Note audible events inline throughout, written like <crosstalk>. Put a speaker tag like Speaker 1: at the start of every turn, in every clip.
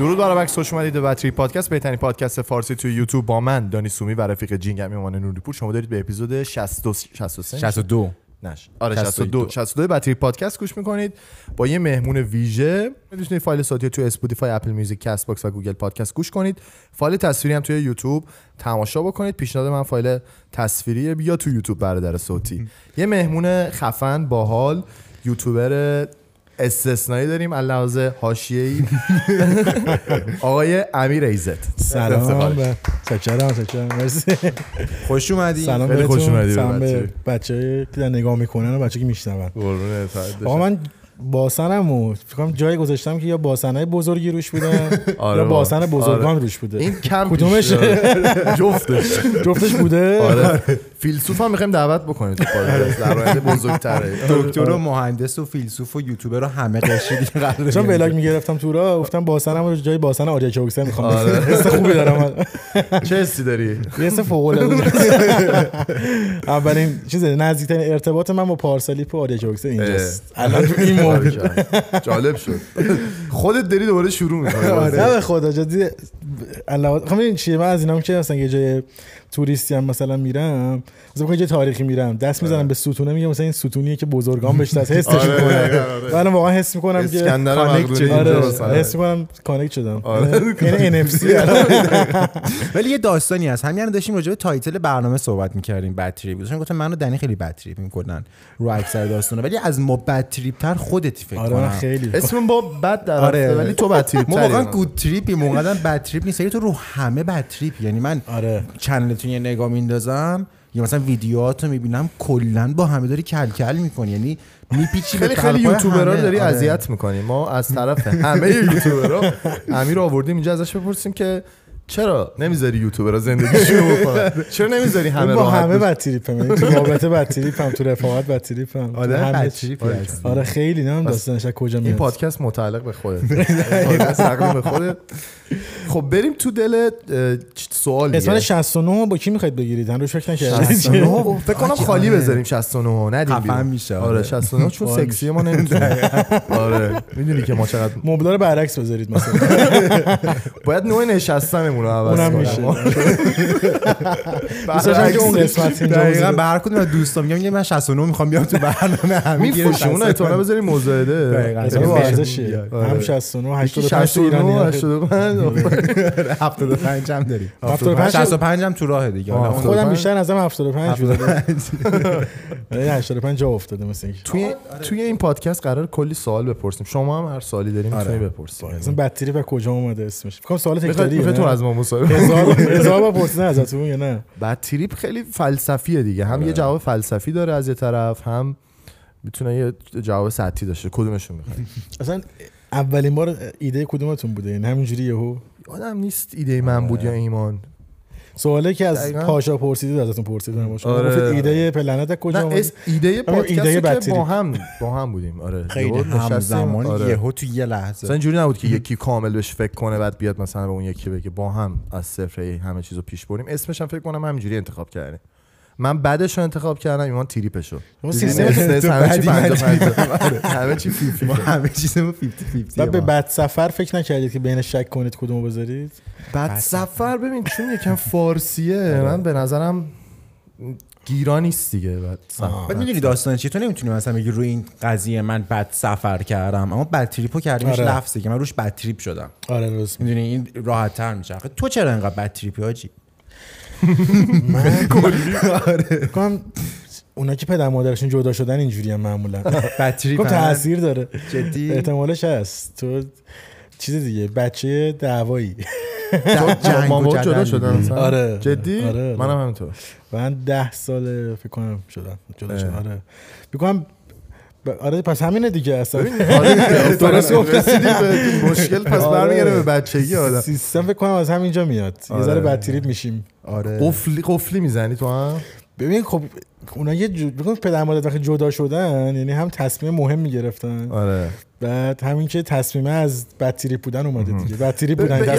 Speaker 1: درود بر بکس خوش اومدید به بدتریپ پادکست. بهترین پادکست فارسی توی یوتیوب با من دانی سومی و رفیق جینگمی امان نوریپور شما دارید به اپیزود 62 63
Speaker 2: 62
Speaker 1: نش. آره
Speaker 2: 62.
Speaker 1: 62 62 بدتریپ پادکست گوش می‌کنید. با یه مهمون ویژه. می‌تونید فایل صوتی توی اسپاتیفای اپل میوزیک کست باکس و گوگل پادکست گوش کنید. فایل تصویری هم توی یوتیوب تماشا بکنید. پیشنهاد من فایل تصویری بیا تو یوتیوب برادر صوتی. یه مهمون خفن باحال یوتیوبر استثنایی داریم لحاظ حاشیه‌ای. <laughs> آقای امیر ایزت
Speaker 3: سلام. چکرم مرسی.
Speaker 2: خوش اومدی.
Speaker 3: سلام
Speaker 1: خیلی خوش اومدی به
Speaker 3: سلام
Speaker 1: بچه.
Speaker 3: به بچه که نگاه می‌کنن و بچه که میشنون. آقا. من باسنم و فکر کنم جایی گذاشتم که یا باسنای بزرگی روش بودن
Speaker 1: آره
Speaker 3: یا
Speaker 1: با.
Speaker 3: باسن بزرگان
Speaker 1: آره.
Speaker 3: روش بوده.
Speaker 1: این کم
Speaker 3: کدومشه؟
Speaker 1: پیش- <laughs> جفتش.
Speaker 3: جفتش بوده؟
Speaker 1: آره. فیلسوف هم می‌خوایم دعوت بکنید تو پادکست. در آینده بزرگتره.
Speaker 2: دکتر و مهندس و فیلسوف و یوتیوبر رو همه قراره <laughs>
Speaker 3: چون. ولاگ می‌گرفتم تو را گفتم باسنم رو جای باسن آریا چوکسه می‌خوام.
Speaker 1: آره. <laughs>
Speaker 3: حس خوبی دارم.
Speaker 1: چه حسی داری؟
Speaker 3: یه حس فوق العاده اولین چیز نزدیکترین ارتباط من با پارسالیپ و آریا چوکسه اینجاست. الان تو این موقع
Speaker 1: جالب شد. خودت داری دوباره شروع می‌کنی.
Speaker 3: نه به خدا جدی. الله خب این چیه؟ من از اینام که مثلا یه جای توریستی هم مثلا میرم مثلا میگم یه تاریخی میرم. دست می‌زنم به ستونه میگم مثلا این ستونیه که بزرگان بهش دست حسش
Speaker 1: آره،
Speaker 3: می‌کنم
Speaker 1: آره.
Speaker 3: من واقعا حس می‌کنم که
Speaker 1: اسکندر connect
Speaker 3: آره. حس می‌کنم connect شدم.
Speaker 1: آره.
Speaker 3: یعنی NFC <laughs>
Speaker 2: ولی یه داستانی هست. همین الان داشتیم راجع به title برنامه صحبت می‌کردیم bad trip داشتم گفتم من و دنی خیلی bad trip می‌کنن رو اکثر داستانا ولی از ما bad trip تر خودتی فکر
Speaker 3: آره
Speaker 2: کنم.
Speaker 3: خیلی.
Speaker 1: اسم با بد در
Speaker 2: آره.
Speaker 1: ولی تو بد تریپ
Speaker 2: ما. واقعا گود تریپی موقعا بد تریپ نیست. تو رو همه بد تریپ یعنی من
Speaker 3: آره.
Speaker 2: یه نگاه میندازم یا مثلا ویدیوهاتو می‌بینم کلا با همه داری کل کل می‌کنی یعنی میپیچی
Speaker 1: خیلی خیلی
Speaker 2: قلب‌های
Speaker 1: یوتیوبرها رو. داری
Speaker 2: آره.
Speaker 1: اذیت می‌کنی ما از <laughs> طرف همه یوتیوبرها امیر آوردیم اینجا ازش بپرسیم که چرا نمی‌ذاری یوتیوبرها زندگیشو بکنن <laughs> چرا نمی‌ذاری همه
Speaker 3: با همه
Speaker 1: باشن؟
Speaker 3: بد تریپم یعنی تو رابطه تریپم تو رفاقت تریپم
Speaker 2: آدم
Speaker 3: همه
Speaker 2: هستی.
Speaker 3: آره خیلی نمی‌دونم داستانش از کجا
Speaker 1: این
Speaker 3: میاد
Speaker 1: پادکست متعلق به خودت <laughs> پادکست به خودت خب بریم تو دل سوال
Speaker 3: اسم
Speaker 1: دیگه
Speaker 3: 69 با کی می‌خواید بگیرید هنوز فکر نکردید
Speaker 1: 69 <laughs> فکر کنم خالی
Speaker 2: آره.
Speaker 1: بذاریم 69 ندیم
Speaker 2: خفن. میشه،
Speaker 1: آره
Speaker 2: آره.
Speaker 1: 69 چون <laughs>
Speaker 3: آره.
Speaker 1: سکسی ما نمی‌تونیم آره می‌دونی که ما چقدر
Speaker 3: مبلا رو برعکس بذارید مثلا <laughs>
Speaker 1: باید نوع نشستنمون رو عوض
Speaker 3: اونم
Speaker 1: کنیم.
Speaker 3: میشه اون قسمت اینجا
Speaker 2: دقیقا. به هر کدوم از دوستام میگم یه من 69 می‌خوام بیام تو برنامه
Speaker 1: اون
Speaker 2: 69.
Speaker 1: احتمالا بذاریم مزایده
Speaker 2: دقیقاً. آره. آره.
Speaker 3: هم 69
Speaker 1: یکی
Speaker 3: 85 تو ایرانی
Speaker 1: 69 85
Speaker 2: 75 <laughs> هم داریم
Speaker 3: 75
Speaker 2: 65 هم تو راه دیگه.
Speaker 3: خودم بیشتر نظرم 75 بوده. <laughs> ولی 85 جا افتاده مثل اینکه.
Speaker 1: توی توی این پادکست قرار کلی سوال بپرسیم. شما هم هر سوالی داریم می‌تونی
Speaker 2: آره.
Speaker 1: بپرسیم
Speaker 3: اصلا بدتری به کجا اومده اسمش؟ فکر سوال تکراری
Speaker 1: تو از ما مصاحبه
Speaker 3: هزار هزار بار پرسیدن ازتون یا نه؟
Speaker 1: تریپ خیلی فلسفیه دیگه. هم یه جواب فلسفی داره از یه طرف هم می‌تونه یه جواب سطحی داشته. کدومشون می‌خوای؟
Speaker 3: اصلا اولین بار ایده کدومتون بوده؟ این همینجوری یهو؟
Speaker 1: آدم نیست ایده من بود یا ایمان.
Speaker 3: سوالی که از. پاشا پرسیدید ازتون پرسیدن باشه
Speaker 1: آره.
Speaker 3: ایده پلنت کجا
Speaker 1: نه ایده پادکست که با. هم با هم بودیم. آره. <laughs>
Speaker 2: خیلی. همزمان
Speaker 1: آره.
Speaker 2: یهو تو یه
Speaker 1: مثلا
Speaker 2: لحظه
Speaker 1: اینجوری نبود که <laughs> یکی کامل بهش فکر کنه بعد بیاد مثلا به اون یکی بگه. با هم از صفر همه چیزو پیش بریم. اسمش هم فکر کنم همینجوری انتخاب کردیم. من بعدش رو انتخاب کردم ایمان تریپش رو
Speaker 3: شما
Speaker 1: دیدین
Speaker 3: سیستم
Speaker 1: همه چی
Speaker 2: بعدی من
Speaker 1: 50 همه چی فی فی
Speaker 2: ما همه چیزمون 50
Speaker 3: بعد به
Speaker 2: 50
Speaker 3: بد سفر فکر نکردید که بین شک کنید کدومو بذارید؟
Speaker 1: بعد سفر؟ ببین چون یکم فارسیه. من به نظرم گیرا نیست دیگه بعد سفر.
Speaker 2: بعد می‌دونی داستان چیه؟ تو نمی‌تونی مثلا بگی روی این قضیه من بد سفر کردم اما بد تریپو کردیمش
Speaker 3: آره.
Speaker 2: لفظه که من روش بد تریپ شدم.
Speaker 3: آره درست
Speaker 2: می‌دونی؟ این راحت تر میشه. تو چرا انقدر بد تریپی حاجی
Speaker 3: من کنم اونا که پدر مادرشون جدا شدن اینجوری هم معمولا خب تاثیر داره.
Speaker 2: جدی؟
Speaker 3: احتمالش هست. تو چیز دیگه بچه دعوایی. <laughs>
Speaker 2: جنگ
Speaker 1: مامان
Speaker 2: و
Speaker 1: بابا جدا شدن؟
Speaker 3: آره.
Speaker 1: جدی؟
Speaker 3: آره، آره.
Speaker 1: منم همینطور.
Speaker 3: من ده سال فکر کنم شدن جدا. شدن آره. میگم آره پس همینه دیگه اصلا.
Speaker 1: آره، <laughs>
Speaker 3: درست
Speaker 1: مشکل پس
Speaker 3: آره.
Speaker 1: برمیگره به بچگی آدم.
Speaker 3: سیستم فکر کنم از همینجا میاد. یه
Speaker 1: آره.
Speaker 3: ذره بد تریپ میشیم.
Speaker 2: آره.
Speaker 1: قفلی قفلی می‌زنی تو هم؟
Speaker 3: ببین خب اونا یه جو... بگم پدر مادر وقتی جدا شدن یعنی هم تصمیم مهم می‌گرفتن.
Speaker 1: آره.
Speaker 3: بعد همین که تصمیم از بدتری بودن اومده دیگه. بدتری بودن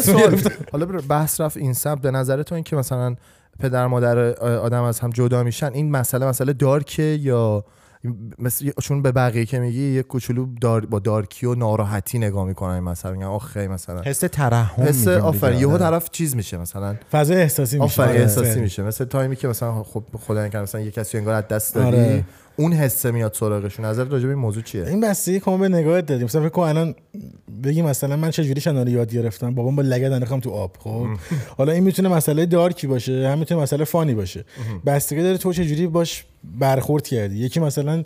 Speaker 1: حالا بحث رفت این سمت. به نظر تو این که مثلا پدر مادر آدم از هم جدا میشن این مسئله مسئله دارکه یا مثل چون به بقیه که میگی یه کوچولو دار با دارکی و ناراحتی نگاه می‌کنن مثلا. میگن آخه مثلا
Speaker 2: حس ترحم
Speaker 1: حس آفرین
Speaker 2: دیگه.
Speaker 1: یهو طرف چیز میشه مثلا.
Speaker 3: فضای احساسی میشه.
Speaker 1: آفرین
Speaker 3: آره.
Speaker 1: احساسی میشه. مثل تایمی که مثلا خب خدا نکنه مثلا یه کسی انگار از دست دادی
Speaker 3: آره.
Speaker 1: اون حسه میاد سراغشون. نظر راجع به این موضوع چیه؟
Speaker 3: این بستگی کما به نگاهت دادیم. مثلا فکر کن الان بگی مثلا من چه جوری شنا رو یاد گرفتم؟ بابام با لگد انداختم تو آب خب؟ حالا این می‌تونه مسئله دارکی باشه هم می‌تونه مسئله فانی باشه. بستگی داره تو چه جوری باش برخورد کردی. یکی مثلا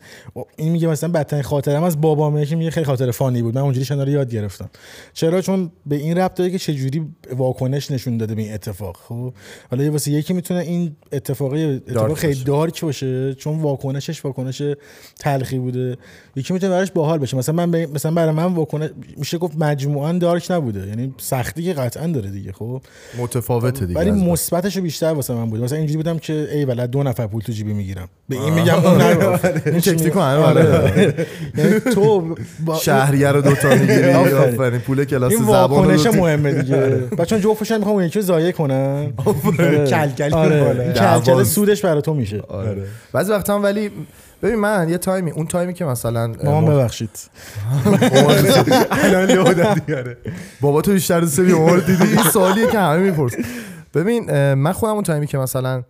Speaker 3: این میگه مثلا بدترین خاطرم از بابامه یکی میگه خیلی خاطر فانی بود. من اونجوری شنا رو یاد گرفتم. چرا؟ چون به این ربط داره که چه جوری واکنش نشون داده به این اتفاق. خب؟ حالا یه واسه یکی می‌تونه این اتفاقی اتفاق خیلی. دارک باشه چون واکنشش واکنش تلخی بوده. یکی می‌تونه براش باحال بشه. مثلا من به- مثلا برای من واکنش میشه گفت مجموعا دارک نبوده. یعنی سختی که قطعا داره دیگه خب؟
Speaker 1: متفاوته دیگه
Speaker 3: ولی. مثبتش بیشتر واسه من بود مثلا اینجوری بودم که ای ولد دو نفر پول تو جیبی می‌گیرم. به این میگم اون <laughs> نگو. این
Speaker 1: تکنیک
Speaker 3: میگم؟
Speaker 1: همه
Speaker 3: آره. <laughs> یعنی تو <laughs>
Speaker 1: شهریه رو دوتا می‌گیری
Speaker 3: آفرین.
Speaker 1: پول کلاس
Speaker 3: این
Speaker 1: زبان رو
Speaker 3: واکنش مهمه دیگه بچون جفتش هم می‌خوام اون یکی آره. آره.
Speaker 2: بالا.
Speaker 3: این کلکل
Speaker 1: دعواست.
Speaker 3: سودش برای تو میشه
Speaker 1: آره. بعضی وقتا هم ولی ببین من یه تایمی اون تایمی که مثلا
Speaker 3: مامان ببخشید
Speaker 1: الان لو آره. بابا تو بیشتر دوست داری عمر دیدی این سوالیه که همه میپرس ببین من خودم اون تایمی که مثلا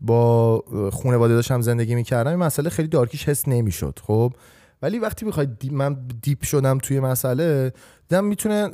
Speaker 1: با خانواده داشتم زندگی می‌کردم این مسئله خیلی دارکیش حس نمی‌شد خب. ولی وقتی بخوای دی- من دیپ شدم توی مسئله دیدم می‌تونه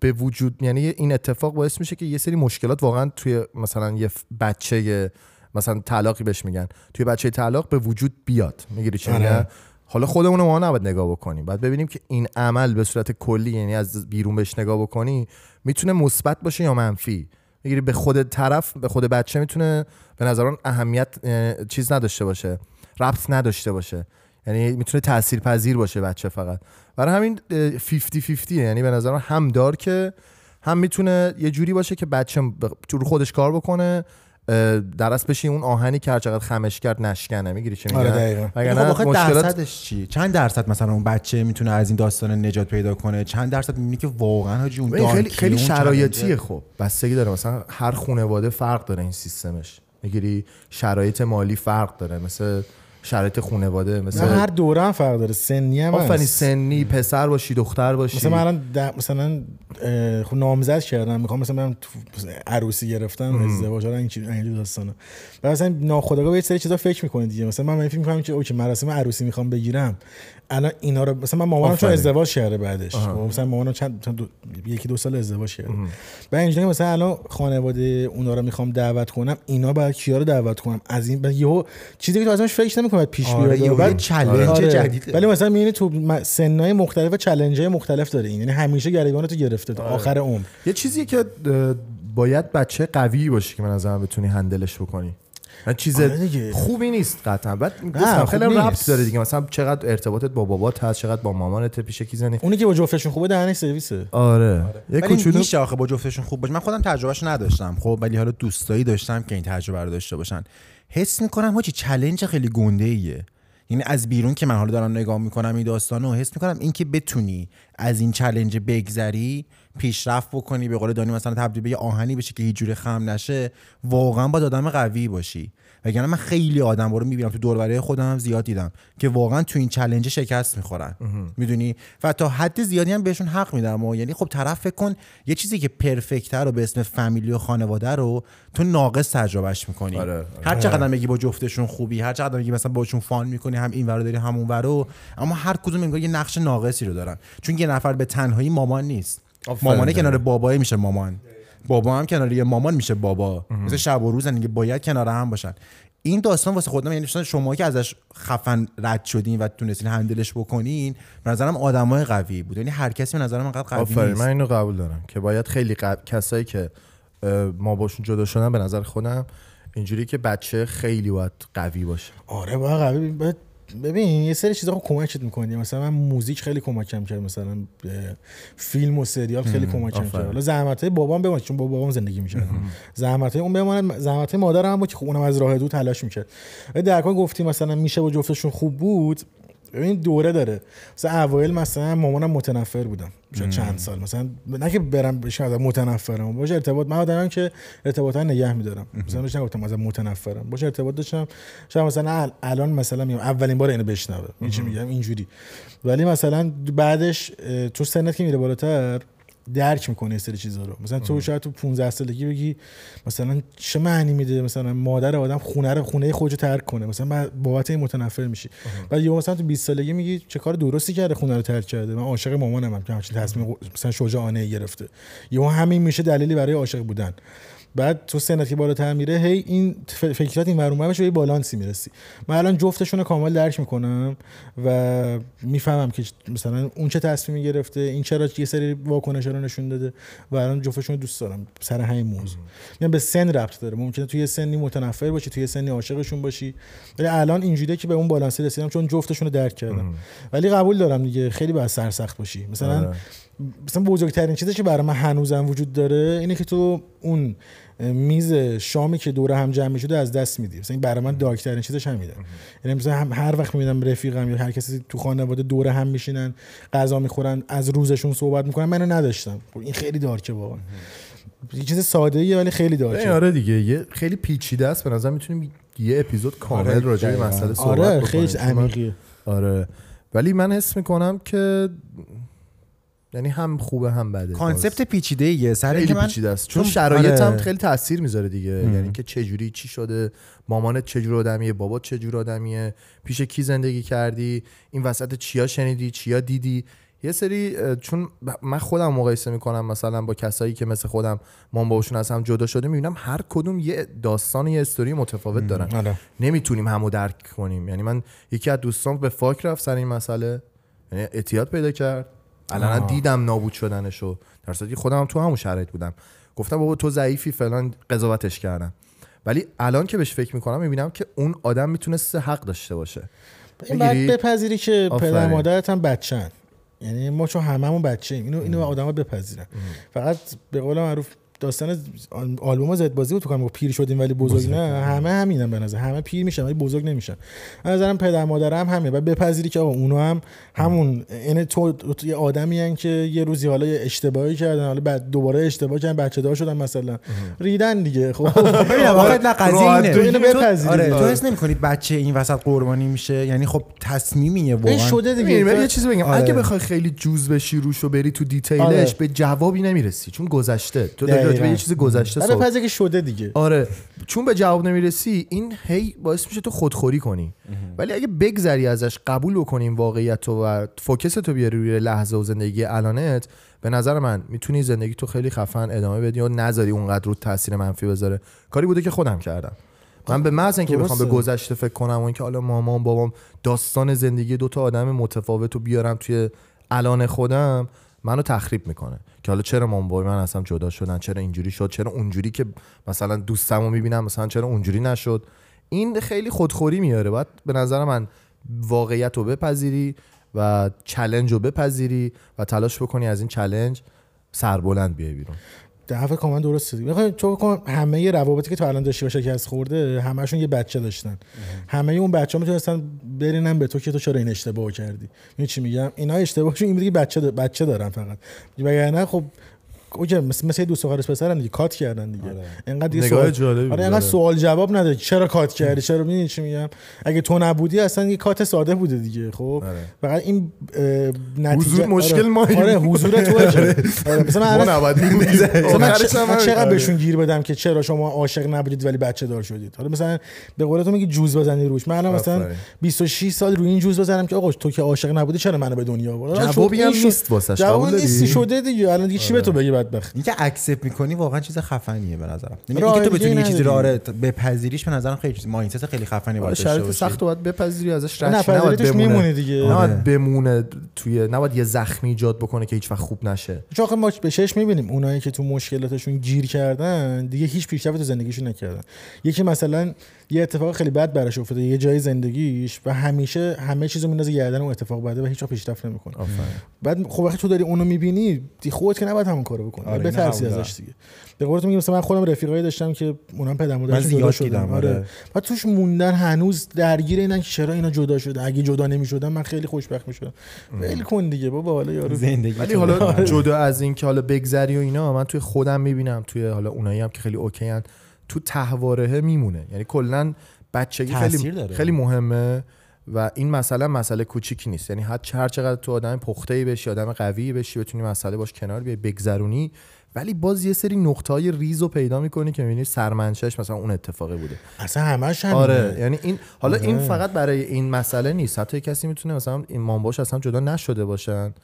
Speaker 1: به وجود یعنی این اتفاق باعث میشه که یه سری مشکلات واقعا توی مثلا یه بچه مثلا طلاقی بهش میگن. توی بچه طلاق به وجود بیاد. می‌گیری چی
Speaker 3: آره.
Speaker 1: میگم حالا خودمون ما نباید نگاه بکنیم. باید ببینیم که این عمل به صورت کلی یعنی از بیرون بهش نگاه بکنی می‌تونه مثبت باشه یا منفی. می‌گیری به خود طرف به خود بچه می‌تونه به نظران اهمیت اه، چیز نداشته باشه ربط نداشته باشه. یعنی می‌تونه تأثیر پذیر باشه بچه فقط. برای همین اه، 50 50 یعنی به نظرم هم دار که هم می‌تونه یه جوری باشه که بچه تو خودش کار بکنه در اصل بشه اون آهنی که هر چقدر خمش کرد نشکنه. می‌گیری چی میگم
Speaker 3: آره
Speaker 2: خب آخه
Speaker 1: مشکلات
Speaker 2: درصدش چیه چند درصد مثلا اون بچه می‌تونه از این داستان نجات پیدا کنه؟ چند درصد می‌بینی که واقعا حاجی اون
Speaker 1: خیلی خیلی شرایطیه. خب. بستگی داره. مثلا هر خانواده فرق داره این سیستمش. می‌گیری شرایط مالی فرق داره. مثل شرایط خانواده
Speaker 3: نه
Speaker 1: مثل
Speaker 3: هر دوره هم فرق داره. سنی هم
Speaker 1: آفرین. سنی پسر باشی دختر باشی.
Speaker 3: مثلا من الان مثلا خب نامزد کردم. می‌خوام مثلا برم عروسی گرفتم ازدواج ها این چیز اینجور داستانا. و مثلا ناخودآگاه یه سری چیزا فکر می‌کنی دیگه. مثلا من فکر می‌کنم که اوکی مراسم عروسی می‌خوام بگیرم. الان اینا رو مثلا من مامانم چون. ازدواج کرده بعدش. خب مثلا مامانم چند چند دو- یکی دو سال ازدواج کرده. بعد اینجوری مثلا الان خانواده اونا رو می‌خوام دعوت کنم اینا بعد کیا رو دعوت کنم؟ از این بعد یهو چیزی که تو ازش فکر نمی‌کنم پیش
Speaker 2: آره،
Speaker 3: بیاد
Speaker 2: یهو
Speaker 3: بعد
Speaker 2: چالش جدیده.
Speaker 3: ولی مثلا می‌بینی تو سنای مختلف چالش های مختلف داره این. یعنی همیشه گریبان تو گرفته تا آخر عمر.
Speaker 1: یه چیزی که باید بچه قوی باشی که من نظرم بتونی هندلش بکنی. چیز
Speaker 3: آره.
Speaker 1: خوبی نیست قطعا. بعد گفتم خیلی. ربط داره دیگه. مثلا چقدر ارتباطت با بابات هست چقدر با مامانت پیش کی زنی؟
Speaker 3: اونی که با جفتشون خوبه دهنش سرویسه.
Speaker 1: آره. یه
Speaker 2: ولی
Speaker 1: کوچولو
Speaker 2: میشه آخه با جفتشون خوب باشه. من خودم تجربهش نداشتم. خب ولی حالا دوستایی داشتم که این تجربه رو داشته باشن. حس می‌کنم حاجی چلنج خیلی گنده ایه یعنی از بیرون که من حالا دارم نگاه می‌کنم این داستانو حس می‌کنم اینکه بتونی از این چلنج بگذری پیشرفت بکنی به قول دانی مثلا تبدیل به یه آهنی بشه که هیچ جوره خم نشه واقعا با آدم قوی باشی. وگرنه من خیلی آدم رو می‌بینم. تو دور برای خودم هم زیاد دیدم که واقعا تو این چلنج شکست می‌خورن. می‌دونی؟ و تا حد زیادی هم بهشون حق میدم. و یعنی خب طرف فکر کن یه چیزی که پرفکتر رو به اسم فامیلی و خانواده رو تو ناقص تجربهش می‌کنی.
Speaker 1: آره، آره.
Speaker 2: هر چقدر بگی با جفتشون خوبی هر چقدر بگی مثلا باشون فان می‌کنی هم این ورو داری همون ورو اما هر کدوم انگار یه نقش ناقصی رو دارن. چون یه نفر به تنهایی مامان نیست. مامانه کنار بابای میشه مامان. بابا هم کنار یه مامان میشه بابا. مثل شب و روزن دیگه باید کنار هم باشن. این داستان واسه خودم یعنی شما که ازش خفن رد شدین و تونستین هندلش بکنین به نظرم آدمای قوی بود. یعنی هر کسی به نظرم انقدر قوی نیست.
Speaker 1: من اینو قبول دارم که باید خیلی قب... کسایی که ما باشون جدا شدن به نظر خودم اینجوری که بچه خیلی باید قوی باشه.
Speaker 3: آره با قوی باید- ببین یه سری چیزا خب کمکت می‌کنی. مثلا من موزیک خیلی کمکم کرد. مثلا فیلم و سریال خیلی کمکم کرد. حالا زحمت های بابام بماند. چون با بابام زندگی می‌کرد زحمت های اون بماند. زحمت های مادرم هم بود که خب اونم از راه دور تلاش می‌کرد. ولی در کل گفتی مثلا میشه با جفتشون خوب بود. این دوره داره. مثلا اوایل مثلا مامانم متنفر بودم. شاید چند سال. مثلا نه که برم بشم متنفرم. باشه ارتباط. من آدمم که ارتباطا نگه میدارم. مثلا بهش نگفتم از متنفرم. باشه ارتباط داشتم. شاید مثلا ال- الان مثلا میگم اولین بار اینو بشنوه. این چی میگم؟ اینجوری. ولی مثلا بعدش تو سنت که میره بالاتر درک می‌کنه یه سری چیزا رو. مثلا تو شاید تو 15 سالگی بگی مثلا چه معنی میده مثلا مادر آدم خونه رو خونه خودشو ترک کنه؟ مثلا بابت این متنفر میشی. بعد یهو مثلا تو 20 سالگی میگی چه کار درستی کرده خونه رو ترک کرده؟ من عاشق مامانم هم که همچین تصمیم مثلا شجاعانه گرفته. یهو همین میشه دلیلی برای عاشق بودن. بعد تو سنت که بالاتر میره هی این فکرات این ور ور میشه، یه بالانسی می‌رسی. من الان جفتشون رو کامل درک می‌کنم و می‌فهمم که مثلا اون چه تصمیمی گرفته این چرا یه سری واکنش رو نشون داده و الان جفتشون رو دوست دارم سر همین موضوع. میگم به سن ربط داره. ممکنه توی یه سنی متنفر باشی توی یه سنی عاشقشون باشی. ولی الان اینجوریه که به اون بالانسی رسیدم چون جفتشون رو درک کردم. ولی قبول دارم دیگه خیلی باید سرسخت باشی. مثلا
Speaker 1: آره.
Speaker 3: مثلا بزرگترین چیزی که برای من هنوزم وجود داره اینه که تو اون میز شامی که دور هم جمع شده از دست میدی. مثلا این برای من دارکترین چیزش همیده یعنی مثلا هم هر وقت می‌بینم رفیقم یا هر کسی تو خانواده دور هم میشینن غذا می‌خورن از روزشون صحبت می‌کنن منو نداشتم. خب این خیلی دارکه واقعا. یه چیز ساده ایه ولی خیلی دارکه.
Speaker 1: آره دیگه. یه خیلی پیچیده است. به نظر می‌تونیم یه اپیزود کامل
Speaker 2: آره،
Speaker 1: راجع به. مسئله صحبت
Speaker 3: آره. خیلی عمیقیه.
Speaker 1: آره. ولی من حس می‌کنم که یعنی هم خوبه هم بده.
Speaker 2: کانسپت پیچیده ایه سر
Speaker 1: خیلی
Speaker 2: من
Speaker 1: پیچیده است چون شرایط هم
Speaker 2: آره.
Speaker 1: خیلی تاثیر می‌ذاره دیگه. یعنی که چه جوری چی شده مامانت چه جور آدمیه بابات چه جور آدمیه پیش کی زندگی کردی این وسط چیا شنیدی چیا دیدی؟ یه سری چون من خودم مقایسه می‌کنم مثلا با کسایی که مثل خودم مام باباشون از هم جدا شده می‌بینم هر کدوم یه داستان یه استوری متفاوت دارن.
Speaker 3: آره.
Speaker 1: نمی‌تونیم همو درک کنیم. یعنی من یکی از دوستان به فاک رفت سر این مسئله. یعنی اعتیاد پیدا کرد. الان. دیدم نابود شدنشو. در صورتی خودم تو همون شرایط بودم. گفتم بابا تو ضعیفی فلان قضاوتش کردم. ولی الان که بهش فکر می‌کنم می‌بینم که اون آدم می‌تونست حق داشته باشه.
Speaker 3: این؟ بپذیری که
Speaker 1: آفرین.
Speaker 3: پدر مادرت هم بچه‌ن یعنی ما چون هممون بچه ایم اینو اینو آدما بپذیرن. فقط به قول معروف داستان آلبوم زد بازی بود تو کنم پیر شدیم ولی بزرگ نه همه همینن به نظر. همه پیر میشن ولی بزرگ نمیشن. به نظرم پدر مادر هم همینه. بعد بپذیری که آقا اونا هم همون این تو, تو یه آدمی هن که یه روزی حالا یه اشتباهی کردن حالا بعد دوباره اشتباه کردن بچه دار شدن مثلا. ریدن دیگه. خب.
Speaker 2: نه قضیه اینه.
Speaker 1: تو
Speaker 3: اینو
Speaker 2: تو-
Speaker 3: بپذیری.
Speaker 2: آره. تو حس نمی‌کنی بچه این وسط قربانی میشه؟ یعنی خب تصمیمیه
Speaker 3: این
Speaker 2: واقعا.
Speaker 3: شده دیگه.
Speaker 1: یه چیزی بگم.
Speaker 2: آره.
Speaker 1: اگه بخوای خیلی جوز بشی روش و بری تو دیتیلش
Speaker 3: آره.
Speaker 1: به جوابی نمی‌رسی چون گذشته. تو راجع
Speaker 3: دقیقاً.
Speaker 1: یه چیز گذشته
Speaker 3: آره
Speaker 1: صحبت
Speaker 3: پذیری که شده دیگه.
Speaker 1: آره. چون به جواب نمی‌رسی این هی باعث میشه تو خودخوری کنی. ولی اگه بگذری ازش قبول بکنی این واقعیت تو و فوکس تو بیاری روی لحظه و زندگی الانت به نظر من می‌تونی زندگی تو خیلی خفن ادامه بدی و نذاری اونقدر رو تاثیر منفی بذاره. کاری بوده که خودم کردم. من به محض اینکه بخوام به. گذشته فکر کنم و اینکه حالا مامان بابام داستان زندگی دو تا آدم متفاوت رو بیارم توی الان خودم منو تخریب می‌کنه. که حالا چرا بابای من اصلا جدا شدن؟ چرا اینجوری شد؟ چرا اونجوری که مثلا دوستمو می‌بینم مثلا چرا اونجوری نشد؟ این خیلی خودخوری میاره. باید به نظر من واقعیت رو بپذیری و challenge رو بپذیری و تلاش بکنی از این challenge سربلند بیای بیرون.
Speaker 3: حرف کاملا درسته دیگه. می‌خوای تو کن همه روابطی که تو الان داشتی با شکست خورده همشون یه بچه داشتن. همه اون بچه ها می‌تونستن برینن به تو که تو چرا این اشتباه کردی. می‌دونی چی میگم؟ اینا اشتباهشون این بوده که بچه دارن فقط. وگرنه خب okay مثل مثل دوست خواهر پسرن دیگه cut کردن دیگه انقدر دیگه سوال
Speaker 1: جالبی
Speaker 3: آره انقدر
Speaker 1: آره.
Speaker 3: سوال جواب نداره چرا cut کردی چرا می‌دونی چی میگم اگه تو نبودی اصلا یه کات ساده بوده دیگه خب
Speaker 1: آره.
Speaker 3: فقط این نتیجه
Speaker 1: حضور مشکل
Speaker 3: آره.
Speaker 1: ماییم. <laughs>
Speaker 3: آره حضور که- آره مثلا من
Speaker 1: ما.
Speaker 3: مثلا. چقدر
Speaker 1: آره.
Speaker 3: بهشون گیر بدم که چرا شما عاشق نبودید ولی بچه دار شدید حالا مثلا به قول تو میگی جوز بزنی روش من الان مثلا
Speaker 1: آفرین.
Speaker 3: 26 سال روی این جوز بزنم که آقا تو که عاشق نبودی چرا منو به دنیا آوردی
Speaker 1: جوابی هم. نیست واسش،
Speaker 3: جواب
Speaker 1: قبول؟
Speaker 3: نیستی شده دیگه الان دیگه چی به تو بگه بدبخت
Speaker 2: اینکه اکسپت می‌کنی واقعا چیز خفنیه به نظرم. یعنی اینکه تو بتونی یه چیزی رو. آره بپذیریش به نظرم خیلی چیز مایندست خیلی خفنی
Speaker 1: آره،
Speaker 2: باید داشته
Speaker 1: شرایط
Speaker 2: باشی.
Speaker 1: سخت باید بپذیری ازش رد نباید بمونه.
Speaker 3: دیگه.
Speaker 2: آره.
Speaker 1: نباید بمونه توی نباید یه زخمی ایجاد بکنه که هیچ وقت خوب نشه.
Speaker 3: چون آخه ما به چشم می‌بینیم اونایی که تو مشکلاتشون گیر کردن دیگه هیچ پیشرفت تو زندگیشون نکردن. یکی مثلا یه اتفاق خیلی بد براش افتاده. یه جای زندگیش و همیشه همه چیزو میندازه گردن اون اتفاق بده و هیچ وقت پیشرفت نمی‌کنه. بعد خب وقتی تو داری اونو می‌بینی دی خودت که نباید همون کارو بکنی.
Speaker 2: آره،
Speaker 3: آره بترسی ازش دیگه. به قولت میگم مثلا من خودم رفیقایی داشتم که اونم پدر
Speaker 2: من
Speaker 3: مادرشون
Speaker 2: زیاد
Speaker 3: جدا شدن.
Speaker 2: دیدم آره.
Speaker 3: و توش موندن هنوز درگیر اینن که چرا اینا جدا شده اگه جدا نمی‌شدن من خیلی خوشبخت می‌شدم. ول کن دیگه بابا حالا یارو.
Speaker 2: زندگی
Speaker 1: ولی
Speaker 2: تو-
Speaker 1: حالا جدا از این که حالا بگذری و اینا من توی خودم می‌بینم توی حالا اونایی هم که خیلی اوکی تو تهوارهه میمونه. یعنی کلا بچگی خیلی
Speaker 2: داره.
Speaker 1: خیلی مهمه و این مسئله مسئله کوچیکی نیست. یعنی هر هر چقدر تو آدم پخته ای بشی آدم قوی بشی بتونی مسئله باش کنار بیای بگذرونی. ولی باز یه سری نقطه های ریز رو پیدا می‌کنی که می‌بینی سرمنشش مثلا اون اتفاقی بوده.
Speaker 3: اصلا همش همینه.
Speaker 1: آره یعنی این حالا این
Speaker 3: آره.
Speaker 1: فقط برای این مسئله نیست. حتی کسی می‌تونه مثلا این مامباش اصلا جدا نشده باشن.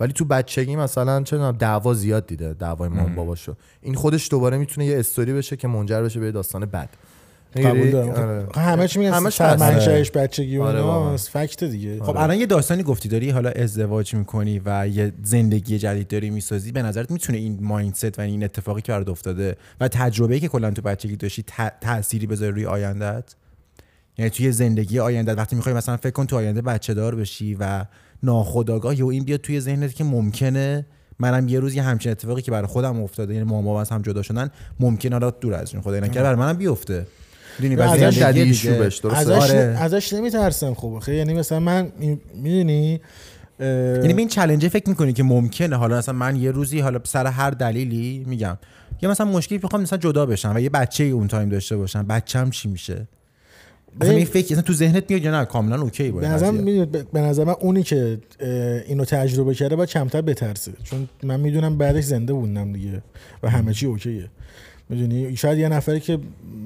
Speaker 1: ولی تو بچگی مثلا چه دعوا زیاد دیده دعوای مام باباشو. این خودش دوباره می‌تونه یه استوری بشه که منجر بشه به داستان بد.
Speaker 3: قبول
Speaker 1: می‌گیری؟
Speaker 3: دارم.
Speaker 1: آره.
Speaker 3: همه چی میگن
Speaker 1: همش هست.
Speaker 3: سرمنشأش بچگی و
Speaker 1: آره،
Speaker 3: فکت دیگه.
Speaker 2: خب الان یه داستانی گفتی داری حالا ازدواج می‌کنی و یه زندگی جدید داری می‌سازی به نظرت می‌تونه این مایندست و این اتفاقی که برات افتاده و تجربه‌ای که کلا تو بچگی داشتی تأثیری بذاره روی آیندت یعنی توی زندگی آینده وقتی می‌خوای مثلا فکر کن تو آینده بچه دار بشی و ناخودآگاه یا این بیاد توی ذهنت که ممکنه منم یه روز یه همچین اتفاقی که برای خودم افتاده یعنی بابا از هم جدا شدن ممکنه حالا دور از جون خدا نکرده برای منم بیفته. می‌دونی
Speaker 3: ازش
Speaker 1: ایشو بش درسته؟
Speaker 3: ازش
Speaker 2: آره.
Speaker 3: ازش نمیترسم خب خیلی یعنی مثلا من می‌دونی
Speaker 2: یعنی به این چلنجه فکر می‌کنی که ممکنه. حالا مثلا من یه روزی حالا سر هر دلیلی میگم یا مثلا مشکلی بخوام مثلا جدا بشم و یه بچه اون تایم داشته باشم بچم چی میشه؟
Speaker 3: ببین-
Speaker 2: این فکر اصلا تو ذهنت میاد یا نه؟ کاملا okay با
Speaker 3: به نظر به نظر من اونی که اینو تجربه کرده باید کمتر بترسه. چون من می‌دونم بعدش زنده بودم دیگه و همه چی okay ه. می‌دونی؟ شاید یه نفری که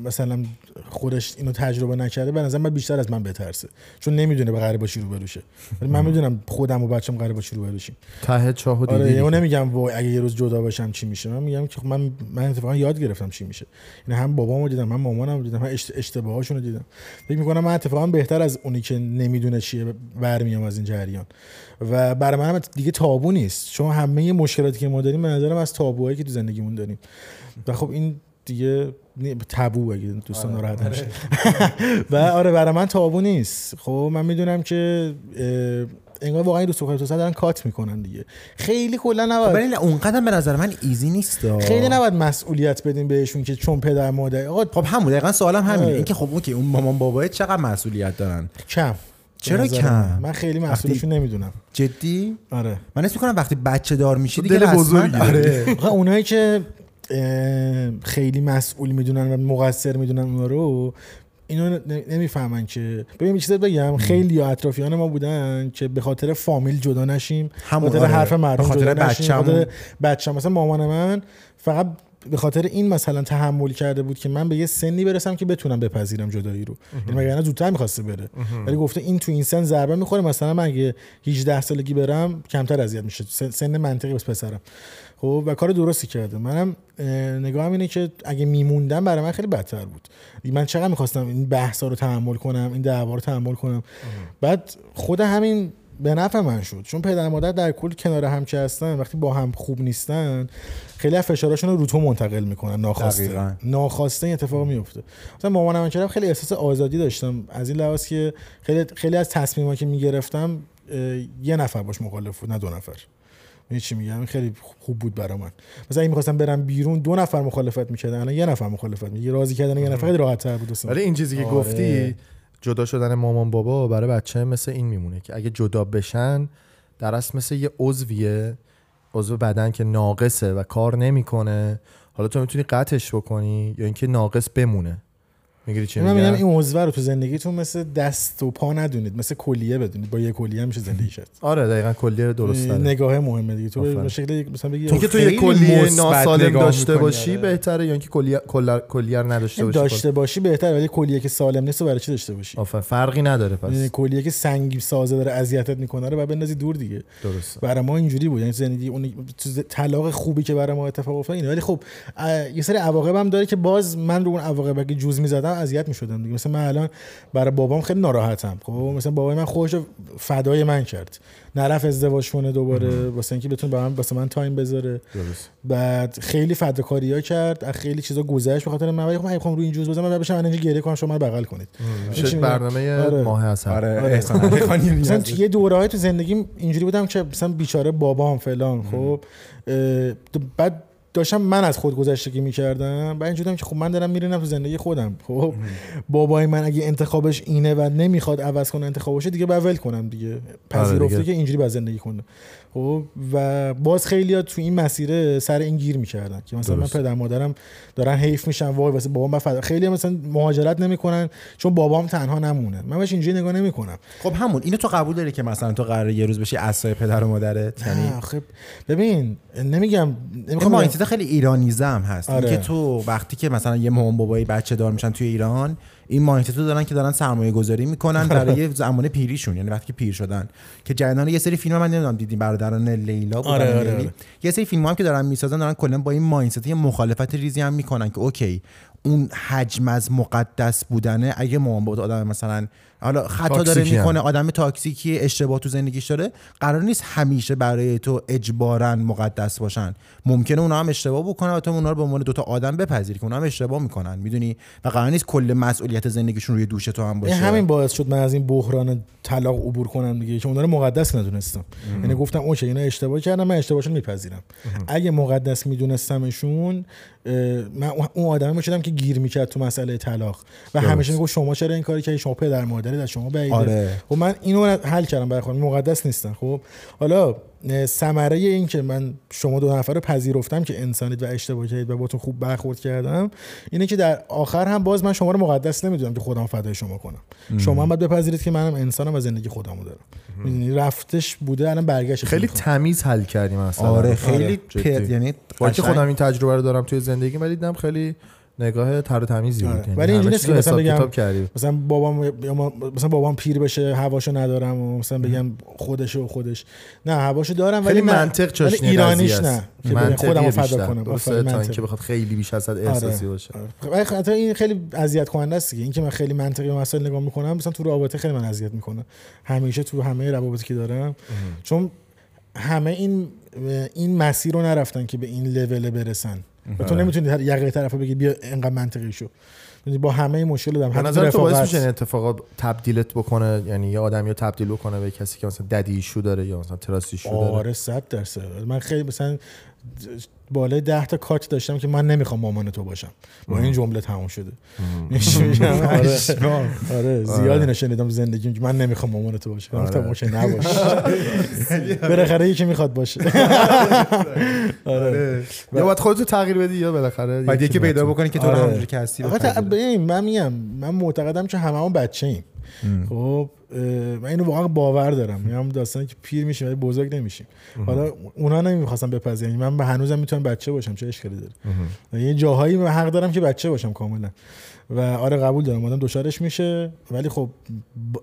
Speaker 3: مثلا خودش اینو تجربه نکرده به نظر من بیشتر از من بترسه. چون نمی‌دونه قراره با چی روبرو شه ولی من می‌دونم خودم و بچه‌م قراره با چی روبرو شیم
Speaker 1: ته چاهو دیدی
Speaker 3: آره
Speaker 1: دیگه.
Speaker 3: یهو نمیگم وای اگه یه روز جدا باشم چی میشه. من میگم که خب من من اتفاقا یاد گرفتم چی میشه. یعنی هم بابامو دیدم هم مامانم دیدم هم اشت- اشتباهاشون رو دیدم. فکر می‌کنم من اتفاقا بهتر از اونی که نمی‌دونه چیه برمیام از این جریان. و برای من دیگه تابو نیست. چون همه مشکلاتی که ما داریم به نظرم از تابوهایی که تو زندگیمون داریم. و خب این دیگه تابو اگه دوستان ناراحت نشه <laughs> و آره برای من تابو نیست. خب من می‌دونم که انگار واقعا این دو سه دارن کات می‌کنن دیگه. خیلی کلا
Speaker 2: خب
Speaker 3: نباید
Speaker 2: ولی اونقدر به نظر من ایزی نیست
Speaker 3: خیلی نباید مسئولیت بدیم بهشون که چون پدر مادر آقا
Speaker 2: خب همون دقیقا سوالم همینه.
Speaker 3: آره.
Speaker 2: اینکه خب اوکی اون مامان بابای چقدر مسئولیت دارن؟
Speaker 3: کم.
Speaker 2: چرا کم؟
Speaker 3: من. خیلی مسئولشون نمی‌دونم.
Speaker 2: جدی؟
Speaker 3: آره.
Speaker 2: من اسم می‌کنم وقتی بچه دار میشی
Speaker 1: تو
Speaker 2: دیگه
Speaker 1: دل بزرگی.
Speaker 2: آره.
Speaker 3: اونایی که خیلی مسئول می‌دونن و مقصر می‌دونن اونا رو اینو نمی‌فهمن که. ببین یه چیز بگم خیلی یا اطرافیان ما بودن که به خاطر فامیل جدا نشیم به خاطر
Speaker 2: آره.
Speaker 3: حرف مردم
Speaker 2: به خاطر
Speaker 3: جدا نشیم. خاطر بچه‌م. مثلا مامان من فقط به خاطر این مثلا تحمل کرده بود که من به یه سنی برسم که بتونم بپذیرم جدایی رو. یعنی مگر نه زودتر می‌خواسته بره؟ ولی گفته این تو این سن ضربه می‌خوره مثلا من اگه 18 سالگی برم کمتر اذیت میشه. سن منطقی بس پسرم. خب و کار درستی کرده منم اه، نگاهم اینه که اگه میموندم برای من خیلی بدتر بود. من چقدر می‌خواستم این بحثا رو تحمل کنم این دعوا رو تحمل کنم. بعد خود همین به نفع من شد. چون پدر و مادر در کل کنار هم که هستن وقتی با هم خوب نیستن خیلی از فشاراشون رو رو تو منتقل می‌کنن. ناخواسته.
Speaker 2: دقیقاً.
Speaker 3: ناخواسته این اتفاق میفته مثلا مامانم من خیلی احساس آزادی داشتم. از این لحاظ که خیلی خیلی از تصمیمات که می‌گرفتم یه نفر باش مخالف بود نه دو نفر. چی میگم؟ این خیلی خوب بود برای من. مثلا اگه می‌خواستم برم بیرون دو نفر مخالفت می‌کردن الان یه نفر مخالفت میگه راضی کردن یه نفر خیلی راحت تر بود.
Speaker 1: ولی این چیزی که
Speaker 3: آره.
Speaker 1: گفتی جدا شدن مامان بابا برای بچه مثل این میمونه که اگه جدا بشن در اصل مثل یه عضویه عضو بدن که ناقصه و کار نمی‌کنه. حالا تو می‌تونی قطعش بکنی یا اینکه ناقص بمونه. می‌گیری چی
Speaker 3: من میگم
Speaker 1: میگم
Speaker 3: این عضو رو تو زندگیتون مثل دست و پا ندونید مثل کلیه بدونید. با یه کلیه میشه زندگی کرد
Speaker 1: آره دقیقا کلیه درست داره
Speaker 3: نگاه مهمه دیگه. تو. به شکل مثلا بگی
Speaker 1: اینکه تو یه کلیه ناسالم داشته باشی
Speaker 2: آره.
Speaker 1: بهتره یا اینکه کلیه کلیه رو نداشته باشی
Speaker 3: داشته باشی بهتر ولی کلیه که سالم نیست برای چی داشته باشی؟
Speaker 1: آفرین. فرقی نداره پس.
Speaker 3: یعنی کلیه که سنگی سازه داره اذیتت می‌کنه رو بعد بندازی دور دیگه.
Speaker 1: درسته.
Speaker 3: برای ما اینجوری بود. یعنی زندگی اون تو طلاق خوبی که برای ما اتفاق افتاد اینه. ولی خب یه سری عواقب هم داره که باز من رو اون عواقب اگه جوز می‌زدم اذیت می‌شدم دیگه. مثلا من الان برای بابام خیلی ناراحتم. خب مثلا بابای من خودش رو فدای من کرد. نرفت ازدواج کنه دوباره. واسه اینکه بتونه با من واسه من تایم بذاره. بعد خیلی فداکاری ها کرد. از خیلی چیزا گذشت به خاطر من. ولی خب من می‌خوام روی این جوز بزنم من بشم من اینجا گریه کنم شما بغل کنید.
Speaker 1: شد برنامه
Speaker 3: آره.
Speaker 1: ماه اصل
Speaker 2: آره
Speaker 3: آره.
Speaker 2: احسان
Speaker 3: مثلا توی یه دوره تو زندگیم اینجوری بودم که مثلا بیچاره بابام فلان خب بعد داشتم من از خود گذشتگی می‌کردم و اینجوریام که خب من دارم میرینم تو زندگی خودم. خب بابای من اگه انتخابش اینه و نمی‌خواد عوض کنه انتخابش دیگه باید ول کنم دیگه. پذیرفته. که اینجوری باید زندگی کنه. خب و باز خیلی تو این مسیر سر این گیر می‌کردن که مثلا
Speaker 1: درست.
Speaker 3: من پدر مادرم دارن حیف میشن وای واسه بابام فدا خیلی مثلا مهاجرت نمی‌کنن چون بابام تنها نمونه من بهش اینجوری نگاه نمی‌کنم
Speaker 2: خب همون اینو تو قبول داری که مثلا تو قراره یه روز بشی اسای پدر و مادرت یعنی
Speaker 3: آخه ببین نمیگم
Speaker 2: این
Speaker 3: نمی‌خوام
Speaker 2: خیلی ایرانیزه هم هست
Speaker 3: آره.
Speaker 2: اینکه تو وقتی که مثلا یه مامان بابایی بچه دار میشن توی ایران این mindset رو دارن که دارن سرمایه گذاری می‌کنن برای یه زمان پیریشون یعنی وقتی که پیر شدن که جریان یه سری فیلم من نمی‌دونم دیدیم برادران لیلا بودن
Speaker 3: آره، آره،. آره.
Speaker 2: یه سری فیلم هم که دارن می‌سازن دارن کلا با این mindset یه مخالفت ریزی هم می‌کنن که okay اون حجم از مقدس بودنه اگه بابا آدم مثلا حالا خطا داره. می‌کنه آدم toxic ی اشتباه تو زندگیش داره. قرار نیست همیشه برای تو اجبارا مقدس باشن. ممکنه اونا هم اشتباه بکنن و تو اونا رو به عنوان دوتا آدم بپذیری که اونا هم اشتباه می‌کنن می‌دونی؟ و قرار نیست کل مسئولیت زندگیشون روی دوش تو هم باشه.
Speaker 3: همین باعث شد من از این بحران طلاق عبور کنم دیگه که اونا رو مقدس ندونستم. یعنی گفتم اوکی اینا اشتباه کردم من اشتباهشون میپذیرم. اگه مقدس میدونستمشون من اون آدمی می‌شدم که گیر می‌کرد تو مسئله طلاق. و همیشه می‌گفت شما چرا این کاری کردی؟ شما پدر مادرت از شما بعیده.
Speaker 2: آره.
Speaker 3: خب من اینو حل کردم برای خودم مقدس نیستن. خب حالا ثمره این که من شما دو نفر رو پذیرفتم که انسانید و اشتباه کردید و باتون خوب برخورد کردم اینه که در آخر هم باز من شما رو مقدس نمی‌دونم که خودم فدای شما کنم. شما هم باید بپذیرید که منم انسانم و زندگی خودمو دارم. می‌دونی؟ رفتش بوده الان برگشت.
Speaker 1: خیلی تمیز حل کردیم اصلا.
Speaker 2: آره خیلی
Speaker 1: جدی.
Speaker 2: پد یعنی
Speaker 1: با. خودم این تجربه رو دارم توی زندگی ولی دیدم خیلی نگاه تر و تمیزی بود.
Speaker 3: آره.
Speaker 1: یعنی
Speaker 3: ولی اینجوری نیست که مثلا بگم- مثلا بابام مثلا بابام پیر بشه هواشو ندارم و مثلا بگم خودش و خودش. نه هواشو دارم ولی
Speaker 1: منطق
Speaker 3: ولی
Speaker 1: چاشنی
Speaker 3: ایرانیش نه. که خودمو فدا. کنم.
Speaker 1: تا. اینکه بخواد خیلی بیش از حد احساسی باشه.
Speaker 3: آره. ولی خب حتی این خیلی اذیت کننده است دیگه. اینکه من خیلی منطقی به مسائل نگاه می‌کنم مثلا تو رابطه خیلی من اذیت می‌کنه همیشه تو همه روابطی که دارم. چون همه این این مسیر رو نرفتن که به این لول برسن. و تو نمی‌تونی هر یقه طرفو بگی بیا انقدر منطقی شو. یعنی با همه مشکل دارم.
Speaker 1: به نظر تو باعث. میشه این اتفاقات تبدیلت بکنه یعنی یه آدمی رو تبدیل بکنه به کسی که مثلا ددی ایشو داره یا مثلا تراسی ایشو داره.
Speaker 3: آره صد درصد. من خیلی مثلا بالای ده تا کات داشتم که من نمی‌خوام مامان تو باشم. با این جمله تموم شده. <laughs> آره آره. زیاد اینو شنیدم تو زندگیم که من نمی‌خوام مامان تو باشم. گفتم اوکی نباش. <laughs> بالاخره یکی می‌خواد باشه. <laughs>
Speaker 1: آره. یا باید خودتو تغییر بدی یا بالاخره
Speaker 2: بعد یکی پیدا
Speaker 1: بکنی
Speaker 2: که تو رو
Speaker 3: آره.
Speaker 2: همونجوری که هستی
Speaker 3: من میگم من معتقدم که هممون بچه ایم خب من اینو واقعا باور دارم. میگم داستانی که پیر میشیم ولی بزرگ نمیشیم. حالا اونا نمی‌خواستم بپذیرن. من به هنوزم می‌تونم بچه باشم چه اشکالی داره؟ یه جاهایی من حق دارم که بچه باشم کاملا. و آره قبول دارم. آدم دچارش میشه ولی خب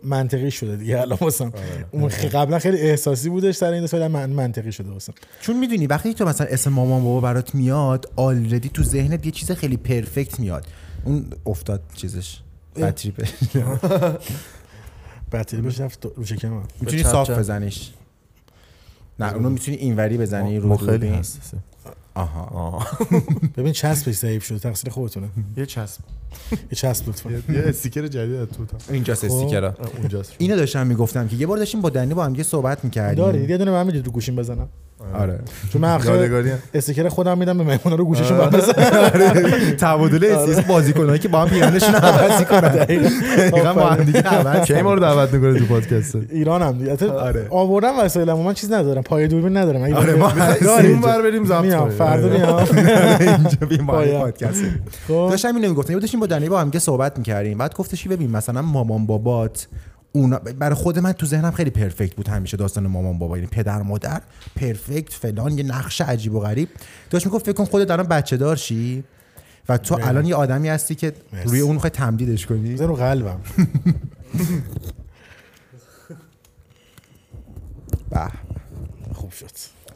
Speaker 3: منطقی شده دیگه. الان واسم اون خ- قبلا خیلی احساسی بودش سر این سال من منطقی شده واسم.
Speaker 2: چون می‌دونی وقتی تو مثلا اسم مامان بابا برات میاد آلردی تو ذهنت یه چیز خیلی پرفکت میاد. اون افتاد چیزش. بطری <laughs>
Speaker 3: بطری بهش رفت رو شکمم
Speaker 2: می‌تونی صاف. بزنیش. نه اونو می‌تونی اینوری بزنی رو
Speaker 1: خیلی. هست.
Speaker 2: آها.
Speaker 1: آه.
Speaker 3: ببین چسبش ضعیف شده تقصیر خودتونه.
Speaker 1: یه چسب.
Speaker 3: یه چسب لطفا.
Speaker 1: یه استیکر جدید تو تا.
Speaker 2: اینجاست
Speaker 3: خب.
Speaker 2: استیکرا
Speaker 1: اونجاست.
Speaker 2: اینو داشتم می‌گفتم که یه بار داشتیم با دنی با هم یه صحبت می‌کردیم.
Speaker 3: داری یه دونه من می‌دید رو گوشیم بزنم.
Speaker 2: آره.
Speaker 3: چون من آخه. استیکر خودم میدم به مهمونا رو گوششون بعد بزنم.
Speaker 2: تبادل اسیس بازیکنایی که با هم پیانشون عوض کنن. دقیقاً. با هم دیگه عوض
Speaker 1: کی ما رو دعوت می‌کنه تو پادکست؟
Speaker 3: ایرانم دیگه.
Speaker 2: آره.
Speaker 3: آوردم وسایلمو من چیز ندارم. پای دوربین ندارم.
Speaker 2: آره، ما.
Speaker 1: اون بر بریم ضبط
Speaker 3: میام.
Speaker 1: کنیم.
Speaker 3: فردا
Speaker 1: آره.
Speaker 3: میام. <laughs>
Speaker 2: اینجا بیم. پادکست.
Speaker 3: خب.
Speaker 2: داشتم اینو می‌گفتم. یه داشتیم با دنی با هم دیگه صحبت می‌کردیم. بعد گفتش که ببین مثلا مامان بابات اونا برای خود من تو ذهنم خیلی پرفکت بود همیشه داستان مامان بابا. یعنی پدر مادر پرفکت فلان یه نقش عجیب و غریب. داشت می‌گفت فکر کن خودت الان بچه دار شی و تو. الان یه آدمی هستی که
Speaker 3: مرسی.
Speaker 2: روی اون می‌خوای تمدیدش کنی.
Speaker 3: رو قلبم. <laughs>
Speaker 2: به.
Speaker 3: خوب شد.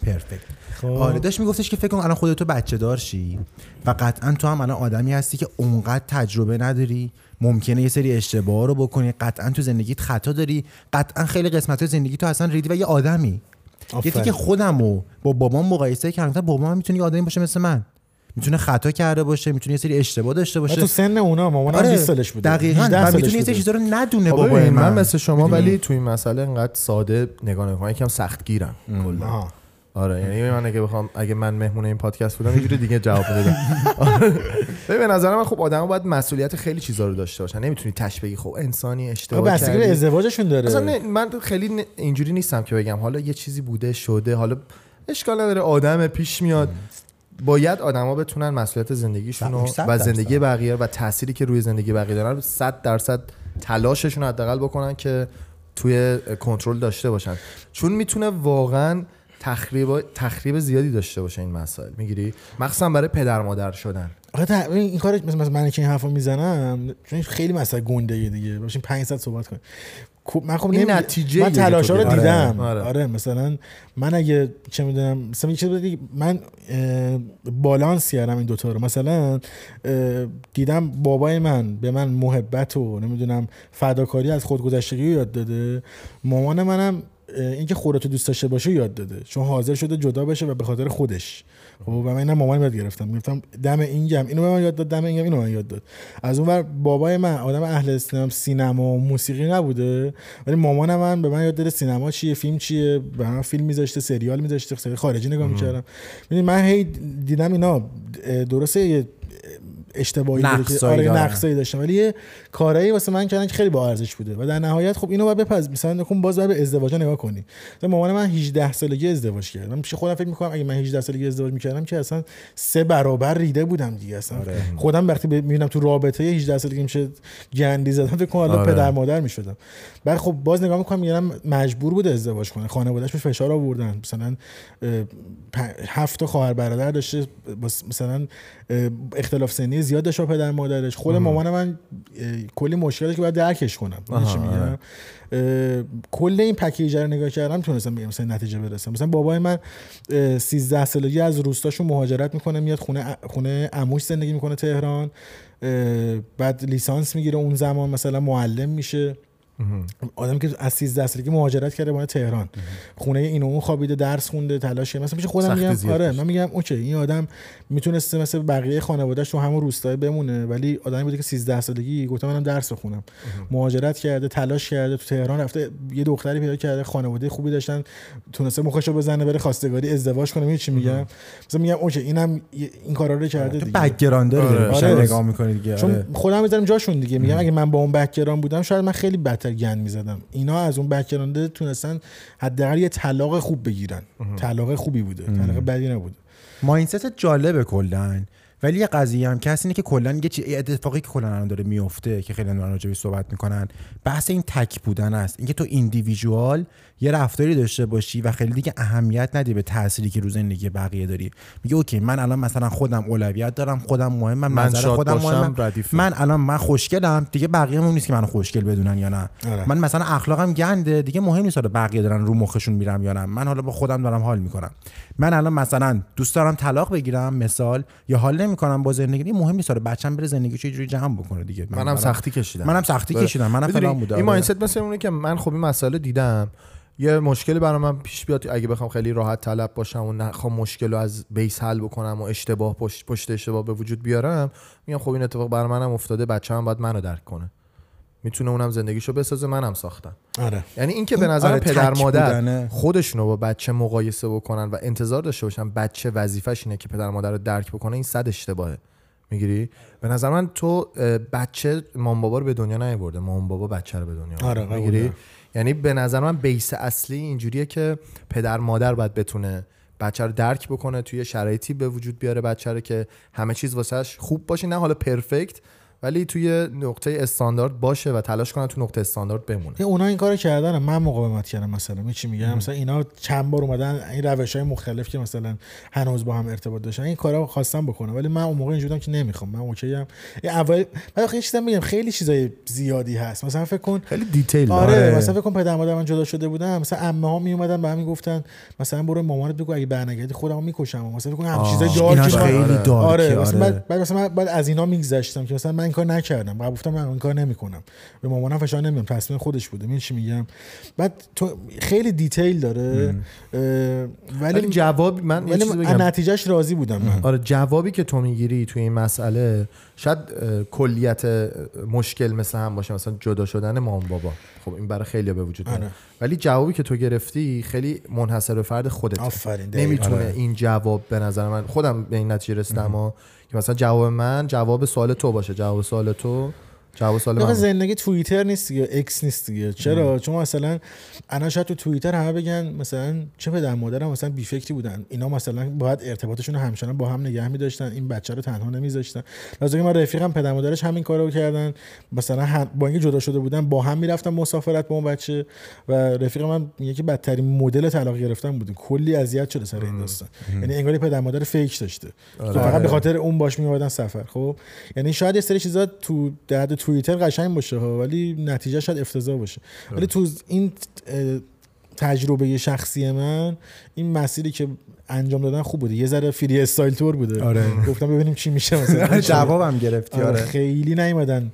Speaker 2: پرفکت.
Speaker 3: خب.
Speaker 2: آره داشت میگفتش که فکر کن الان خودتو بچه دار شی و قطعا تو هم الان آدمی هستی که اونقدر تجربه نداری ممکنه یه سری اشتباه رو بکنی. قطعا تو زندگیت خطا داری. قطعا خیلی قسمت زندگی تو اصلا ریدی و یه آدمی. یه. تیکه خودمو با بابام مقایسه کردم. بابام هم می‌تونه یه آدمی باشه مثل من. می‌تونه خطا کرده باشه می‌تونه یه سری اشتباه داشته باشه
Speaker 3: تو سن اونا مامانم 20 سالش بوده.
Speaker 2: دقیقاً.
Speaker 3: 18
Speaker 2: و می‌تونه یه سری. چیزا رو ندونه
Speaker 1: ببین،
Speaker 2: من,
Speaker 1: من. مثل شما ولی تو این مسئله انقدر ساده نگاه نمی‌کنم. یکم سخت گیرم کلا. آره یعنی من اگه بخوام اگه من مهمون این پادکست بودم یه جوری دیگه جواب می‌دادم <laughs> ببین به نظر من خب آدم باید مسئولیت خیلی چیزا رو داشته باشن. نمی‌تونی تش بگی خب انسانی اشتباه
Speaker 3: بستگی
Speaker 1: کردی.
Speaker 3: ازدواجشون داره.
Speaker 1: اصلا من خیلی اینجوری نیستم که بگم. حالا یه چیزی بوده شده حالا اشکال نداره آدم پیش میاد. باید آدما بتونن مسئولیت زندگیشون و. زندگی بقیه و تأثیری که روی زندگی بقیه دارن رو 100 درصد تلاششون رو حداقل بکنن که توی کنترل داشته باشن. چون می‌تونه واقعا تخریب تخریب زیادی داشته باشه این مسائل. می‌گیری؟ مخصوصا برای پدر مادر شدن.
Speaker 3: آخه این کار مثلا من که این حرفو می‌زنم چون این خیلی مسئله گنده دیگه. باشیم 5 ساعت صحبت کنیم. کو- من خب
Speaker 1: این نتیجه
Speaker 3: من تلاشا رو
Speaker 1: دیدی.
Speaker 3: دیدم.
Speaker 1: آره.
Speaker 3: آره. مثلا من اگه چه می‌دونم مثلا دیگه من بالانس کردم این دوتا رو. مثلا دیدم بابای من به من محبت و نمی‌دونم فداکاری از خودگذشتگی رو یاد داده. مامان منم اینکه خودتو دوست داشته باشه یاد داده. چون حاضر شده جدا بشه و به خاطر خودش. خب و من اینم مامان یاد گرفتم. گفتم دم این گم. اینو به من یاد داد دم این گم اینو من یاد داد. از اون ور بابای من آدم اهل سینما سینما و موسیقی نبوده. ولی مامان من به من یاد داده سینما چیه فیلم چیه. به من فیلم میذاشته سریال میذاشته خارجی نگاه می‌کردم. من هی دیدم اینا درسته اشتباهی آره. نقصایی داشتم ولی یه کارایی واسه من کردن که خیلی با ارزش بوده. و در نهایت خب اینو باید بپز مثلا نکن باز باید به ازدواج نگاه کنی. مثلا مامان من 18 سالگی ازدواج کرد من پیش خودم فکر می‌کنم اگه من 18 سالگی ازدواج می‌کردم که اصلا سه برابر ریده بودم دیگه. اصلا خودم وقتی می‌بینم تو رابطه 18 سالگی میشه گندی زدم فکر کنم
Speaker 1: آره.
Speaker 3: پدر مادر می‌شدم. بعد خب باز نگاه می‌کنم میگم مجبور بوده ازدواج کنه خانواده‌اش به فشار آوردن. مثلا هفت تا خواهر برادر داشته. مثلا اختلاف سنی زیاد داشت با پدر مادرش. خود مامان من کلی مشکل داشت که باید درکش کنم. میگم؟ اه، کل این پکیج رو نگاه کردم تونستم به مثلا نتیجه برسم. مثلا بابای من اه، 13 سالگی از روستاشون مهاجرت می‌کنه میاد خونه خونه عموش زندگی می‌کنه تهران. بعد لیسانس می‌گیره اون زمان مثلا معلم میشه. آدمی که از 13 سالگی مهاجرت کرده به تهران خونه این و اون خوابیده درس خونده تلاش مثلا پیش خودم میگم آره. من میگم okay این آدم می‌تونسته مثل بقیه خانواده‌اش تو همون روستای بمونه ولی آدمی بوده که 13 سالگی گفته منم درس بخونم مهاجرت کرده تلاش کرده تو تهران رفته یه دختری پیدا کرده خانواده خوبی داشتن تونسته مخشو بزنه بره خواستگاری ازدواج کنه چی میگم مثلا میگم okay اینم این کارا رو کرده دیگه
Speaker 2: background داری
Speaker 1: آره.
Speaker 2: نگاه می‌کنی دیگه
Speaker 3: چون
Speaker 2: آره.
Speaker 3: خودم می‌ذارم جاشون دیگه میگم اگه من با اون background بودم شاید من خیلی بدتر گند می‌زدم. اینا از اون background تونستن حداقل یه طلاق خوب بگیرن. طلاق خوبی بوده. طلاق بدی نبوده.
Speaker 2: mindset جالبه کلا. ولی یه قضیه هم که هست اینه که کلا یه چی- اتفاقی که کلا الان داره میفته که خیلی دارن راجعش صحبت می‌کنن بحث این تک بودن است. اینکه تو individual یه رفتاری داشته باشی و خیلی دیگه اهمیت ندی به تأثیری که رو زندگی بقیه داری میگه okay من الان مثلا خودم اولویت دارم خودم مهمم
Speaker 1: من
Speaker 2: نظر خودم مهمم
Speaker 1: ردیفه.
Speaker 2: من الان من خوشگلم دیگه بقیه مهم نیست که منو خوشگل بدونن یا نه
Speaker 3: آره.
Speaker 2: من مثلا اخلاقم گنده دیگه مهم نیست حالا بقیه دارن رو مخشون میرم یا نه من حالا با خودم دارم حال می‌کنم من الان مثلا دوست دارم طلاق بگیرم مثال یا حال نمی‌کنم با زندگی مهم نیست حالا بچه‌م بره زندگیشو یه جوری جمع بکنه دیگه من
Speaker 1: منم
Speaker 2: برام-
Speaker 1: سختی کشیدم
Speaker 2: منم سختی
Speaker 1: آره.
Speaker 2: کشیدم منم فلان بوده
Speaker 1: این. مایندست مثل اونه که من خب این مسئله دیدم یه مشکلی برای من پیش بیاد اگه بخوام خیلی راحت طلب باشم و نخوام مشکل رو از بیس حل بکنم و اشتباه پشت, پشت اشتباه به وجود بیارم میگم خب این اتفاق برای منم افتاده بچه هم باید منو درک کنه. می‌تونه اونم زندگیشو بسازه منم ساختم.
Speaker 3: آره.
Speaker 1: یعنی این که به نظر
Speaker 2: آره،
Speaker 1: پدر مادر. خودشونو با بچه مقایسه بکنن و انتظار داشته باشن بچه وظیفش اینه که پدر مادر رو درک بکنه این صد اشتباهه. می‌گیری؟ به نظر من تو بچه مام بابا رو به دنیا نیاورده مام بابا بچه رو به دنیا
Speaker 3: آره،.
Speaker 1: می‌گیری؟ یعنی به نظر من بیس اصلی اینجوریه که پدر مادر باید بتونه بچه رو درک بکنه توی شرایطی به وجود بیاره بچه رو که همه چیز واسهش خوب باشه. نه حالا پرفکت ولی توی نقطه استاندارد باشه و تلاش کنه تو نقطه استاندارد بمونه.
Speaker 3: اونا این کارو کردن من مقاومت کردم مثلا. می چی میگم؟ مثلا اینا چند بار اومدن این روش های مختلف که مثلا هنوز با هم ارتباط داشتن این کارا خواستم بکنم ولی من اون موقع اینجوریام که نمی‌خوام. من okay ام. اول آخه یه چیزی میگم خیلی چیزای زیادی هست. مثلا فکر کن
Speaker 1: خیلی detail.
Speaker 3: آره,
Speaker 2: آره.
Speaker 3: مثلا فکر کن پدر مادر من جدا شده بودم مثلا عمه ها می اومدن به هم می‌گفتن مثلا برو مامانت بگو اگه برنگردی خودمو می‌کشم. مثلا فکر کن هم. چیزای
Speaker 2: اینا
Speaker 3: dark ی
Speaker 2: خیلی
Speaker 3: من-
Speaker 2: dark ه،
Speaker 3: آره
Speaker 2: آره.
Speaker 3: مثلا بعد, مثلا من بعد از اینا میگذشتم که مثلا من این کار نکردم. بعد گفتم من این کار نمی‌کنم. به مامانم فشار نمیام تصمیم خودش بوده. این چی میگم؟ بعد تو خیلی دیتیل داره.
Speaker 1: ولی
Speaker 3: ولی
Speaker 1: جواب من
Speaker 3: ولی من. نتیجهش راضی بودم من.
Speaker 1: آره جوابی که تو می‌گیری توی این مسئله شاید کلیت مشکل مثل هم باشه. مثلا جدا شدن مام بابا. خب این برای خیلی به وجود میاد
Speaker 3: آره.
Speaker 1: ولی جوابی که تو گرفتی خیلی منحصر به فرد خودت. نمی‌تونه
Speaker 2: آره.
Speaker 1: این جواب به نظر من خودم به این نتیجه رسیدم مثلا جواب من جواب سوال تو باشه. جواب سوال تو جواب سوال
Speaker 3: زندگی توییتر نیست دیگه اکس نیست دیگه. چرا؟ چون مثلا الان شاید تو توییتر همه بگن مثلا چه پدر مادرم مثلا بی فکری بودن. اینا مثلا باید ارتباطشون رو همچنان با هم نگه می‌داشتن. این بچه رو تنها نمیذاشتن. لازم من رفیقم پدر مادرش همین کارو کردن. مثلا هم با اینکه جدا شده بودن با هم می‌رفتن مسافرت با اون بچه و رفیق من که بدترین مدل طلاق گرفتن بودن کلی اذیت شده سر این داستان. یعنی انگاری پدر مادر فیک داشته. که فقط به خاطر اون باش میومدن سفر. خب؟ یعنی شاید یه سری چیزا تو در حد توییتر قشنگ باشه ها ولی نتیجه شاید افتضاح باشه. ولی تو این تجربه شخصی من این مسیری که انجام دادن خوب بوده. یه ذره فری استایل تور بوده.
Speaker 2: آره.
Speaker 3: گفتم ببینیم چی میشه مثلا. <laughs>
Speaker 2: جوابم گرفتی
Speaker 3: آره،
Speaker 2: آره.
Speaker 3: خیلی نیومدن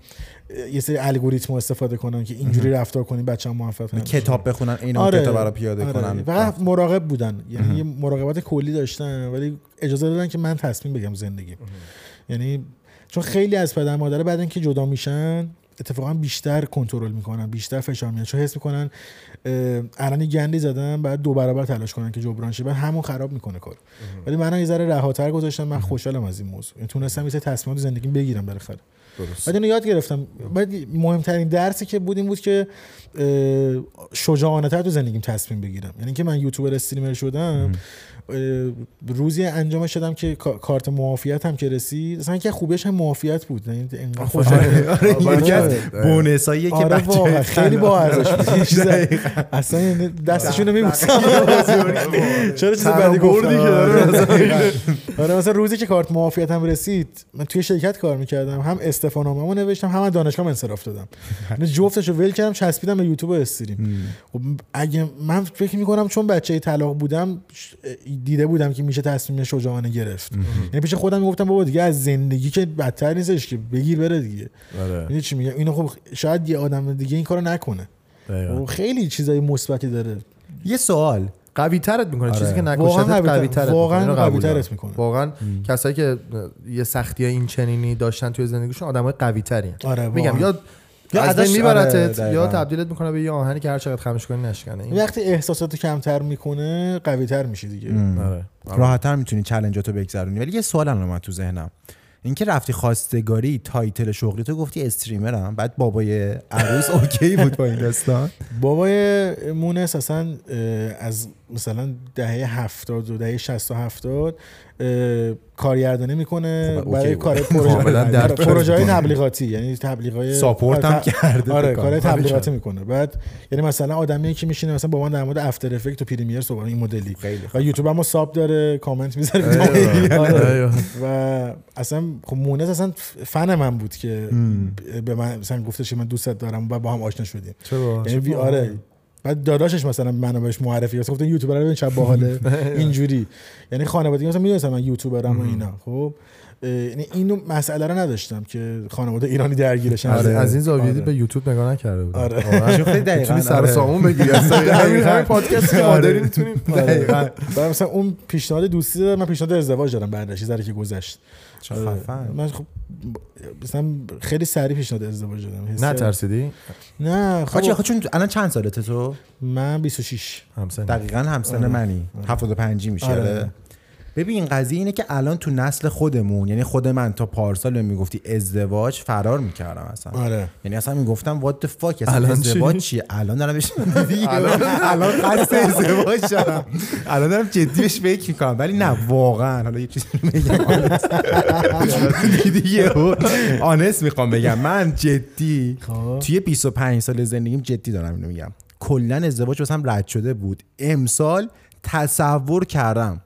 Speaker 3: یه سری الگوریتم استفاده کنن که اینجوری رفتار کنین بچه‌ها موفق نمیشه.
Speaker 2: کتاب بخونن این اون کتاب برای پیاده
Speaker 3: آره.
Speaker 2: کنن.
Speaker 3: فقط مراقب بودن. یعنی یه مراقبت کلی داشتن ولی اجازه دادن که من تصمیم بگم زندگی. یعنی چون خیلی از پدر مادر بعد اینکه جدا میشن اتفاقا بیشتر کنترل می‌کنن بیشتر فشار میاد چون حس می‌کنن الان گندی زدن بعد دو برابر تلاش کنن که جبران شه بعد همون خراب می‌کنه کار ولی من یه ذره رهاتر گذاشتم من خوشحالم از این موضوع. یعنی تونستم یه تصمیمات تو زندگیم بگیرم بالاخره.
Speaker 1: درست.
Speaker 3: بعد اینو یاد گرفتم. بعد مهمترین درسی که بود این بود که شجاعانه تر تو زندگیم تصمیم بگیرم. یعنی که من یوتیوبر استریمر شدم روزی انجامش شدم که کا- کارت معافیت هم که رسید. اصلا که خوبیش هم معافیت بود. یعنی
Speaker 2: آره
Speaker 3: آره.
Speaker 2: یکی از بونساییه که
Speaker 3: آره
Speaker 2: بچه
Speaker 3: خیلی با ارزش بود. <laughs> اصلا یعنی دستشون رو میبوسم. <laughs> چرا چیز بدی گفتم؟ آره. آره. مثلا روزی که کارت معافیت هم رسید من توی شرکت کار می‌کردم. هم استفاناممو نوشتم هم دانشگاه انصراف دادم. یعنی جفتشو ول کردم چسبیدم به یوتیوب و استریم. خب اگه من فکر می‌کنم چون بچه طلاق بودم دیده بودم که میشه تصمیم شجاعانه گرفت. یعنی پیش خودم می‌گفتم بابا دیگه از زندگی که بدتر نیستش که بگیر بره دیگه.
Speaker 1: آره.
Speaker 3: می‌دونی چی میگم اینو خب شاید یه آدم دیگه این کارو نکنه. و خیلی چیزای مثبتی داره.
Speaker 2: یه سوال.
Speaker 1: قوی ترت می‌کنه
Speaker 2: آره.
Speaker 1: چیزی که
Speaker 3: واقعا
Speaker 1: نکشتت قوی ترت
Speaker 3: واقعاً قوی‌ترت
Speaker 1: دارم.
Speaker 3: می‌کنه.
Speaker 1: واقعا کسایی که یه سختی این چنینی داشتن توی زندگیشون آدمای قوی ترین
Speaker 3: آره
Speaker 1: میگم. یا
Speaker 2: یا
Speaker 1: از
Speaker 2: ازش-
Speaker 1: بین میبرتت
Speaker 2: آره،
Speaker 1: یا. تبدیلت می‌کنه به یه آهنی که هر چقدر خمش کنی نشکنه. این
Speaker 3: وقتی احساسات کمتر می‌کنه قوی تر میشه دیگه
Speaker 1: آره.
Speaker 2: راحتتر می‌تونی challenge اتو بگذرونی. ولی یه سوال الان تو ذهنم. اینکه رفتی خواستگاری title شغلی تو گفتی streamer م بعد بابای عروس okay بود با این داستان؟ <laughs>
Speaker 3: بابای مونس اصلا از مثلا دهه هفتاد و دهه 60 و هفتاد کارگردانی می‌کنه
Speaker 2: خب،
Speaker 3: برای. کار پروژه پروژه های تبلیغاتی یانی تبلیغای
Speaker 2: ساپورت هم کرده
Speaker 3: آره کار. تبلیغاتی می‌کنه. بعد یعنی مثلا آدمی که میشینه مثلا با من در مورد افتر افکت و پریمیر صحبت این مدلی. و یوتیوب هم ساب داره کامنت می‌ذاره. <laughs> آره. و اصلا خب مونس اصلا فن من بود که به من مثلا گفتش که من دوستت دارم و با هم آشنا شدیم. یعنی آره. بعد داداشش مثلا منو بهش معرفی کرد. گفتن یوتیوبر ببین چه باحاله. <laughs> اینجوری. یعنی خانوادگی مثلا می‌دونستم من یوتیوبرم و اینا. خب یعنی اینو مسئله رو نداشتم که خانواده ایرانی درگیرشن.
Speaker 1: از, از این زاویه
Speaker 3: آره.
Speaker 1: به یوتیوب نگاه نکرده بودم.
Speaker 3: آره.
Speaker 2: خیلی دقیقاً
Speaker 1: می‌تونی سر
Speaker 2: آره.
Speaker 1: سامون بگیری. <laughs> از همین پادکستی که ما داریم می‌تونیم.
Speaker 3: آره. مثلا اون پیشنهاد دوستی داد من پیشنهاد ازدواج دادم بعدش ذره که گذشت.
Speaker 2: چه
Speaker 3: آره.
Speaker 2: خفن.
Speaker 3: من خب مثلا خیلی سریع پیشنهاد ازدواج دادم
Speaker 1: نه ترسیدی
Speaker 3: نه خب
Speaker 2: آخه چون الان چند سالته تو؟
Speaker 3: من 26
Speaker 1: همسن
Speaker 2: دقیقا همسن منی. 75 میشه
Speaker 3: آره.
Speaker 2: ببین این قضیه اینه که الان تو نسل خودمون یعنی خود من تا پارسال بهم می‌گفتی ازدواج فرار می‌کردم اصلا.
Speaker 3: آره.
Speaker 2: یعنی اصلا می‌گفتم what the fuck اصلا
Speaker 1: الان
Speaker 2: ازدواج
Speaker 1: چی؟
Speaker 2: چیه؟ الان دارم بهش <laughs> الان قصد ازدواج دارم الان دارم جدی بهش فکر می‌کنم. ولی نه واقعا. حالا یه چیزی بگم. دیگه آنست می‌خوام بگم. من جدی
Speaker 3: خب.
Speaker 2: توی 25 سال زندگیم جدی دارم اینو میگم. کلا ازدواج واسم رد شده بود. امسال تصور کردم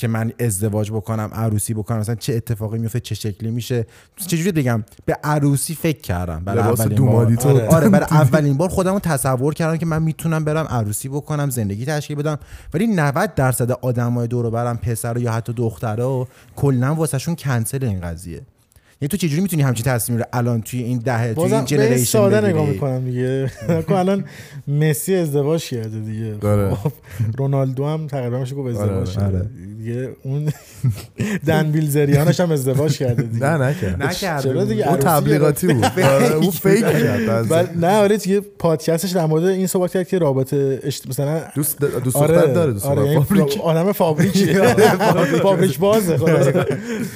Speaker 2: که من ازدواج بکنم عروسی بکنم مثلا چه اتفاقی میفته چه شکلی میشه. چجوری بگم؟ به عروسی فکر کردم. برای اولین بار.
Speaker 1: تو.
Speaker 3: آره.
Speaker 2: آره برای <laughs> اولین بار خودم رو تصور کردم که من می‌تونم برم عروسی بکنم زندگی تشکیل بدم. ولی 90 درصد آدمای دور و برم پسر یا حتی دخترها کلا واسهشون کنسل این قضیه. یعنی تو چجوری می‌تونی همچین تصمیم رو الان توی این دهه توی این جنریشن
Speaker 3: ساده؟ نگاه می‌کنم دیگه. نکن <laughs> الان مسی ازدواج کرده دیگه.
Speaker 1: آره.
Speaker 3: خب، رونالدو هم تقریبا میشه گفت ازدواج
Speaker 1: آره،
Speaker 3: کرده. دیگه اون <laughs> دن بیلزریانش هم ازدواج کرده دیگه.
Speaker 1: نه نکرد.
Speaker 2: نکرد
Speaker 3: چرا دیگه
Speaker 1: اون تبلیغاتی بود. آره، اون فیک کرد
Speaker 3: نه آره دیگه پادکستش در مورد این صحبت کرد که رابطه اشت... مثلا
Speaker 1: دوست دوست
Speaker 3: آره
Speaker 1: دختر داره دوست
Speaker 3: آره یعنی
Speaker 1: فابریک.
Speaker 3: آدم فابریکیه. <laughs> فابریک بازه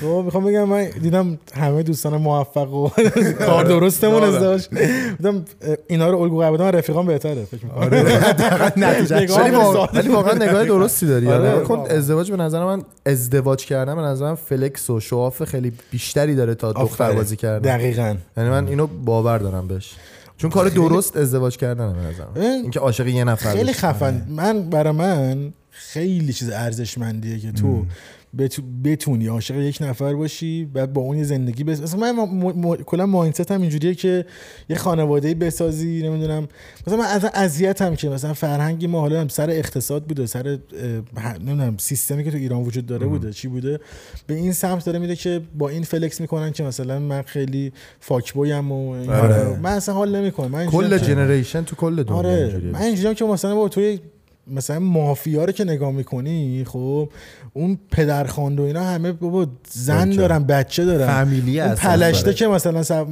Speaker 3: خب می‌خوام بگم من دیدم همه دوستان موفق و کار درستمون
Speaker 1: آره.
Speaker 3: ازدواج. دیدم اینا رو الگو قرار بدم رفیقام بهتره فکر می‌کنم. <laughs> <laughs> نگاه
Speaker 1: ولی واقعا نگاه درستی داری.
Speaker 3: آره،
Speaker 1: آره کن. ازدواج به نظر من ازدواج کردن به نظر من فلکس و شواف خیلی بیشتری داره تا دختر. بازی کردن.
Speaker 3: دقیقاً.
Speaker 1: یعنی من اینو باور دارم بهش. چون کار درست ازدواج کردن به نظرم
Speaker 3: اه،
Speaker 1: اینکه عاشق یه نفر
Speaker 3: خیلی. خفن. من برای من خیلی چیز ارزشمندیه که تو بتونی عاشق یک نفر باشی بعد با اون یه زندگی بس مثلا من م- م- کلا مایندست هم اینجوریه که یه خانواده بسازی نمی‌دونم. مثلا من از اذیتم که مثلا فرهنگی ما حالا هم سر اقتصاد بوده سر نمی‌دونم سیستمی که تو ایران وجود داره بوده چی بوده؟ به این سمت داره میره که با این فلکس می‌کنن که مثلا من خیلی فاکبویم و این
Speaker 1: آره.
Speaker 3: من اصلا حال نمی‌کنم. من
Speaker 1: کل جنریشن تو کل دنیا
Speaker 3: آره.
Speaker 1: اینجوریه.
Speaker 3: من اینجوریام که مثلا با توی مثلا مافیا رو که نگاه می‌کنی خب اون پدرخواند و اینا همه بابا زن. دارن بچه دارن.
Speaker 2: فامیلی
Speaker 3: اون پلشته
Speaker 2: آره.
Speaker 3: که مثلا سب...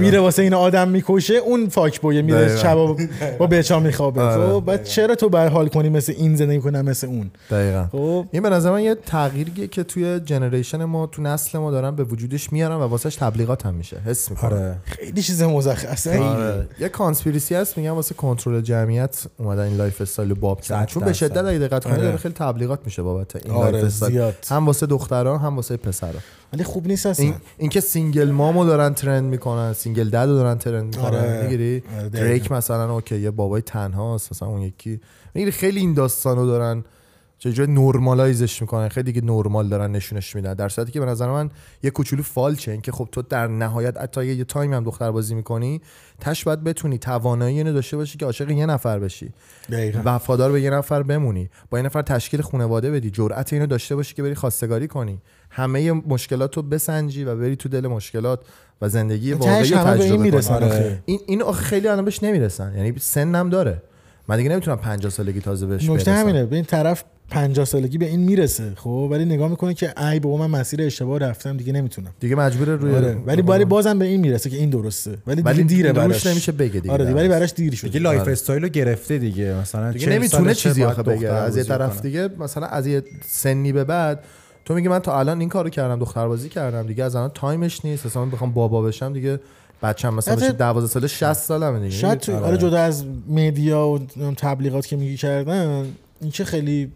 Speaker 3: میره واسه این آدم می‌کشه اون فاک بویه میره
Speaker 1: دقیقا.
Speaker 3: شب <laughs> با بچا میخوابه.
Speaker 1: آره.
Speaker 3: خب بعد چرا تو بر حال کنی مثل این زندگی کنی مثل اون؟
Speaker 1: دقیقا.
Speaker 3: خب.
Speaker 1: این به نظر من یه تغییریه که توی جنریشن ما تو نسل ما دارن به وجودش میارن و واسهش تبلیغات هم میشه. حس می‌کنم.
Speaker 2: آره.
Speaker 3: خیلی چیز مزخرفه.
Speaker 1: یه conspiracy هست میگن واسه کنترل جمعیت اومدن این lifestyle باب کردن
Speaker 2: صد
Speaker 1: چون به. شدت اگه دقت کنید
Speaker 3: آره.
Speaker 1: داره خیلی تبلیغات میشه بابت این
Speaker 3: آره،
Speaker 1: lifestyle
Speaker 3: زیاد.
Speaker 1: هم واسه دخترها هم واسه پسرا
Speaker 3: ولی خوب نیست
Speaker 1: این
Speaker 3: اصلا
Speaker 1: اینکه single mom و دارن trend می‌کنن single dad رو دارن trend می‌کنن
Speaker 3: آره.
Speaker 1: می‌گیری
Speaker 3: آره،.
Speaker 1: دریک مثلا okay یه بابای تنهاست مثلا اون یکی می‌گیری خیلی این داستانو دارن چجوری normalize ش می‌کنن؟ خیلی دیگه نورمال دارن نشونش میدن. در صورتی که به نظر من یه کوچولو فالچه این که خب تو در نهایت حتی یه تایم هم دختر بازی می‌کنی تش باید بتونی توانایی اینو داشته باشی که عاشق یه نفر بشی.
Speaker 3: دقیقاً.
Speaker 1: وفادار به یه نفر بمونی. با یه نفر تشکیل خانواده بدی جرأت اینو داشته باشی که بری خواستگاری کنی. همه مشکلات رو بسنجی و بری تو دل مشکلات و زندگی واقعی تجربه
Speaker 3: می‌رسن
Speaker 1: کنی. این این آخه خیلی الان بهش نمی‌رسن. یعنی سنم داره. من دیگه نمی‌تونم 50 سالگی تازه بهش
Speaker 3: نکته همینه. به این طرف 50 سالگی به این می‌رسه خب؟ ولی نگاه می‌کنه که ای بابا من مسیر اشتباه رفتم دیگه نمی‌تونم.
Speaker 1: دیگه مجبور روی
Speaker 3: آره. ولی ولی بازم به این می‌رسه که این درسته. ولی دیگه
Speaker 1: ولی
Speaker 3: دیره
Speaker 1: روش
Speaker 3: براش.
Speaker 1: نمیشه بگه دیگه.
Speaker 3: آره دیگه ولی براش دیر شد
Speaker 2: دیگه life
Speaker 1: آره.
Speaker 2: استایل رو گرفته دیگه. مثلا
Speaker 1: دیگه
Speaker 2: 40
Speaker 1: نمی‌تونه چیزی آخه بگه. از یه طرف. دیگه مثلا از یه سنی به بعد تو میگی من تا الان این کارو کردم دختر بازی کردم دیگه از الان time ش نیست. مثلا من بخوام بابا بشم دیگه بچه‌م مثلا بشه 12 ساله 60 سالمه دیگه.
Speaker 3: شاید تو
Speaker 1: آره.
Speaker 3: جدا از مدیا و تبلیغات که میگی کردن این که خیلی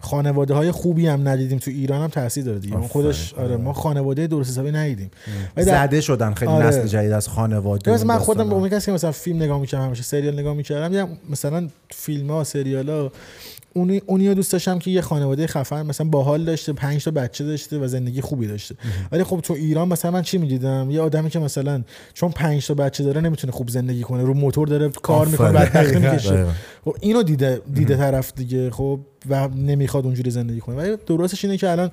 Speaker 3: خانواده های خوبی هم ندیدیم تو ایران هم تاثیر داره دیگه. خودش آره ما خانواده درست حسابی ندیدیم در-
Speaker 2: زده شدن خیلی
Speaker 3: آره.
Speaker 2: نسل جدید از خانواده
Speaker 3: مثلا من خودم به. اون کسی که مثلا فیلم نگاه می‌کردم همیشه سریال نگاه می‌کردم مثلا فیلم ها سریال ها اونی اونی دوست داشتم که یه خانواده خفن مثلا باحال داشته پنج تا بچه داشته و زندگی خوبی داشته. ولی خب تو ایران مثلا من چی می‌دیدم؟ یه آدمی که مثلا چون پنج تا بچه داره نمی‌تونه خوب زندگی کنه رو موتور داره کار می‌کنه. بدبختی می‌کشه.
Speaker 1: دقیقاً. <laughs>
Speaker 3: خب اینو دیده دیده طرف دیگه خب و نمی‌خواد اونجوری زندگی کنه. ولی درستش اینه که الان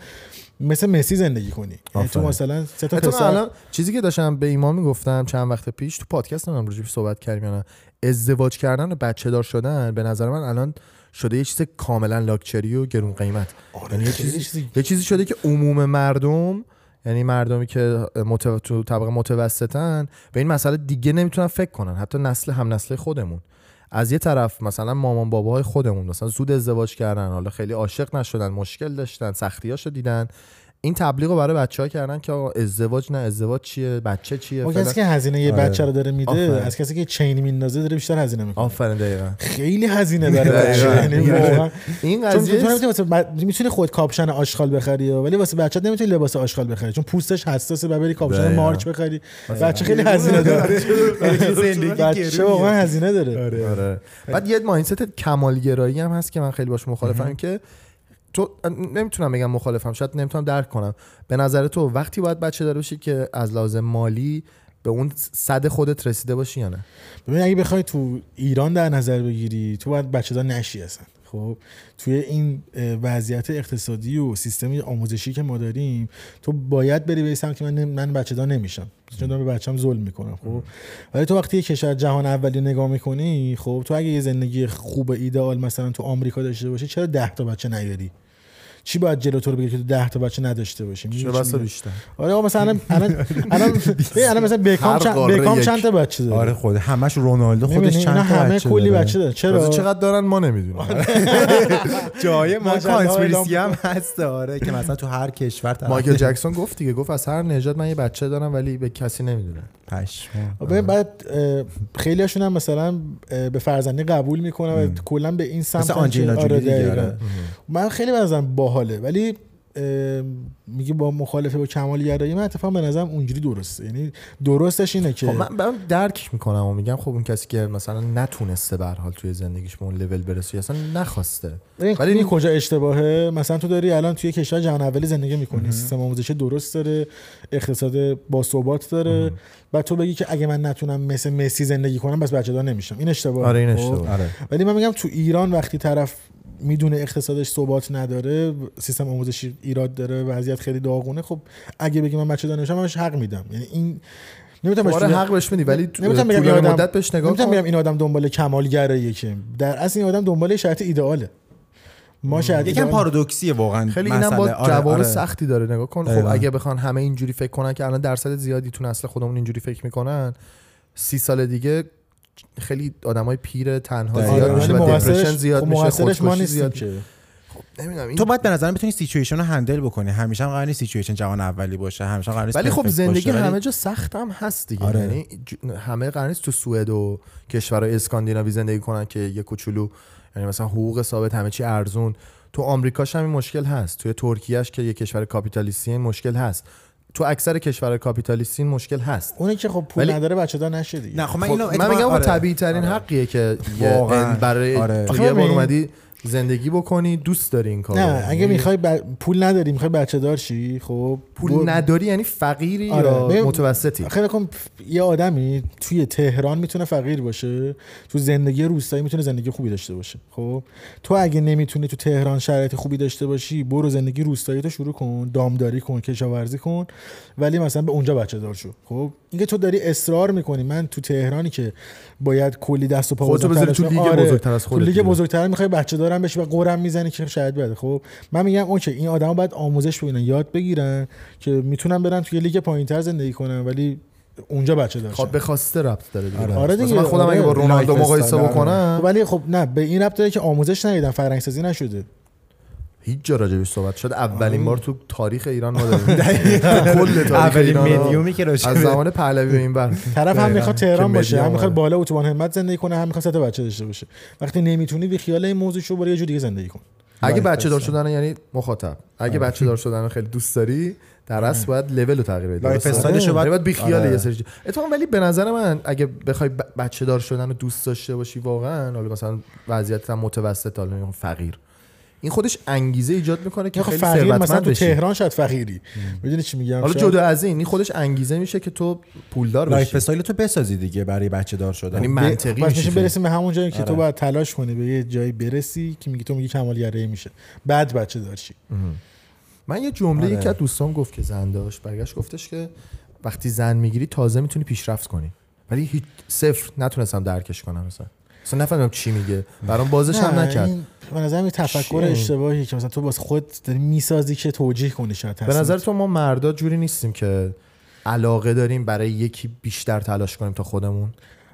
Speaker 3: مثل مسی زندگی کنی. یعنی تو. مثلا سه تا پسر
Speaker 1: الان چیزی که داشتم به ایمان می‌گفتم چند وقت پیش تو پادکست هم صحبت کردیم یا نه ازدواج کردن و بچه دار شدن به نظر من الان شده یه چیز کاملا لاکچری و گرون قیمت. یعنی یه چیزی- یه چیزی شده که عموم مردم یعنی مردمی که متو... تو طبقه متوسطن به این مسئله دیگه نمی‌تونن فکر کنن. حتی نسل هم نسل خودمون. از یه طرف مثلا مامان باباهای خودمون مثلا زود ازدواج کردن حالا خیلی عاشق نشدن مشکل داشتن سختیاشو دیدن. این تبلیغ رو برای بچه ها کردن که آقا ازدواج نه ازدواج چیه؟ بچه چیه؟
Speaker 3: اون
Speaker 1: فلان.
Speaker 3: کسی که هزینه یه
Speaker 2: آره.
Speaker 3: بچه رو داره میده. از کسی که chain میندازه داره بیشتر هزینه می‌کنه.
Speaker 1: آفرین دقیقا.
Speaker 3: خیلی هزینه داره یعنی
Speaker 1: این
Speaker 3: چون تو
Speaker 1: قضیه
Speaker 3: می‌تونی خود کاپشن آشغال بخری ولی واسه بچه نمی‌تونی لباس آشغال بخری چون پوستش حساسه و بری کاپشن. مارچ بخری. بچه خیلی هزینه داره.
Speaker 2: زندگی
Speaker 3: بچه. واقعا هزینه داره.
Speaker 1: آره. بعد یه مایندست کمالگرایی هم هست که من خیلی باش مخالفم که تو نمی‌تونم بگم مخالفم شاید نمی‌تونم درک کنم. به نظر تو وقتی باید بچه داره باشی که از لحاظ مالی به اون صد خودت رسیده باشی یا نه؟
Speaker 3: ببین اگه بخوای تو ایران در نظر بگیری تو باید بچه دار نشی اصلا. خب توی این وضعیت اقتصادی و سیستمی آموزشی که ما داریم تو باید بری به سمت که من من بچه دار نمیشم. چون دارم به بچه‌م ظلم می‌کنم خب. ولی تو وقتی کشور جهان اولی نگاه می‌کنی خب تو اگه یه زندگی خوب ایدئال مثلا تو آمریکا داشته باشی چرا 10 تا بچه نیاری؟ چی باید جلو تو رو بگه که تو 10 تا بچه نداشته باشی؟ می‌دونی
Speaker 1: چرا
Speaker 3: چی
Speaker 1: بسا؟ بیشتر؟
Speaker 3: آره آقا مثلا الان <laughs> الان الان مثلا بکام چند بکام. چند تا بچه داره؟
Speaker 2: آره خود همش رونالدو خودش؟ چند تا
Speaker 3: همه کلی. بچه داره. چرا؟
Speaker 1: چقدر دارن ما نمی‌دونیم. <laughs>
Speaker 2: جای ما کانسپیرسی هم هست آره که مثلا تو هر کشور <laughs>
Speaker 1: مایکل جکسون گفت دیگه گفت از هر نژاد من یه بچه دارم ولی به کسی نمی‌دونه
Speaker 3: بعد خیلی هاشون هم مثلا به فرزندی قبول می‌کنن و کلا به این سمت
Speaker 2: آنجلینا
Speaker 3: دقیقاً.
Speaker 2: آره.
Speaker 3: من خیلی بنظرم باحاله ولی میگه با مخالفه با کمال گرایی من اتفاقا به نظرم اونجوری درسته. یعنی درستش اینه که
Speaker 1: خب من من درک می‌کنم و میگم خب اون کسی که مثلا نتونسته به حال توی زندگیش به اون لول برسه اصلا نخواسته.
Speaker 3: ولی
Speaker 1: ولی
Speaker 3: این کجا اشتباهه؟ مثلا تو داری الان توی کشور جهان اولی زندگی می‌کنی. سیستم آموزشی درست داره اقتصاد با ثبات داره. بعد تو بگی که اگه من نتونم مثل مسی زندگی کنم بس بچه دار نمیشم. این اشتباهه
Speaker 1: آره این
Speaker 3: خب؟
Speaker 1: اشتباه.
Speaker 2: آره.
Speaker 3: ولی من میگم تو ایران وقتی طرف می‌دونه اقتصادش ثبات نداره سیستم آموزشی ایراد داره وضعیت خیلی داغونه خب اگه بگی من بچه دار نمیشم من بهش حق میدم. یعنی این نمی‌تونم بهش
Speaker 1: آره
Speaker 3: طول-
Speaker 1: حق بهش میدی ولی تو
Speaker 3: نمی‌تونم بگم این آدم
Speaker 1: مدت بهش نگاه
Speaker 3: نمی‌تونم بگم این آدم دنبال کمالگراییه که. در اصل این آدم دنبال شرط ایدئاله. ما شاید
Speaker 2: یکم پارادوکسیه واقعا
Speaker 1: خیلی
Speaker 2: مسئله.
Speaker 1: اینم با
Speaker 2: آره،
Speaker 1: جواب
Speaker 2: آره.
Speaker 1: سختی داره نگاه کن خب. اگه بخوان همه اینجوری فکر کنن که الان درصد زیادی تو نسل خودمون اینجوری فکر می‌کنن سی سال دیگه خیلی آدمای پیر تنها
Speaker 2: دقیقاً.
Speaker 1: زیاد
Speaker 2: آره،
Speaker 1: میشه و depression زیاد
Speaker 3: خب
Speaker 1: میشه خودکشی
Speaker 3: نیستیم
Speaker 1: زیاد
Speaker 3: که
Speaker 1: نمی‌دونم این
Speaker 2: تو باید به نظرم بتونی سیچویشن رو handle بکنی همیشه هم قرار نیست سیچویشن جهان اولی باشه همیشه هم قرار نیست
Speaker 1: ولی خب زندگی
Speaker 2: باشه،
Speaker 1: همه جا سخت هم هست دیگه
Speaker 2: آره.
Speaker 1: یعنی ج- همه قرار نیست تو سوئد و کشورهای اسکاندیناوی زندگی کنن که یه کوچولو یعنی مثلا حقوق ثابت همه چی ارزون تو آمریکاش هم این مشکل هست توی ترکیهش که یه کشور کاپیتالیستی این مشکل هست تو اکثر کشورهای کاپیتالیستی این مشکل هست
Speaker 3: اونی که خب پول
Speaker 1: ولی-
Speaker 3: نداره بچه دار نشه دیگه
Speaker 2: نه خب من
Speaker 1: خب
Speaker 2: اینو
Speaker 1: من میگم
Speaker 2: آره.
Speaker 1: طبیعی ترین
Speaker 2: آره.
Speaker 1: حقیه که
Speaker 2: واقعاً.
Speaker 1: برای
Speaker 2: آره.
Speaker 1: تو یه بار اومدی زندگی بکنی دوست داری این کار
Speaker 3: نه اگه می‌خوای ب... پول نداری می‌خوای بچه دار شی خب
Speaker 1: پول نداری یعنی فقیری
Speaker 3: آره.
Speaker 1: یا
Speaker 3: ببین،
Speaker 1: متوسطی؟
Speaker 3: خیلی کن یه آدمی توی تهران می‌تونه فقیر باشه تو زندگی روستایی می‌تونه زندگی خوبی داشته باشه خب؟ تو اگه نمی‌تونی تو تهران شرایط خوبی داشته باشی برو زندگی روستایی تو شروع کن دامداری کن کشاورزی کن ولی مثلا به اونجا بچه دار شو خب؟ اینکه تو داری اصرار می‌کنی من تو تهرانی که باید کلی دست و پا
Speaker 1: خودتو بذاری تو لیگ.
Speaker 3: آره.
Speaker 1: بزرگتر از
Speaker 3: تو
Speaker 1: خودت
Speaker 3: لیگ. بزرگتر می‌خوای بچه دارم بشی و قرم می‌زنی که شاید بده خب من میگم okay این آدما باید آموزش ببینن یاد بگیرن که می‌تونن برن توی لیگ پایینتر زندگی کنن ولی اونجا بچه داشتن
Speaker 1: خب به خواسته ربط داره دیگه
Speaker 2: آره.
Speaker 3: آره
Speaker 1: مثلا
Speaker 3: دیگه،
Speaker 1: من خودم
Speaker 3: آره.
Speaker 1: اگه با رونالدو
Speaker 2: life
Speaker 1: مقایسه
Speaker 2: آره.
Speaker 1: بکنم
Speaker 3: ولی خب نه به این ربط داره که آموزش ندیدن فرهنگ سازی نشده
Speaker 1: هیچ جا راجبش صحبت شد. اولین بار تو تاریخ ایران ما <laughs> کل تاریخ
Speaker 2: اولین که
Speaker 1: از زمان پهلوی این بر.
Speaker 3: طرف هم می‌خواد تهران باشه هم می‌خواد
Speaker 1: اومده.
Speaker 3: بالا اتوبان همت زندگی کنه هم می‌خواد سه بچه داشته باشه. وقتی نمی‌تونی بی خیال این موضوع شو برو یه جور دیگه زندگی کن.
Speaker 1: اگه
Speaker 2: life
Speaker 1: بچه دار
Speaker 2: استایل.
Speaker 1: شدن یعنی مخاطب. اگه بچه دار شدن خیلی دوست داری در اصل باید لول رو تغییر بدی
Speaker 2: life
Speaker 1: درسته؟
Speaker 2: استایلش رو
Speaker 1: یعنی
Speaker 2: باید-
Speaker 1: باید بی خیال
Speaker 2: آره.
Speaker 1: یه سری. اتفاقا ولی به نظر من اگه بخوای بچه دار شدن رو دوست داشته باشی واقعا حالا مثلا وضعیت هم متوسط حالا فقیر. این خودش انگیزه ایجاد می‌کنه که
Speaker 3: خب
Speaker 1: خیلی
Speaker 3: فقیر مثلا
Speaker 1: ثروتمند
Speaker 3: تو
Speaker 1: بشی.
Speaker 3: تهران شاید فقیری. می‌دونی چی میگم؟
Speaker 1: حالا جدا از این این خودش انگیزه میشه که تو پولدار
Speaker 2: life
Speaker 1: بشی.
Speaker 2: استایل تو بسازی دیگه برای بچه دار شدن.
Speaker 1: یعنی منطقی
Speaker 3: پس
Speaker 1: میشه.
Speaker 3: برسیم به همون جایی که
Speaker 2: آره.
Speaker 3: تو باید تلاش کنی به یه جایی برسی که میگی تو میگی کمالگرایی میشه. بعد بچه دارشی
Speaker 1: من یه جمله
Speaker 2: آره.
Speaker 1: یکی از دوستان گفت که زن داشت برگشت گفتش که وقتی زن می‌گیری تازه می‌تونی پیشرفت کنی. ولی هیچ صفر نتونستم درکش کنم مثلا. اصلا نفهمیدم چی میگه. برام بازش هم نکرد.
Speaker 3: به نظر این تفکر؟ اشتباهی که مثلا تو باز خود داری می‌سازی که توجیه کنی شاید
Speaker 1: به. نظر تو ما مردا جوری نیستیم که علاقه داریم برای یکی بیشتر تلاش کنیم تا خودمون؟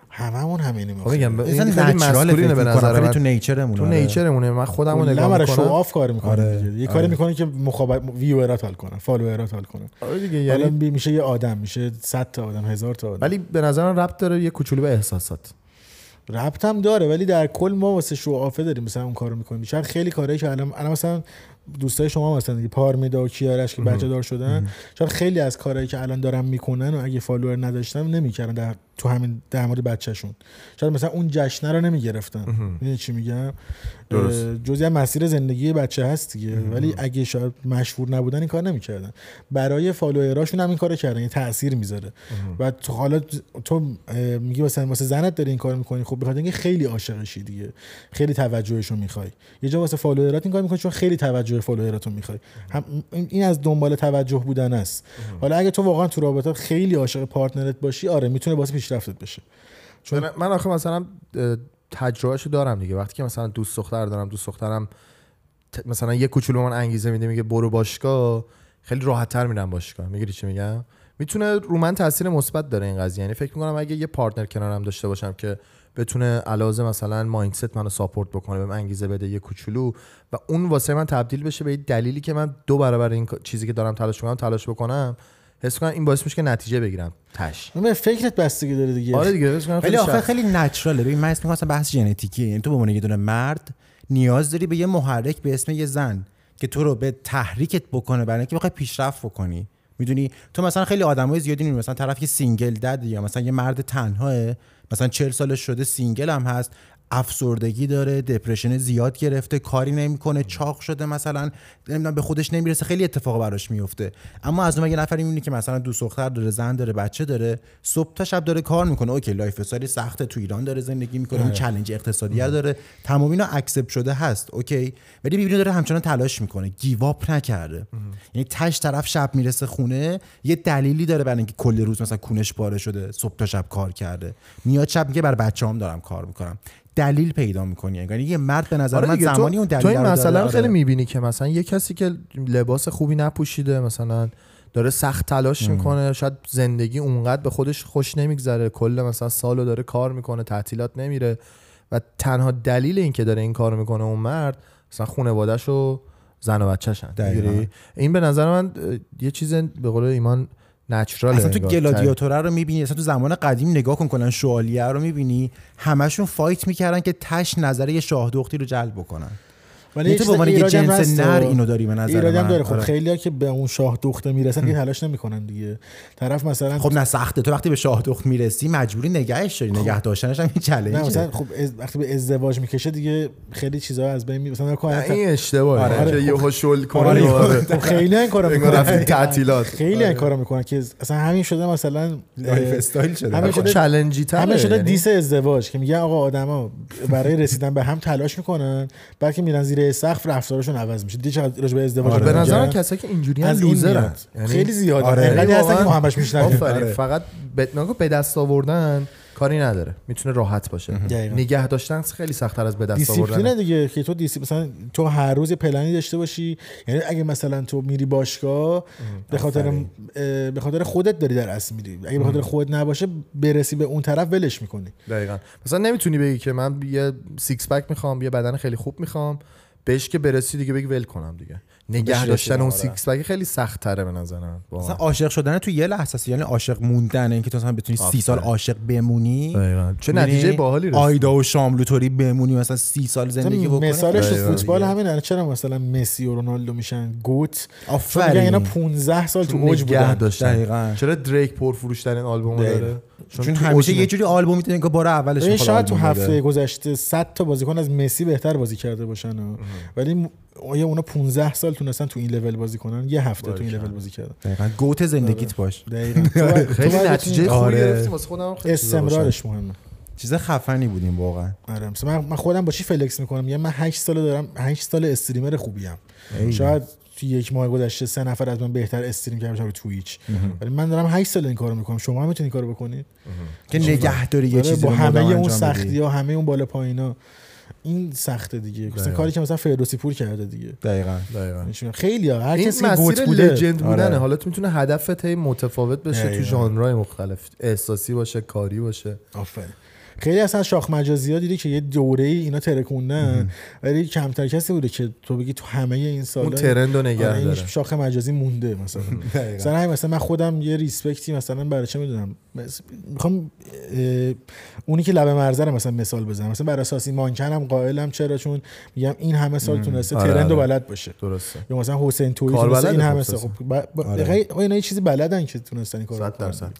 Speaker 3: هممون همینیم
Speaker 1: خب میگم
Speaker 2: اصلا
Speaker 1: این خیلی
Speaker 2: نچراله
Speaker 1: مسئولینه به
Speaker 2: می‌کنم.
Speaker 1: نظر
Speaker 2: تو نیچرمونه.
Speaker 1: تو نیچرمونه. من خودمو نگاه
Speaker 3: برای شو
Speaker 1: می‌کنم
Speaker 3: آف کار می‌کنه
Speaker 2: آره،
Speaker 3: دیگه. یه
Speaker 2: آره.
Speaker 3: کاری می‌کنه که مخابر ویورات حال کنن فالوورات حال کنن
Speaker 1: آره دیگه یعنی
Speaker 3: میشه یه آدم میشه 100 تا آدم هزار تا آدم.
Speaker 1: ولی به نظر من ربط داره یه کوچولو به احساسات.
Speaker 3: ربط هم داره ولی در کل ما واسه شو آفه داریم مثلا اون کارو می‌کنیم. شاید خیلی کارهایی که الان الان مثلا دوستای شما مثلا دیگه پارمیدا و کیارش که بچه دار شدن. شاید خیلی از کارهایی که الان دارن می‌کنن و اگه فالوور نداشتن نمی‌کردن در تو همین در مورد بچهشون. شاید مثلا اون جشنه رو نمی‌گرفتن. می‌دونی چی میگم؟ از مسیر زندگی بچه هست دیگه. ولی اگه شاید مشهور نبودن این کار نمی‌کردن. برای follower اشون هم این کارو کردن این تاثیر می‌ذاره. و تو حالا تو میگی مثلا واسه زنت داری این کار می‌کنی خب خب بخاطر اینکه خیلی عاشقشی دیگه. خیلی توجهشو می‌خوای. یه جا واسه follower ات این کار می‌کنی چون خیلی توجه follower اتو می‌خوای. هم این از دنبال توجه بودن است. حالا اگه تو واقعا تو رابطه خیلی عاشق partner ت باشی آره می‌تونه باعث پیشرفتت بشه.
Speaker 1: چون من آخه مثلا تجربهشو دارم دیگه. وقتی که مثلا دوست دختر دارم دوست دخترم مثلا یه کوچولو من انگیزه میده میگه برو باشگاه خیلی راحت تر میرم باشگاه. می‌گیری چی میگم؟ می‌تونه رو من تاثیر مثبت داره این قضیه. یعنی فکر می‌کنم اگه یه پارتنر کنارم داشته باشم که بتونه علاوه مثلا مایندست منو ساپورت بکنه بهم انگیزه بده یه کوچولو و اون واسه من تبدیل بشه به دلیلی که من دو برابر این چیزی که دارم تلاش می‌کنم تلاش بکنم حس کنم این باعث میشه که نتیجه بگیرم. تش.
Speaker 3: من فکرت بستگی داره دیگه.
Speaker 1: آره دیگه
Speaker 2: خیلی آخه خیلی natural ه. ببین من اسم مثلا بحث ژنتیکیه یعنی تو به عنوان یه دونه مرد نیاز داری به یه محرک به اسم یه زن که تو رو به تحریکت بکنه برای اینکه بخوای پیشرفت بکنی. می‌دونی؟ تو مثلا خیلی آدمای زیادی می‌بینی. مثلا طرف که single dad یا مثلا یه مرد تنهاه مثلا 40 سالش شده single هم هست. افسردگی داره depression زیاد گرفته کاری نمی‌کنه چاق شده مثلا نمی‌دونم به خودش نمی‌رسه خیلی اتفاق براش میفته اما از اون یه نفری می‌بینی که مثلا دو دختر داره زن داره بچه داره صبح تا شب داره کار می‌کنه. okay lifestyle سخته تو ایران داره زندگی می‌کنه اون چالش اقتصادی داره. تمام اینا accept شده هست okay. ولی می‌بینی داره همچنان تلاش می‌کنه give up نکرده. یعنی تش طرف شب می‌رسه خونه یه دلیلی داره برای اینکه کل روز مثلا کونش پاره شده صبح تا شب کار کرده. میاد شب میگه بر بچه‌هام دارم کار می‌کنم. دلیل پیدا می‌کنی. یعنی یه مرد به نظر
Speaker 1: آره
Speaker 2: من زمانی اون دلیل
Speaker 1: تو این مسئله
Speaker 2: آره.
Speaker 1: خیلی می‌بینی که مثلا یه کسی که لباس خوبی نپوشیده مثلا داره سخت تلاش می‌کنه شاید زندگی اونقدر به خودش خوش نمیگذره کل مثلا سالو داره کار می‌کنه تعطیلات نمیره و تنها دلیل این که داره این کار می‌کنه اون مرد مثلا خانواده‌ش و زن و بچه‌شن. این به نظر من یه چیز به قول ایمان نچرال
Speaker 2: اصلا تو گلادیاتوره رو می‌بینی اصلا تو زمان قدیم نگاه کن کنن شوالیه رو می‌بینی. همشون fight می‌کردن که تش نظر یه شاه رو جلب بکنن. ولی تو به عنوان یه جنس نر اینو داری به نظر
Speaker 3: ایرادی
Speaker 2: هم
Speaker 3: داره. خب آره. خیلی‌ها که به اون شاه دخته می‌رسن دیگه تلاش نمی‌کنن دیگه. طرف مثلا
Speaker 2: خب نه سخته. تو وقتی به شاه دخت می‌رسی مجبوری نگهش داری. خب. نگه داشتنش هم چالش
Speaker 3: نه مثلا خب وقتی به ازدواج می‌کشه دیگه خیلی چیزا از بین می مثلا
Speaker 1: این اشتباهه.
Speaker 3: آره.
Speaker 1: که
Speaker 3: خب.
Speaker 1: یهو شل کنه. آره.
Speaker 3: خب خیلی این کارو
Speaker 1: می‌کنن. تعطیلات.
Speaker 3: خیلی این کارو می‌کنن که اصلا همین شده مثلا
Speaker 2: lifestyle شده.
Speaker 3: همین شده
Speaker 1: challenge ی
Speaker 3: همین شده دیس ازدواج که میگن آقا آدما برای رسیدن به هم تلاش می‌کنن بعد که میرن زیر سقف رفتارشون عوض میشه. دیگه چقدر راجع به ازدواج
Speaker 1: آره. به نظر من کسایی که اینجوری
Speaker 3: از
Speaker 1: loser ن.
Speaker 3: یعنی خیلی زیاده.
Speaker 1: آره.
Speaker 3: انقدر هستن که همش میشنویم
Speaker 1: آره. فقط به دست آوردن کاری نداره. می‌تونه راحت باشه. نگه داشتن خیلی سختتر از به دست آوردن
Speaker 3: دیسیپلین دیگه. که تو disci... مثلا تو هر روز پلنی داشته باشی. یعنی اگه مثلا تو میری باشگاه به خاطر به خاطر خودت داری در اصل میری. اگه به خاطر خودت نباشه برسی به اون طرف ولش می‌کنی.
Speaker 1: دقیقاً. مثلا نمی‌تونی بگی که من یه six pack می‌خوام یه بدن خیلی خوب می‌خوام. بهش که برسی دیگه بگی ول کنم دیگه. نگه داشتن اون آره. six pack خیلی سخت تره به نظرم.
Speaker 2: مثلا عاشق شدن تو یه لحظه یعنی عاشق موندن اینکه تو مثلا بتونی سی سال عاشق بمونی.
Speaker 1: چه نتیجه باحالی
Speaker 2: رسید. آیدا و شاملو طوری بمونی مثلا سی سال زندگی بکنی.
Speaker 3: مثالش تو فوتبال همین چرا مثلا مسی و رونالدو میشن؟ GOAT.
Speaker 2: آفرین
Speaker 3: اینا 15 سال تو اوج بودن.
Speaker 1: دقیقاً. چرا دریک پرفروش ترین آلبوم داره؟
Speaker 2: چون همیشه یه جوری آلبوم می‌تونه که بار اولش
Speaker 3: شاید تو هفته گذشته 100 تا بازیکن از مسی بهتر بازی کرده باشن ولی آیا اونا 15 سال تونستن تو این لول بازی کنن؟ یه هفته تو این لول بازی کردن.
Speaker 2: دقیقاً. گوت زندگیت باش. <laughs>
Speaker 1: خیلی نتیجه خوبی گرفتیم. واسه خودم
Speaker 3: استمرارش مهمه.
Speaker 2: چیز خفنی بودیم واقعا.
Speaker 3: آره. مثلا من خودم با چی فلکس می‌کنم؟ یه من 8 سال دارم 8 سال استریمر خوبیم. شاید تو یک ماه گذشته سه نفر از من بهتر استریم کردن رو تویچ. ولی من دارم 8 سال این کارو می‌کنم. شما هم می‌تونید کارو بکنید
Speaker 2: که نگهداری یه
Speaker 3: آره،
Speaker 2: چیزی
Speaker 3: با همه اون سختی ها همه اون بالا پایینا. این سخته دیگه. مثلا کاری که مثلا فردوسی پور کرده دیگه.
Speaker 1: دقیقاً. دقیقاً.
Speaker 3: خیلی ها. هر
Speaker 1: کسی گوت بوده. لجند بودنه. آره. حالا تو می‌تونه هدفت متفاوت بشه تو ژانرهای مختلف. احساسی باشه کاری باشه.
Speaker 3: آفرین. خیلی اصلا شاخ مجازی ها دیدی که یه دوره ای اینا ترکوندن. ولی کمتر کسی بوده که تو بگی تو همه این سال
Speaker 1: اون ترند رو نگه آره داره.
Speaker 3: شاخ مجازی مونده مثلا. <laughs> مثلا مثلا من خودم یه ریسپکتی مثلا برای چه می‌دونم می‌خوام اونی که لبه مرزه مثلا مثال بزنم. مثلا بر اساس این مانکنم قائلم. چرا؟ چون میگم این همه سال تونسته آره ترند و آره. بلد باشه.
Speaker 1: درسته.
Speaker 3: یا مثلا حسین تویی تونسته این همه سال. خب آره. اینا یه چیزی بلدن که تونستن این کارو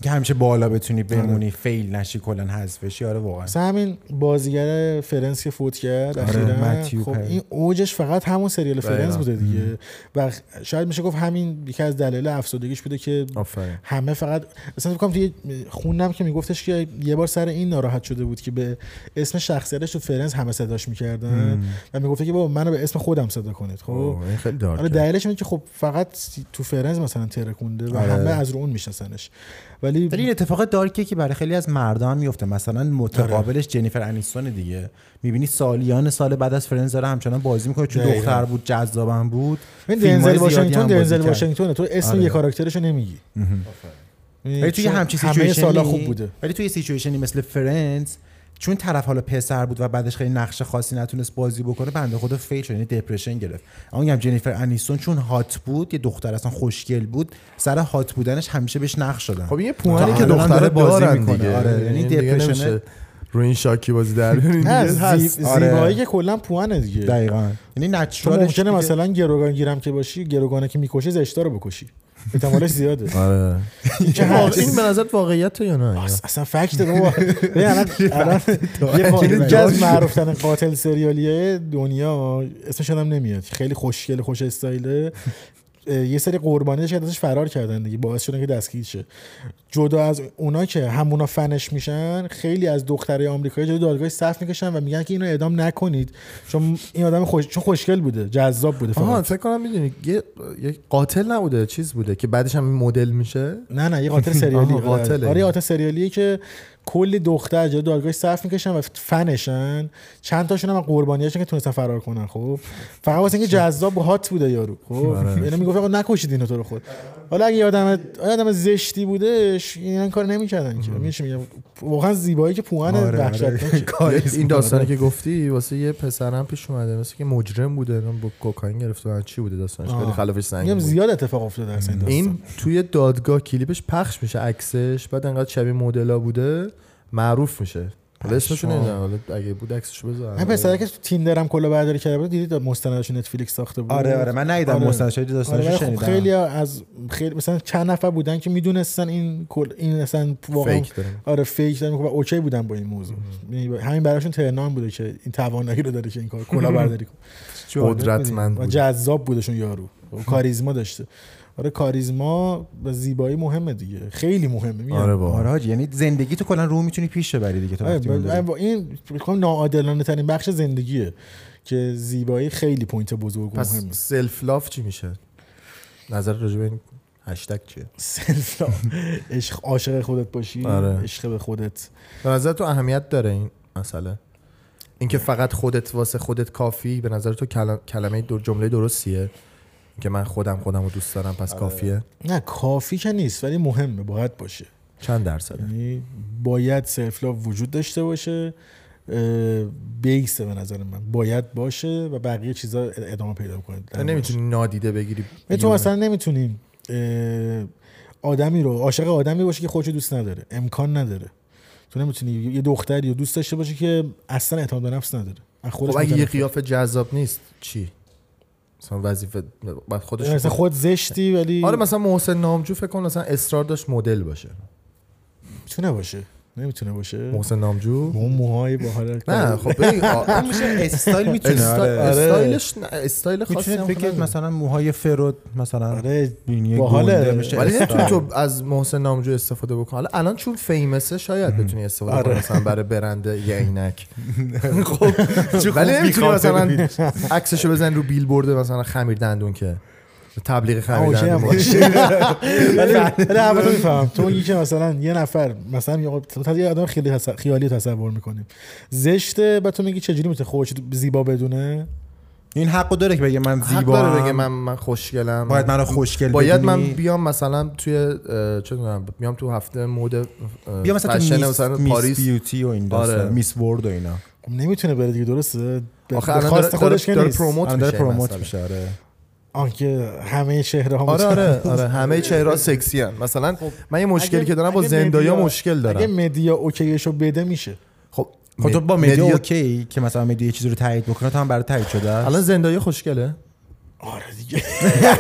Speaker 2: که همیشه بالا بتونی بمونی فیل نشی کلا حذف بشی. آره واقعا.
Speaker 3: همین بازیگر Friends که فوت کرد
Speaker 2: آره
Speaker 3: خب این اوجش فقط همون سریال Friends بوده دیگه. و شاید میشه گفت همین یکی از دلایل افسردگیش بوده که
Speaker 1: آره.
Speaker 3: همه فقط مثلا فکر توی خوندم که میگفتش که یه بار سر این ناراحت شده بود که به اسم شخصیتش تو Friends همه صداش می‌کردن و می‌گفته که بابا منو به اسم خودم صدا کنید خب؟
Speaker 1: خیلی
Speaker 3: آره دلیلش اینه که خب فقط تو Friends مثلا ترکونده و
Speaker 1: آره.
Speaker 3: همه از رو اون میشناسنش. ولی
Speaker 2: ولی این اتفاق دارکه که برای خیلی از مردان میفته. مثلا متقابلش جنیفر انیستون دیگه. می‌بینی سالیان سال بعد از Friends داره همچنان بازی می‌کنه. چون. دختر بود جذابم بود.
Speaker 3: این دنزل واشنگتن دنزل
Speaker 2: کرد.
Speaker 3: واشنگتونه تو اسم
Speaker 2: آره.
Speaker 3: یه کاراکترشو نمیگی.
Speaker 2: ولی توی همچین
Speaker 3: همه
Speaker 2: situation ی
Speaker 3: سالا خوب بوده.
Speaker 2: ولی توی situation ی مثل Friends چون طرف حالا پسر بود و بعدش خیلی نقش خاصی نتونست بازی بکنه بنده خدا fail شد یعنی depression گرفت اما میگم جنیفر انیستون چون hot بود یه دختر اصلا خوشگل بود سر هات بودنش همیشه بهش نقش شدن
Speaker 1: خب یه پوانی که دختره
Speaker 2: داره بازی می‌کنه.
Speaker 1: دیگه
Speaker 2: آره، یعنی دپرشنه.
Speaker 1: نمیشه رو این شاکی بازی در.
Speaker 2: آره.
Speaker 3: زیبایی که کلا پوانه دیگه
Speaker 2: دقیقاً یعنی نچرالش
Speaker 3: ممکنه مثلا گروگان گیرم که باشی گروگانه که می‌کشه زشتا رو بکشی احتمالش زیاده. <laughs>
Speaker 1: آره. این به نظر واقعیت یا نه؟
Speaker 3: اص- اصلا فکت بابا الان <laughs> الان یه از معروف ترین قاتل سریالی دنیا اسمش هم نمیاد. خیلی خوشگل خوش استایله. یه سری قربانی که ازش فرار کردن دیگه باعث شدن که دستگیر شه. جدا از اونا که همونا فنش میشن خیلی از دخترای آمریکایی جلوی دادگاه صف می‌کشن و میگن که اینو اعدام نکنید. چون این آدم خوش چون خوشگل بوده جذاب بوده
Speaker 1: آها
Speaker 3: فقط
Speaker 1: فکر کنم می‌دونی یه یه قاتل نبوده چیز بوده که بعدش هم مدل میشه؟
Speaker 3: نه نه یه قاتل سریالی.
Speaker 1: آها، قاتله.
Speaker 3: آره قاتل سریالیه که کلی دختر جلوی دادگاه صف می‌کشن و فنشن. چند تاشون هم از قربانیاشون که تونستن فرار کنن خب. فقط واسه اینکه جذاب و هات بوده یارو خب.
Speaker 1: آره.
Speaker 3: یعنی می‌گفت نکشید اینو تو رو خود. حالا اگه یه آدم یه آدم بودش این کار نمی‌کردن که میشه میگم واقعا زیبایی که پوان
Speaker 2: آره، آره. <laughs> کاریزما
Speaker 1: این داستانی. که گفتی واسه یه پسرم پیش اومده مثل که مجرم بوده با کوکائین گرفته بودن. چی بوده داستانش خیلی. خلافش سنگین
Speaker 3: میگم
Speaker 1: بود.
Speaker 3: زیاد اتفاق افتاده اصلا این داستان.
Speaker 1: این توی دادگاه کلیپش پخش میشه عکسش بعد انقدر شبیه مدلا بوده معروف میشه حالا اسمشو
Speaker 3: پشمام.
Speaker 1: نمی‌دونم حالا اگه بود عکسشو بذار
Speaker 3: این پسره که تو Tinder هم کلاهبرداری کرده بود دیدید مستندش Netflix ساخته بود؟
Speaker 2: آره آره من ندیدم
Speaker 3: آره.
Speaker 2: مستندشای
Speaker 3: آره
Speaker 2: داستانش
Speaker 3: ولی خب
Speaker 2: شنیدم.
Speaker 3: خیلی از خیلی مثلا چند نفر بودن که می‌دونستن این کل این اصلا واقعا
Speaker 1: fake
Speaker 3: آره fake می‌کنه و okay بودن با این موضوع. یعنی همین براشون turn on بوده که این توانایی رو داره که این کار کلاهبرداری کنه.
Speaker 1: قدرتمند
Speaker 3: و
Speaker 1: بود
Speaker 3: جذاب بودشون یارو. <laughs> کاریزما داشته. آره کاریزما و زیبایی مهمه دیگه. خیلی مهمه میگم.
Speaker 1: آره با
Speaker 2: آره یعنی زندگی تو کلا رو می‌تونی پیش ببری دیگه تو
Speaker 3: آره،. با این می‌خوام ناعادلانه ترین بخش زندگیه که زیبایی خیلی point بزرگ
Speaker 1: پس
Speaker 3: مهمه.
Speaker 1: self love چی میشه؟ نظر راجع به این هشتگ چیه؟
Speaker 3: self عشق عاشق خودت باشی
Speaker 1: آره.
Speaker 3: عشق به خودت.
Speaker 1: به نظر تو اهمیت داره این مسئله؟ اینکه فقط خودت واسه خودت کافی به نظر تو کلم- کلمه در جمله درستیه؟ که من خودم خودم رو دوست دارم پس کافیه؟
Speaker 3: نه کافی که نیست ولی مهمه باید باشه.
Speaker 1: چند درصده؟
Speaker 3: یعنی باید سلف وجود داشته باشه بیسه به نظر من. باید باشه و بقیه چیزا ادامه پیدا کنه.
Speaker 1: تو نمی‌تونی نادیده بگیری
Speaker 3: تو
Speaker 1: بیرون.
Speaker 3: مثلا نمی‌تونیم آدمی رو عاشق آدمی باشه که خودشو دوست نداره امکان نداره. تو نمی‌تونی یه دختری رو دوست داشته باشی که اصلا اعتماد به نفس نداره.
Speaker 1: خب اگه یه. قیافه جذاب نیست چی؟ مثلا وظیفه بعد خودش
Speaker 3: مثلا خود زشتی ولی
Speaker 1: آره مثلا محسن نامجو فکر کن مثلا اصرار داشت مدل باشه.
Speaker 3: می‌تونه باشه؟ نمی‌تونه باشه
Speaker 1: محسن نامجو
Speaker 3: با اون موهای باحال
Speaker 1: نه خب <laughs>
Speaker 2: میشه استایل می‌تونه
Speaker 1: استا-
Speaker 2: آره.
Speaker 1: استایلش استایل خاصی نداره.
Speaker 2: مثلا موهای فرود مثلا
Speaker 3: آره
Speaker 2: بینی
Speaker 3: باحاله.
Speaker 2: میشه
Speaker 1: ولی نمی‌تونی. تو از محسن نامجو استفاده بکن حالا الان چون فیمسه شاید بتونی استفاده
Speaker 3: آره.
Speaker 1: کنی مثلا برای برند یه عینک <laughs> خب ولی نمی‌تونی مثلا عکسشو بزن رو بیلبورد مثلا خمیر دندون که تبلیغ
Speaker 3: باشه <laughs> ولی حرفتو میفهم تو میگی که مثلا یه نفر مثلا یه آدم خیلی خیالی تصور می‌کنیم. زشته بعد تو میگی چجوری می‌تونه خودش زیبا بدونه؟
Speaker 2: این حقو داره که بگه من
Speaker 1: حق
Speaker 2: زیبا
Speaker 1: داره بگه من من خوشگلم.
Speaker 2: باید من رو خوشگل
Speaker 1: باید من
Speaker 2: بدونی.
Speaker 1: بیام مثلا توی چه می‌دونم بیام تو هفته مود اه،
Speaker 2: بیا مثلا تو
Speaker 1: fashion
Speaker 2: Miss,
Speaker 1: مثلا
Speaker 2: Miss
Speaker 1: پاریس.
Speaker 2: beauty و این
Speaker 1: آره.
Speaker 2: Miss World و اینا.
Speaker 3: خب نمی‌تونه بره دیگه درسته؟
Speaker 1: آخه الان داره-
Speaker 3: خودش که
Speaker 1: داره
Speaker 3: نیست.
Speaker 1: promote
Speaker 2: الان داره
Speaker 1: میشه promote.
Speaker 2: میشه آره.
Speaker 3: آن که همه چهره ها
Speaker 1: آره آره آره همه چهره سکسی هن. مثلا من یه مشکلی که دارم با زندایا مشکل
Speaker 3: اگه
Speaker 1: دارم
Speaker 3: media okay شو بده میشه
Speaker 1: خب
Speaker 2: خب تو با
Speaker 1: media-
Speaker 2: media okay که مثلا media یه چیزی رو تایید بکنه تو هم برای تایید شده؟
Speaker 1: الان زندایا خوشگله
Speaker 3: آره دیگه.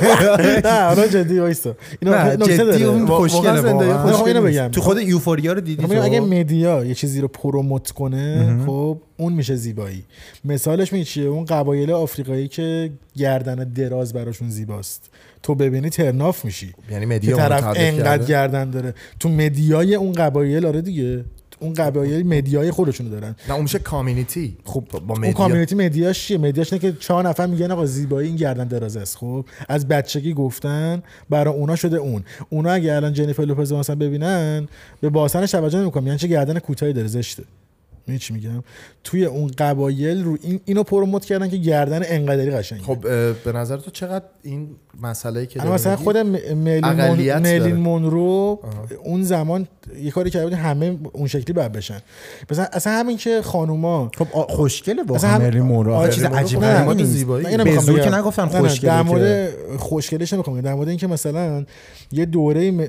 Speaker 3: <laughs> نه حالا جدی وایسا نکته
Speaker 2: جدی. اون خوشگله واقعا.
Speaker 3: اینو بگم.
Speaker 2: تو خود Euphoria رو دیدی
Speaker 3: اگه
Speaker 2: تو؟
Speaker 3: مدیا یه چیزی رو promote کنه خب اون میشه زیبایی. مثالش می چیه؟ اون قبایل آفریقایی که گردن دراز براشون زیباست. تو ببینی turn off میشی.
Speaker 1: یعنی media
Speaker 3: طرف انقدر. گردن داره. تو media ی اون قبایل آره دیگه. اون قبایل media ی خودشونو دارن.
Speaker 1: نه اون میشه community.
Speaker 3: خب
Speaker 1: با
Speaker 3: اون
Speaker 1: media.
Speaker 3: community media ش چیه؟ media ش اینه که چهار نفر میگن آقا زیبایی این گردن دراز است. خب از بچگی گفتن برای اونا شده اون. اونا اگه الان جنیفر لوپز مثلا ببینن به باسنش توجه نمی‌کنن یعنی چه گردن کوتاهی داره زشته. می‌دونی چی میگم؟ توی اون قبایل رو این اینو پروموت کردن که گردن انقدری قشنگه.
Speaker 1: خب به نظر تو چقدر این مسئله که
Speaker 3: مثلا؟ خود م- میلین, مون... میلین. مونرو اون زمان یه کاری کرده بود همه اون شکلی باید بشن. مثلا اصلا همین که خانوما
Speaker 2: خب خوشگله
Speaker 3: هم-
Speaker 2: مرلی مونرو. چیز
Speaker 3: مونرو
Speaker 2: عجیب
Speaker 3: نه،
Speaker 2: غریبی
Speaker 1: نه،
Speaker 2: نیست.
Speaker 1: زیبایی.
Speaker 2: که نگفتن
Speaker 3: نه،
Speaker 2: خوشگله
Speaker 3: در مورد خوشگلش نمی‌خوام. در مورد اینکه مثلا یه دوره م...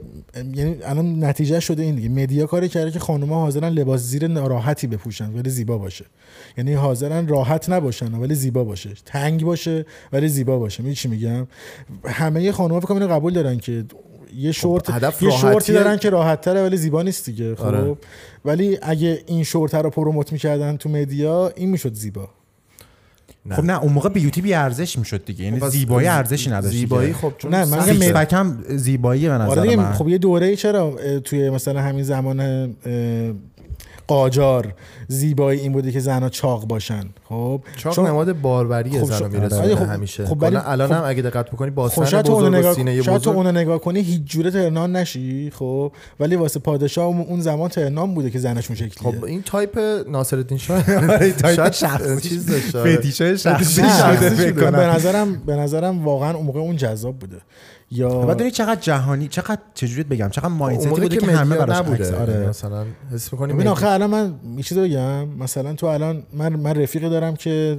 Speaker 3: یعنی الان نتیجه شده این دیگه. media کاری کرده که خانوما حاضرن لباس زیر راحتی بپوشن. ولی زیبا باشه یعنی حاضرن راحت نباشن ولی زیبا باشه تنگ باشه ولی زیبا باشه می‌دونی چی میگم همه خانوما فکر کنم اینو قبول دارن که یه شورت
Speaker 1: هدف
Speaker 3: یه شورتی. دارن که راحت تره ولی زیبا نیست دیگه خب
Speaker 1: آره.
Speaker 3: ولی اگه این شورت رو promote می‌کردن تو media این می‌شد زیبا
Speaker 1: نه.
Speaker 2: خب نه اون موقع بیوتی بی ارزش می‌شد دیگه یعنی
Speaker 1: خب
Speaker 2: زیبایی ارزشی نداشت
Speaker 1: زیبایی
Speaker 2: دیگه.
Speaker 1: خب چون
Speaker 3: نه، من. میگم
Speaker 2: هم زیبایی به نظر
Speaker 3: آره دیگه،
Speaker 2: من
Speaker 3: خب یه دوره چرا توی مثلا همین زمان قاجار. زیبایی این بوده که زنها چاق باشن. خب؟
Speaker 1: چاق
Speaker 3: چون-
Speaker 1: نماد باروری
Speaker 3: خب
Speaker 1: زن میرسونه
Speaker 3: آره، خب-
Speaker 1: همیشه.
Speaker 3: خب
Speaker 1: خب الان
Speaker 3: خب-
Speaker 1: هم اگه دقت بکنی با
Speaker 3: خب اونو
Speaker 1: بزرگ و
Speaker 3: نگاه
Speaker 1: سینه
Speaker 3: شاید تو اونو نگاه کنی هیچ جوره ترنان نشی خب؟ ولی واسه پادشاه اون- اون زمان ترنان بوده که زنشون شکلیه.
Speaker 1: خب این تایپ ناصرالدین شاه <laughs>
Speaker 2: تایپ
Speaker 1: شاید
Speaker 2: شخصی.
Speaker 1: چیز داشته آره.
Speaker 2: شخصی شده.
Speaker 3: به نظرم به نظرم واقعا اون موقع اون جذاب بوده. یا
Speaker 2: بعد دونی چقدر جهانی چقدر چجوریت بگم چقدر
Speaker 1: موقع
Speaker 2: بوده
Speaker 1: که
Speaker 2: که همه براش
Speaker 1: نبوده آره.
Speaker 2: آره
Speaker 1: مثلا حس می‌کنی
Speaker 3: ببین آخه الان من یه چیز بگم مثلا تو الان من من رفیقی دارم که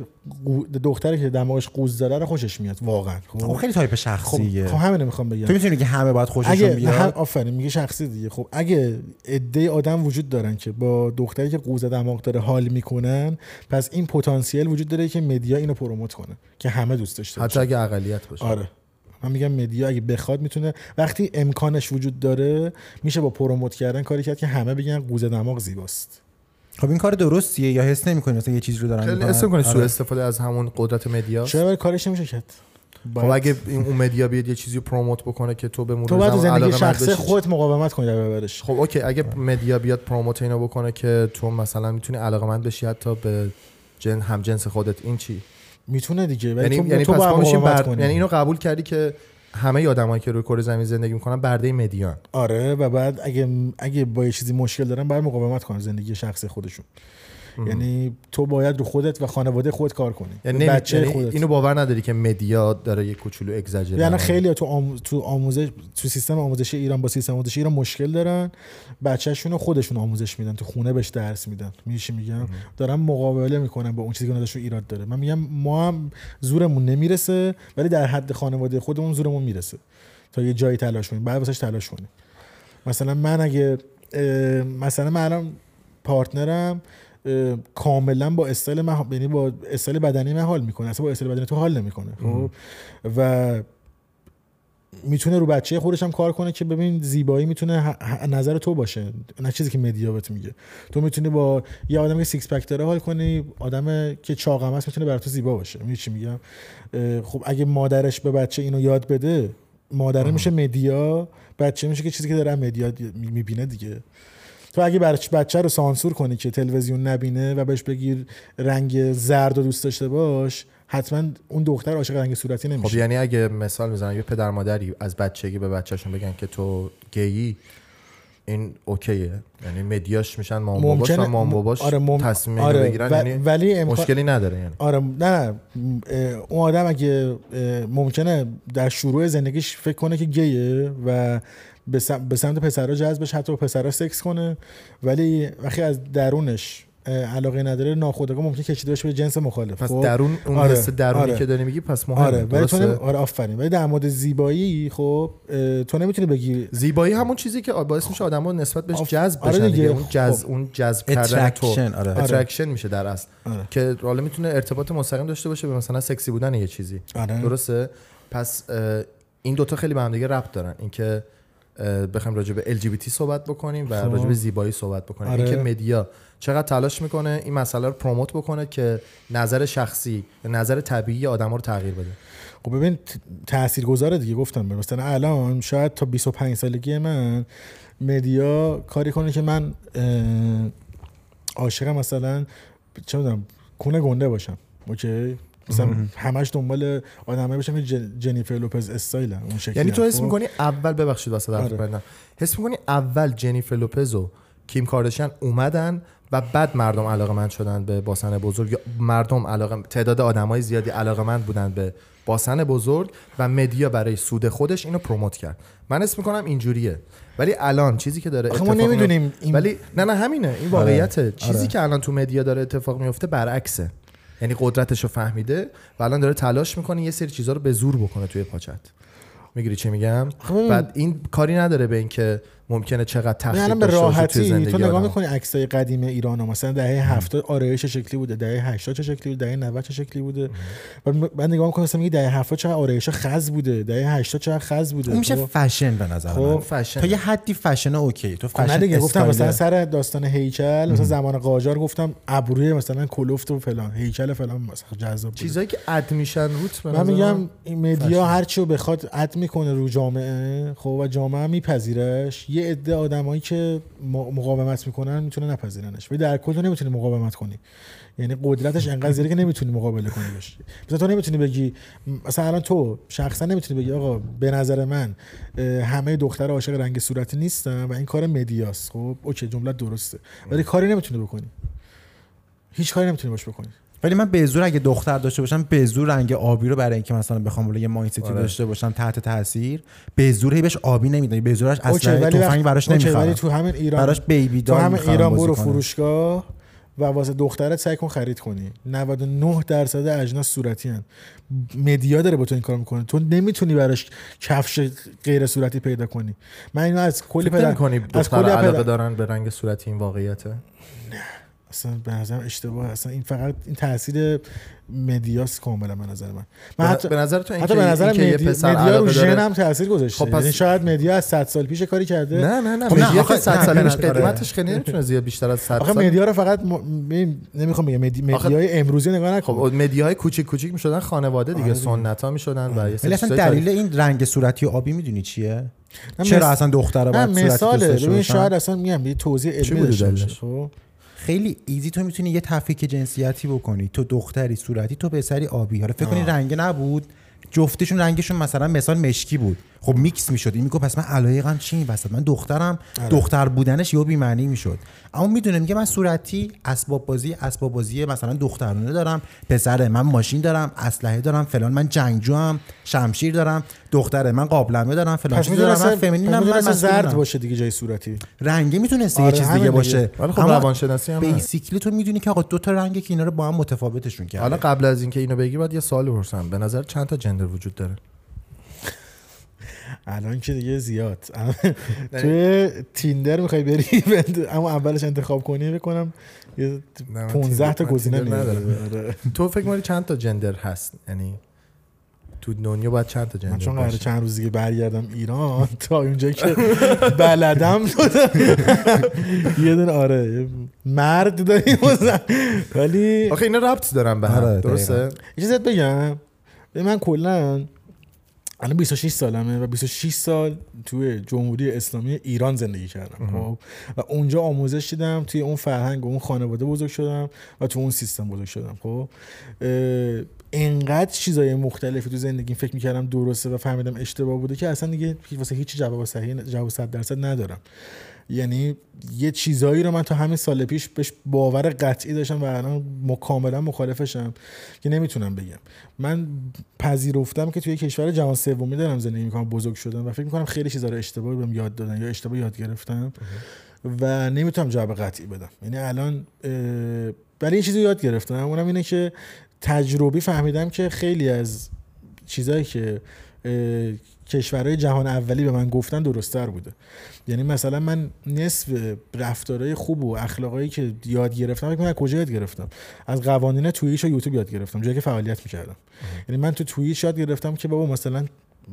Speaker 3: دختری که دماغش قوز داره رو خوشش میاد واقعا.
Speaker 2: خب.
Speaker 3: خب
Speaker 2: خیلی تایپ
Speaker 3: خب,
Speaker 2: شخصیه.
Speaker 3: خب همین می‌خوام بگم.
Speaker 2: تو می‌تونی که همه باید خوششون بیاد؟
Speaker 3: آفرین میگه شخصی دیگه. خب اگه عده آدم وجود دارن که با دختری که قوز دماغ داره حال می‌کنن پس این پتانسیل وجود داره که media اینو promote کنه که همه دوست داشته
Speaker 1: حتی اگه اقلیت باشه.
Speaker 3: آره. من میگم media اگه بخواد می‌تونه وقتی امکانش وجود داره میشه با promote کردن کاری کرد که همه بگن قوز دماغ زیباست.
Speaker 2: خب این کار درستیه یا حس نمی‌کنی مثلا یه چیزی رو دارن
Speaker 1: خیلی
Speaker 2: می‌کنن؟
Speaker 1: اسم کنی
Speaker 2: آره.
Speaker 1: سوء استفاده از همون قدرت media
Speaker 3: چرا برای کارش نمیشه کرد؟
Speaker 1: خب اگه این اون media بیاد یه چیزی رو promote بکنه که تو به مرور
Speaker 3: تو باید زندگی شخصی. خودت مقاومت کنی در برابرش.
Speaker 1: خب okay اگه media بیاد promote اینو بکنه که تو مثلا می‌تونی علاقمند بشی حتی به جن هم جنس خودت این چی؟
Speaker 3: می‌تونه دیگه ولی
Speaker 1: یعنی
Speaker 3: تو,
Speaker 1: یعنی
Speaker 3: تو
Speaker 1: پس بر...
Speaker 3: کنی.
Speaker 1: یعنی اینو قبول کردی که همه آدمایی که روی کره زمین زندگی می‌کنن برده media ن.
Speaker 3: آره و بعد اگه اگه با یه چیزی مشکل دارن باید مقاومت کنن زندگی شخصی خودشون. یعنی تو باید رو خودت و خانواده خودت کار کنی.
Speaker 1: یعنی.
Speaker 3: بچه
Speaker 1: یعنی
Speaker 3: خودت.
Speaker 1: اینو باور نداری که media داره یه کوچولو exaggerate
Speaker 3: یعنی خیلی تو آم... تو آموزش تو سیستم آموزشی ایران با سیستم آموزشی ایران مشکل دارن. بچه‌شون رو خودشون آموزش میدن تو خونه بهش درس میدن. میشه میگم؟ دارن مقابله می‌کنن با اون چیزی که به نظرشون ایراد داره. من میگم ما هم زورمون نمی‌رسه ولی در حد خانواده خودمون زورمون می‌رسه تا یه جایی تلاش کنیم بعد واسش تلاش کنیم. مثلا من اگه مثلا من الان partner م کاملا با استایل من یعنی با استایل بدنی من حال می‌کنه. اصلا با استایل بدنی تو حال نمی‌کنه. خب؟ و می‌تونه رو بچه خودش هم کار کنه که ببین زیبایی می‌تونه نظر تو باشه. نه چیزی که media بهت میگه. تو می‌تونی با یه آدم که six pack داره حال کنی آدم که چاقم هست می‌تونه برای تو زیبا باشه. می‌دونی چی میگم؟ خب اگه مادرش به بچه اینو یاد بده مادره میشه media بچه میشه که چیزی که داره media می‌بینه دیگه. تو اگه بچه رو سانسور کنی که تلویزیون نبینه و بهش بگیر رنگ زرد رو دوست داشته باش حتما اون دختر عاشق رنگ صورتی
Speaker 1: خب
Speaker 3: نمیشه.
Speaker 1: یعنی اگه مثال می‌زنم یه پدر مادری از بچگی به بچهشون بگن که تو گیی این اوکیه. یعنی مدیاش میشن مام باباش و مام باباش
Speaker 3: آره مم...
Speaker 1: تصمیم
Speaker 3: آره
Speaker 1: بگیرن.
Speaker 3: و-
Speaker 1: یعنی
Speaker 3: ولی امکان...
Speaker 1: مشکلی نداره یعنی.
Speaker 3: آره نه اون آدم اگه ممکنه در شروع زندگیش فکر کنه که گیه و به سم- به سمت پسرها جذبش حتی پسرها سکس کنه ولی وقتی از درونش علاقه نداره ناخودآگاه ممکنه کشیده باشه به جنس مخالف
Speaker 1: پس
Speaker 3: خب؟
Speaker 1: درون اون
Speaker 3: آره،
Speaker 1: حس درونی
Speaker 3: آره.
Speaker 1: که داری میگی پس مهمه
Speaker 3: آره ولی تو؟ نمی... آره آفرین ولی در مورد زیبایی خب تو نمی‌تونی بگی
Speaker 1: زیبایی همون چیزی که باعث میشه آدمو نسبت بهش
Speaker 3: آف-
Speaker 1: جذب
Speaker 3: آره
Speaker 1: بشن
Speaker 3: دیگه.
Speaker 1: دیگه اون جذب
Speaker 3: خب.
Speaker 1: اون جذب کردن تو
Speaker 2: attraction آره
Speaker 3: آره.
Speaker 1: attraction میشه در اصل
Speaker 3: آره.
Speaker 1: که حالا می‌تونه ارتباط مستقیم داشته باشه به مثلا سکسی بودن یه چیزی
Speaker 3: آره
Speaker 1: درسته پس این دوتا خیلی به هم دیگه ربط دارن اینکه بخوایم راجع به LGBT صحبت بکنیم و
Speaker 3: خب.
Speaker 1: راجع به زیبایی صحبت بکنیم
Speaker 3: آره.
Speaker 1: اینکه مدیا چقدر تلاش می‌کنه این مسئله رو پروموت بکنه که نظر شخصی یا نظر طبیعی آدما رو تغییر بده
Speaker 3: خب ببین تاثیرگذاره دیگه گفتم. مثلا الان شاید تا 25 سالگی من مدیا کاری کنه که من عاشق مثلا چه می‌دونم کونه گنده باشم okay مثلا همش دنبال باشم که جن- جنیفر لوپز استایل اون شکلی
Speaker 1: یعنی تو. حس
Speaker 3: خب؟
Speaker 1: می‌کنی اول ببخشید واسه
Speaker 3: آره.
Speaker 1: حس می‌کنی اول جنیفر لوپز و کیم کارداشیان اومدن و بعد مردم علاقه‌مند شدن به باسن بزرگ یا مردم علاقه تعداد آدمای زیادی علاقه‌مند بودن به باسن بزرگ و مدیا برای سود خودش اینو پروموت کرد من اسم می‌کنم اینجوریه ولی الان چیزی که داره
Speaker 3: ما
Speaker 1: اتفاق میفته-
Speaker 3: نمی‌دونیم این
Speaker 1: ولی نه نه همینه این واقعیته چیزی
Speaker 3: آره.
Speaker 1: که الان تو media داره اتفاق میفته برعکسه یعنی قدرتش رو فهمیده و الان داره تلاش می‌کنه یه سری چیزها رو به زور بکنه توی پاچت می‌گیری چی میگم
Speaker 3: ببین.
Speaker 1: بعد این کاری نداره به اینکه ممکنه چقدر تخریب
Speaker 3: الان به راحتی. تو نگاه. می‌کنی عکسای قدیم ایران ها. مثلا دهه 70 آرایش چه شکلی بوده؟ دهه 80 چه شکلی بوده؟ دهه 90 چه شکلی بوده؟ بعد من نگاه می‌کنم مثلا میگه دهه 70 چقدر آرایش خز بوده؟ دهه 80 چقدر خز بوده؟
Speaker 2: اون میشه
Speaker 3: خب.
Speaker 2: فشن به نظر
Speaker 3: خب،
Speaker 2: من.
Speaker 1: فشن.
Speaker 2: تا یه حدی fashion okay تو
Speaker 3: خب
Speaker 2: فشن
Speaker 3: دیگه گفتم. مثلا سر داستان هیکل مثلا زمان قاجار گفتم ابروی مثلا کلفت و فلان هیکل فلان مثلا جذاب.
Speaker 1: چیزایی که اد میشن روت
Speaker 3: من میگم این مدیا هرچی رو بخواد اد می‌کنه رو جامعه خب و جامعه میپذیرش. یه عده آدمایی که مقاومت می‌کنن می‌تونه نپذیرنش. ولی در کل تو نمی‌تونی مقاومت کنی. یعنی قدرتش انقدر زیاده که نمی‌تونی مقابله کنی بهش. مثلا تو نمی‌تونی بگی مثلا الان تو شخصا نمی‌تونی بگی آقا به نظر من همه دختر عاشق رنگ صورتی نیستن و این کار مدیاست. خب اوکی جمله درسته. ولی کاری نمی‌تونی بکنی. هیچ کاری نمی‌تونی باش بکنی.
Speaker 2: ولی من به زور اگه دختر داشته باشم به زور رنگ آبی رو برای اینکه مثلا بخوام ولی یه مایندتی
Speaker 1: آره.
Speaker 2: داشته باشم تحت تاثیر به زور هی بهش آبی نمیدن به زورش اصلا تفنگ براش نمی‌خرم
Speaker 3: ولی تو همین ایران
Speaker 2: براش بیبی
Speaker 3: تو
Speaker 2: دال
Speaker 3: همین ایران برو. فروشگاه و واسه دخترت سعی کن خرید کنی 99 درصد اجناس صورتی هن. مدیا داره با تو این کار می‌کنه تو نمی‌تونی براش کفش غیر صورتی پیدا کنی من اینو از کلی پدر از
Speaker 1: دختر
Speaker 3: کلی
Speaker 1: علاقه
Speaker 3: پدر
Speaker 1: دارن به رنگ صورتی این واقعیته
Speaker 3: اصلا به نظرم اشتباه اصلا این فقط این تاثیر مدیاس کاملا به نظر من. من حتی
Speaker 1: به نظر تو
Speaker 3: حتی
Speaker 1: اینکه
Speaker 3: به نظر
Speaker 1: اینکه یه
Speaker 3: مدیا,
Speaker 1: پسر
Speaker 3: مدیا رو ژن هم تاثیر گذاشته.
Speaker 1: خب پس-
Speaker 3: یعنی شاید مدیا از 100 سال پیش کاری کرده.
Speaker 1: نه نه نه
Speaker 2: خب
Speaker 1: مدیا
Speaker 2: آخه-
Speaker 1: که 100
Speaker 2: نه،
Speaker 1: سال پیش
Speaker 2: نظر-
Speaker 1: قدمتش خیلی نمی‌تونه زیاد بیشتر از 100
Speaker 3: آخه
Speaker 1: سال
Speaker 3: مدیا رو فقط م... م- نمی‌خوام بگم. مدی...
Speaker 1: آخه-
Speaker 3: مدیای امروزی نگاه نکن.
Speaker 1: خب مدیاهای کوچیک کوچیک می‌شدن خانواده دیگه
Speaker 3: آره.
Speaker 1: سنت ها می‌شدن و
Speaker 2: ولی اصلا دلیل این رنگ صورتی و آبی می‌دونی چیه؟ چرا اصلا دخترها صورتی دوست
Speaker 3: مثاله ببین؟ شاید اصلا میگم یه توضیح علمی
Speaker 1: بوده
Speaker 3: داشته باشه؟ خب؟
Speaker 2: خیلی easy. تو می‌تونی یه تفکیک جنسیتی بکنی. تو دختری صورتی تو پسری آبی. حالا فکر کنی. رنگ نبود. جفتشون رنگشون مثلا مثال مشکی بود. خب میکس می‌شد این میگه پس من علایقم چی این وسط من دخترم
Speaker 3: آره.
Speaker 2: دختر بودنش یه بی معنی می‌شد اما می‌دونه میگه من صورتی اسباب بازی اسباب بازی مثلا دخترانه دارم پسره من ماشین دارم اسلحه دارم فلان من جنگجو هم شمشیر دارم دختره من قابلمه دارم فلان چیز دارم من فمینینم من
Speaker 3: زرد. باشه دیگه جای صورتی
Speaker 2: رنگی می‌تونسته
Speaker 3: آره،
Speaker 2: یه چیز دیگه. باشه
Speaker 1: ولی خب روانشناسی هم.
Speaker 2: بیسیکلی تو می‌دونی که آقا دو تا رنگه که اینا رو با هم متفاوتشون کرده
Speaker 1: حالا قبل از اینکه اینو بگی باید یه سوال بپرسم به نظر چند تا جندر وجود داره
Speaker 3: الان که دیگه زیاد. <laughs> توی تیندر می‌خوای بری؟ <laughs> اما اولش انتخاب کنی بکنم یه
Speaker 1: من
Speaker 3: 15 تا گزینه. آره.
Speaker 1: تو فکر می‌کنی چند تا جندر هست؟ یعنی تو دنیا باید چند تا جندر
Speaker 3: من چون قراره چند روز دیگه برگردم ایران <laughs> تا اونجایی که بلدم یه دونه آره یه مرد داریم. ولی
Speaker 1: آخه اینا ربط دارن به هم
Speaker 2: آره،
Speaker 1: درسته؟
Speaker 3: اجازت بگم. به من کلا الان 26 سالمه و 26 سال توی جمهوری اسلامی ایران زندگی کردم خب. و اونجا آموزش دیدم توی اون فرهنگ و اون خانواده بزرگ شدم و تو اون سیستم بزرگ شدم خب. اه، انقدر چیزای مختلفی تو زندگی فکر می‌کردم درسته و فهمیدم اشتباه بوده که اصلا دیگه واسه هیچ جواب صحیح جواب 100 درصد ندارم. یعنی یه چیزایی رو من تا همین سال پیش بهش باور قطعی داشتم و الان کاملا مخالفشم که نمی‌تونم بگم. من پذیرفتم که توی کشور جهان سومی دارم زندگی می‌کنم بزرگ شدم و فکر می‌کنم خیلی چیزا رو اشتباه بهم یاد دادن یا اشتباه یاد گرفتم و نمی‌تونم جواب قطعی بدم. یعنی الان ولی یه چیزی یاد گرفتم. اونم اینه که تجربی فهمیدم که خیلی از چیزایی که کشورهای جهان اولی به من گفتن درستتر بوده. یعنی مثلا من نصف رفتارهای خوب و اخلاقایی که یاد گرفتم از کجا یاد گرفتم؟ از قوانین توییچ و یوتیوب یاد گرفتم جایی که فعالیت می‌کردم. یعنی من تو توییچ یاد گرفتم که بابا مثلا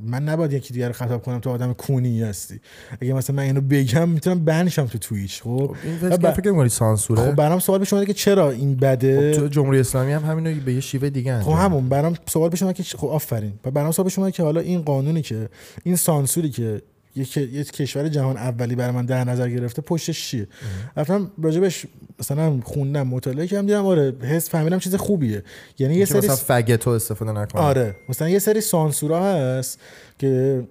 Speaker 3: من نباید یکی دیگر رو خطاب کنم تو آدم کونی هستی. اگه مثلا من اینو بگم می‌تونم بنشم تو توییچ خب؟
Speaker 1: این
Speaker 3: و
Speaker 1: فکر
Speaker 3: ب-
Speaker 1: فکر می‌کنی سانسوره.
Speaker 3: خب برام سوال پیش که چرا این بده؟
Speaker 1: خب تو جمهوری اسلامی هم همینو به یه شیوه دیگه
Speaker 3: خب
Speaker 1: انجام
Speaker 3: همون. برام سوال پیش که خب آفرین. و برام سوال پیش که حالا این قانونی که این سانسوری که یک یک کشور جهان اولی برای من در نظر گرفته پشتش چیه؟ رفتم راجبش مثلا خوندم مطالعه کردم دیدم آره حس فهمیدم چیز خوبیه. یعنی یه سری
Speaker 1: مثلا فگتو استفاده نکنه.
Speaker 3: آره مثلا یه سری سانسورا هست که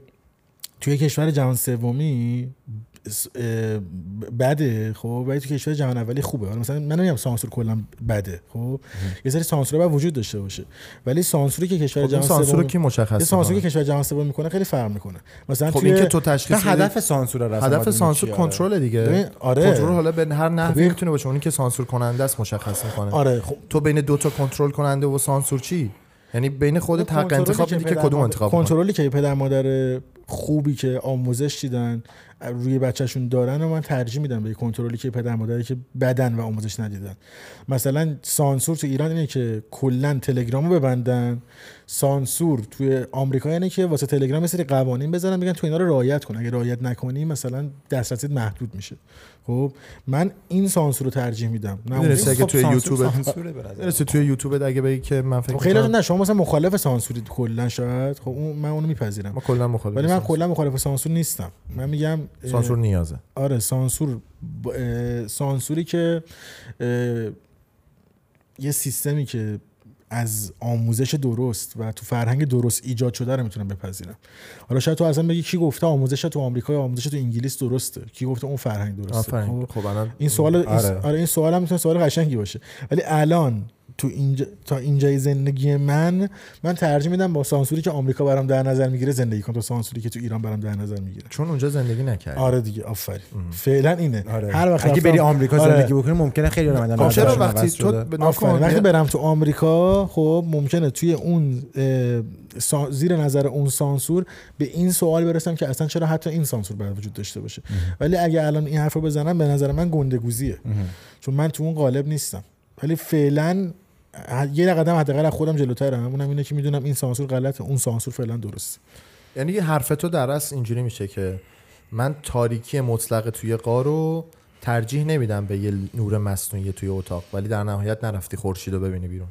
Speaker 3: توی کشور جهان سومی بده خب؟ ولی تو کشور جهان اولی خوبه. حالا مثلا من نمیگم سانسور کلا بده خب؟ یه سری سانسورا باید وجود داشته باشه. ولی سانسوری که کشور
Speaker 1: خب
Speaker 3: جهان
Speaker 1: سانسور کی
Speaker 3: یه
Speaker 1: مشخص
Speaker 3: سانسوری
Speaker 1: می‌کنه؟
Speaker 3: که کشور جهان سوم می‌کنه خیلی فرق می‌کنه. مثلا
Speaker 1: خب
Speaker 3: توی
Speaker 1: این که تو تشخیص
Speaker 2: هدف سانسور رو
Speaker 1: هدف سانسور کنترل دیگه.
Speaker 3: آره.
Speaker 1: کنترل حالا به هر نحوی
Speaker 3: خب،
Speaker 1: می‌تونه باشه. اونی که سانسور کننده است مشخص می‌کنه.
Speaker 3: آره خب.
Speaker 1: تو بین دو تا کنترل کننده و سانسور چی؟ یعنی بین خودت حق
Speaker 3: کنترلی
Speaker 1: انتخاب
Speaker 3: که
Speaker 1: میدی که
Speaker 3: پدر
Speaker 1: کدوم انتخاب
Speaker 3: کنترلی که پدر مادر خوبی که آموزش دیدن روی بچهشون دارن و من ترجیح میدم به کنترلی که پدر مادری که بدن و آموزش ندیدن. مثلا سانسور تو ایران اینه که کلا تلگرامو ببندن. سانسور توی آمریکا اینه که واسه تلگرام سری قوانین بذارن بگن تو اینا رو رعایت کن. اگه رعایت نکنی مثلا دسترسیت محدود میشه. خب من این سانسور رو ترجیح میدم نه اون-
Speaker 1: می‌دونستی اگه توی یوتیوب. می‌رسی توی یوتیوب اگه بگی که من فکر
Speaker 3: خب خیلی نه شما مثلا مخالف سانسوری کلا شاید خب اون من اونو میپذیرم
Speaker 1: ما کلا مخالف
Speaker 3: ولی من. کلا مخالف سانسور نیستم من میگم
Speaker 1: سانسور نیازه
Speaker 3: آره سانسور سانسوری که یه سیستمی که از آموزش درست و تو فرهنگ درست ایجاد شده رو می‌تونم بپذیرم حالا شاید تو اصلا بگی کی گفته آموزش تو آمریکا یا آموزش تو انگلیس درسته کی گفته اون فرهنگ درسته خب،
Speaker 1: خب الان
Speaker 3: این سوال این
Speaker 2: آره.
Speaker 3: آره. این سوال هم می‌تونه سوال قشنگی باشه ولی الان تو اینجا تا اینجای زندگی من من ترجیح میدم با سانسوری که آمریکا برام در نظر می‌گیره زندگی کنم تا سانسوری که تو ایران برام در نظر می‌گیره.
Speaker 1: چون اونجا زندگی نکردی.
Speaker 3: آره دیگه آفرین. فعلا اینه.
Speaker 2: آره.
Speaker 3: هر وقت
Speaker 2: اگه بری آمریکا
Speaker 3: آره.
Speaker 2: زندگی بکنی ممکنه خیلی آدم
Speaker 1: خب چرا وقتی تو
Speaker 3: وقتی برم تو آمریکا خب ممکنه توی اون زیر نظر اون سانسور به این سوال برسم که اصلا چرا حتی این سانسور باید وجود داشته باشه. ولی اگه الان این حرف رو بزنم به نظر من گندگوزیه. چون من تو اون قالب نیستم. ولی فعلا یه قدم حداقل از خودم جلوترم اونم اینه که می‌دونم این سانسور غلطه اون سانسور فعلا درست
Speaker 1: یعنی یه حرف تو در اصل اینجوری میشه که من تاریکی مطلق توی غار رو ترجیح نمیدم به یه نور مصنوعی توی اتاق ولی در نهایت نرفتی خورشید رو ببینی بیرون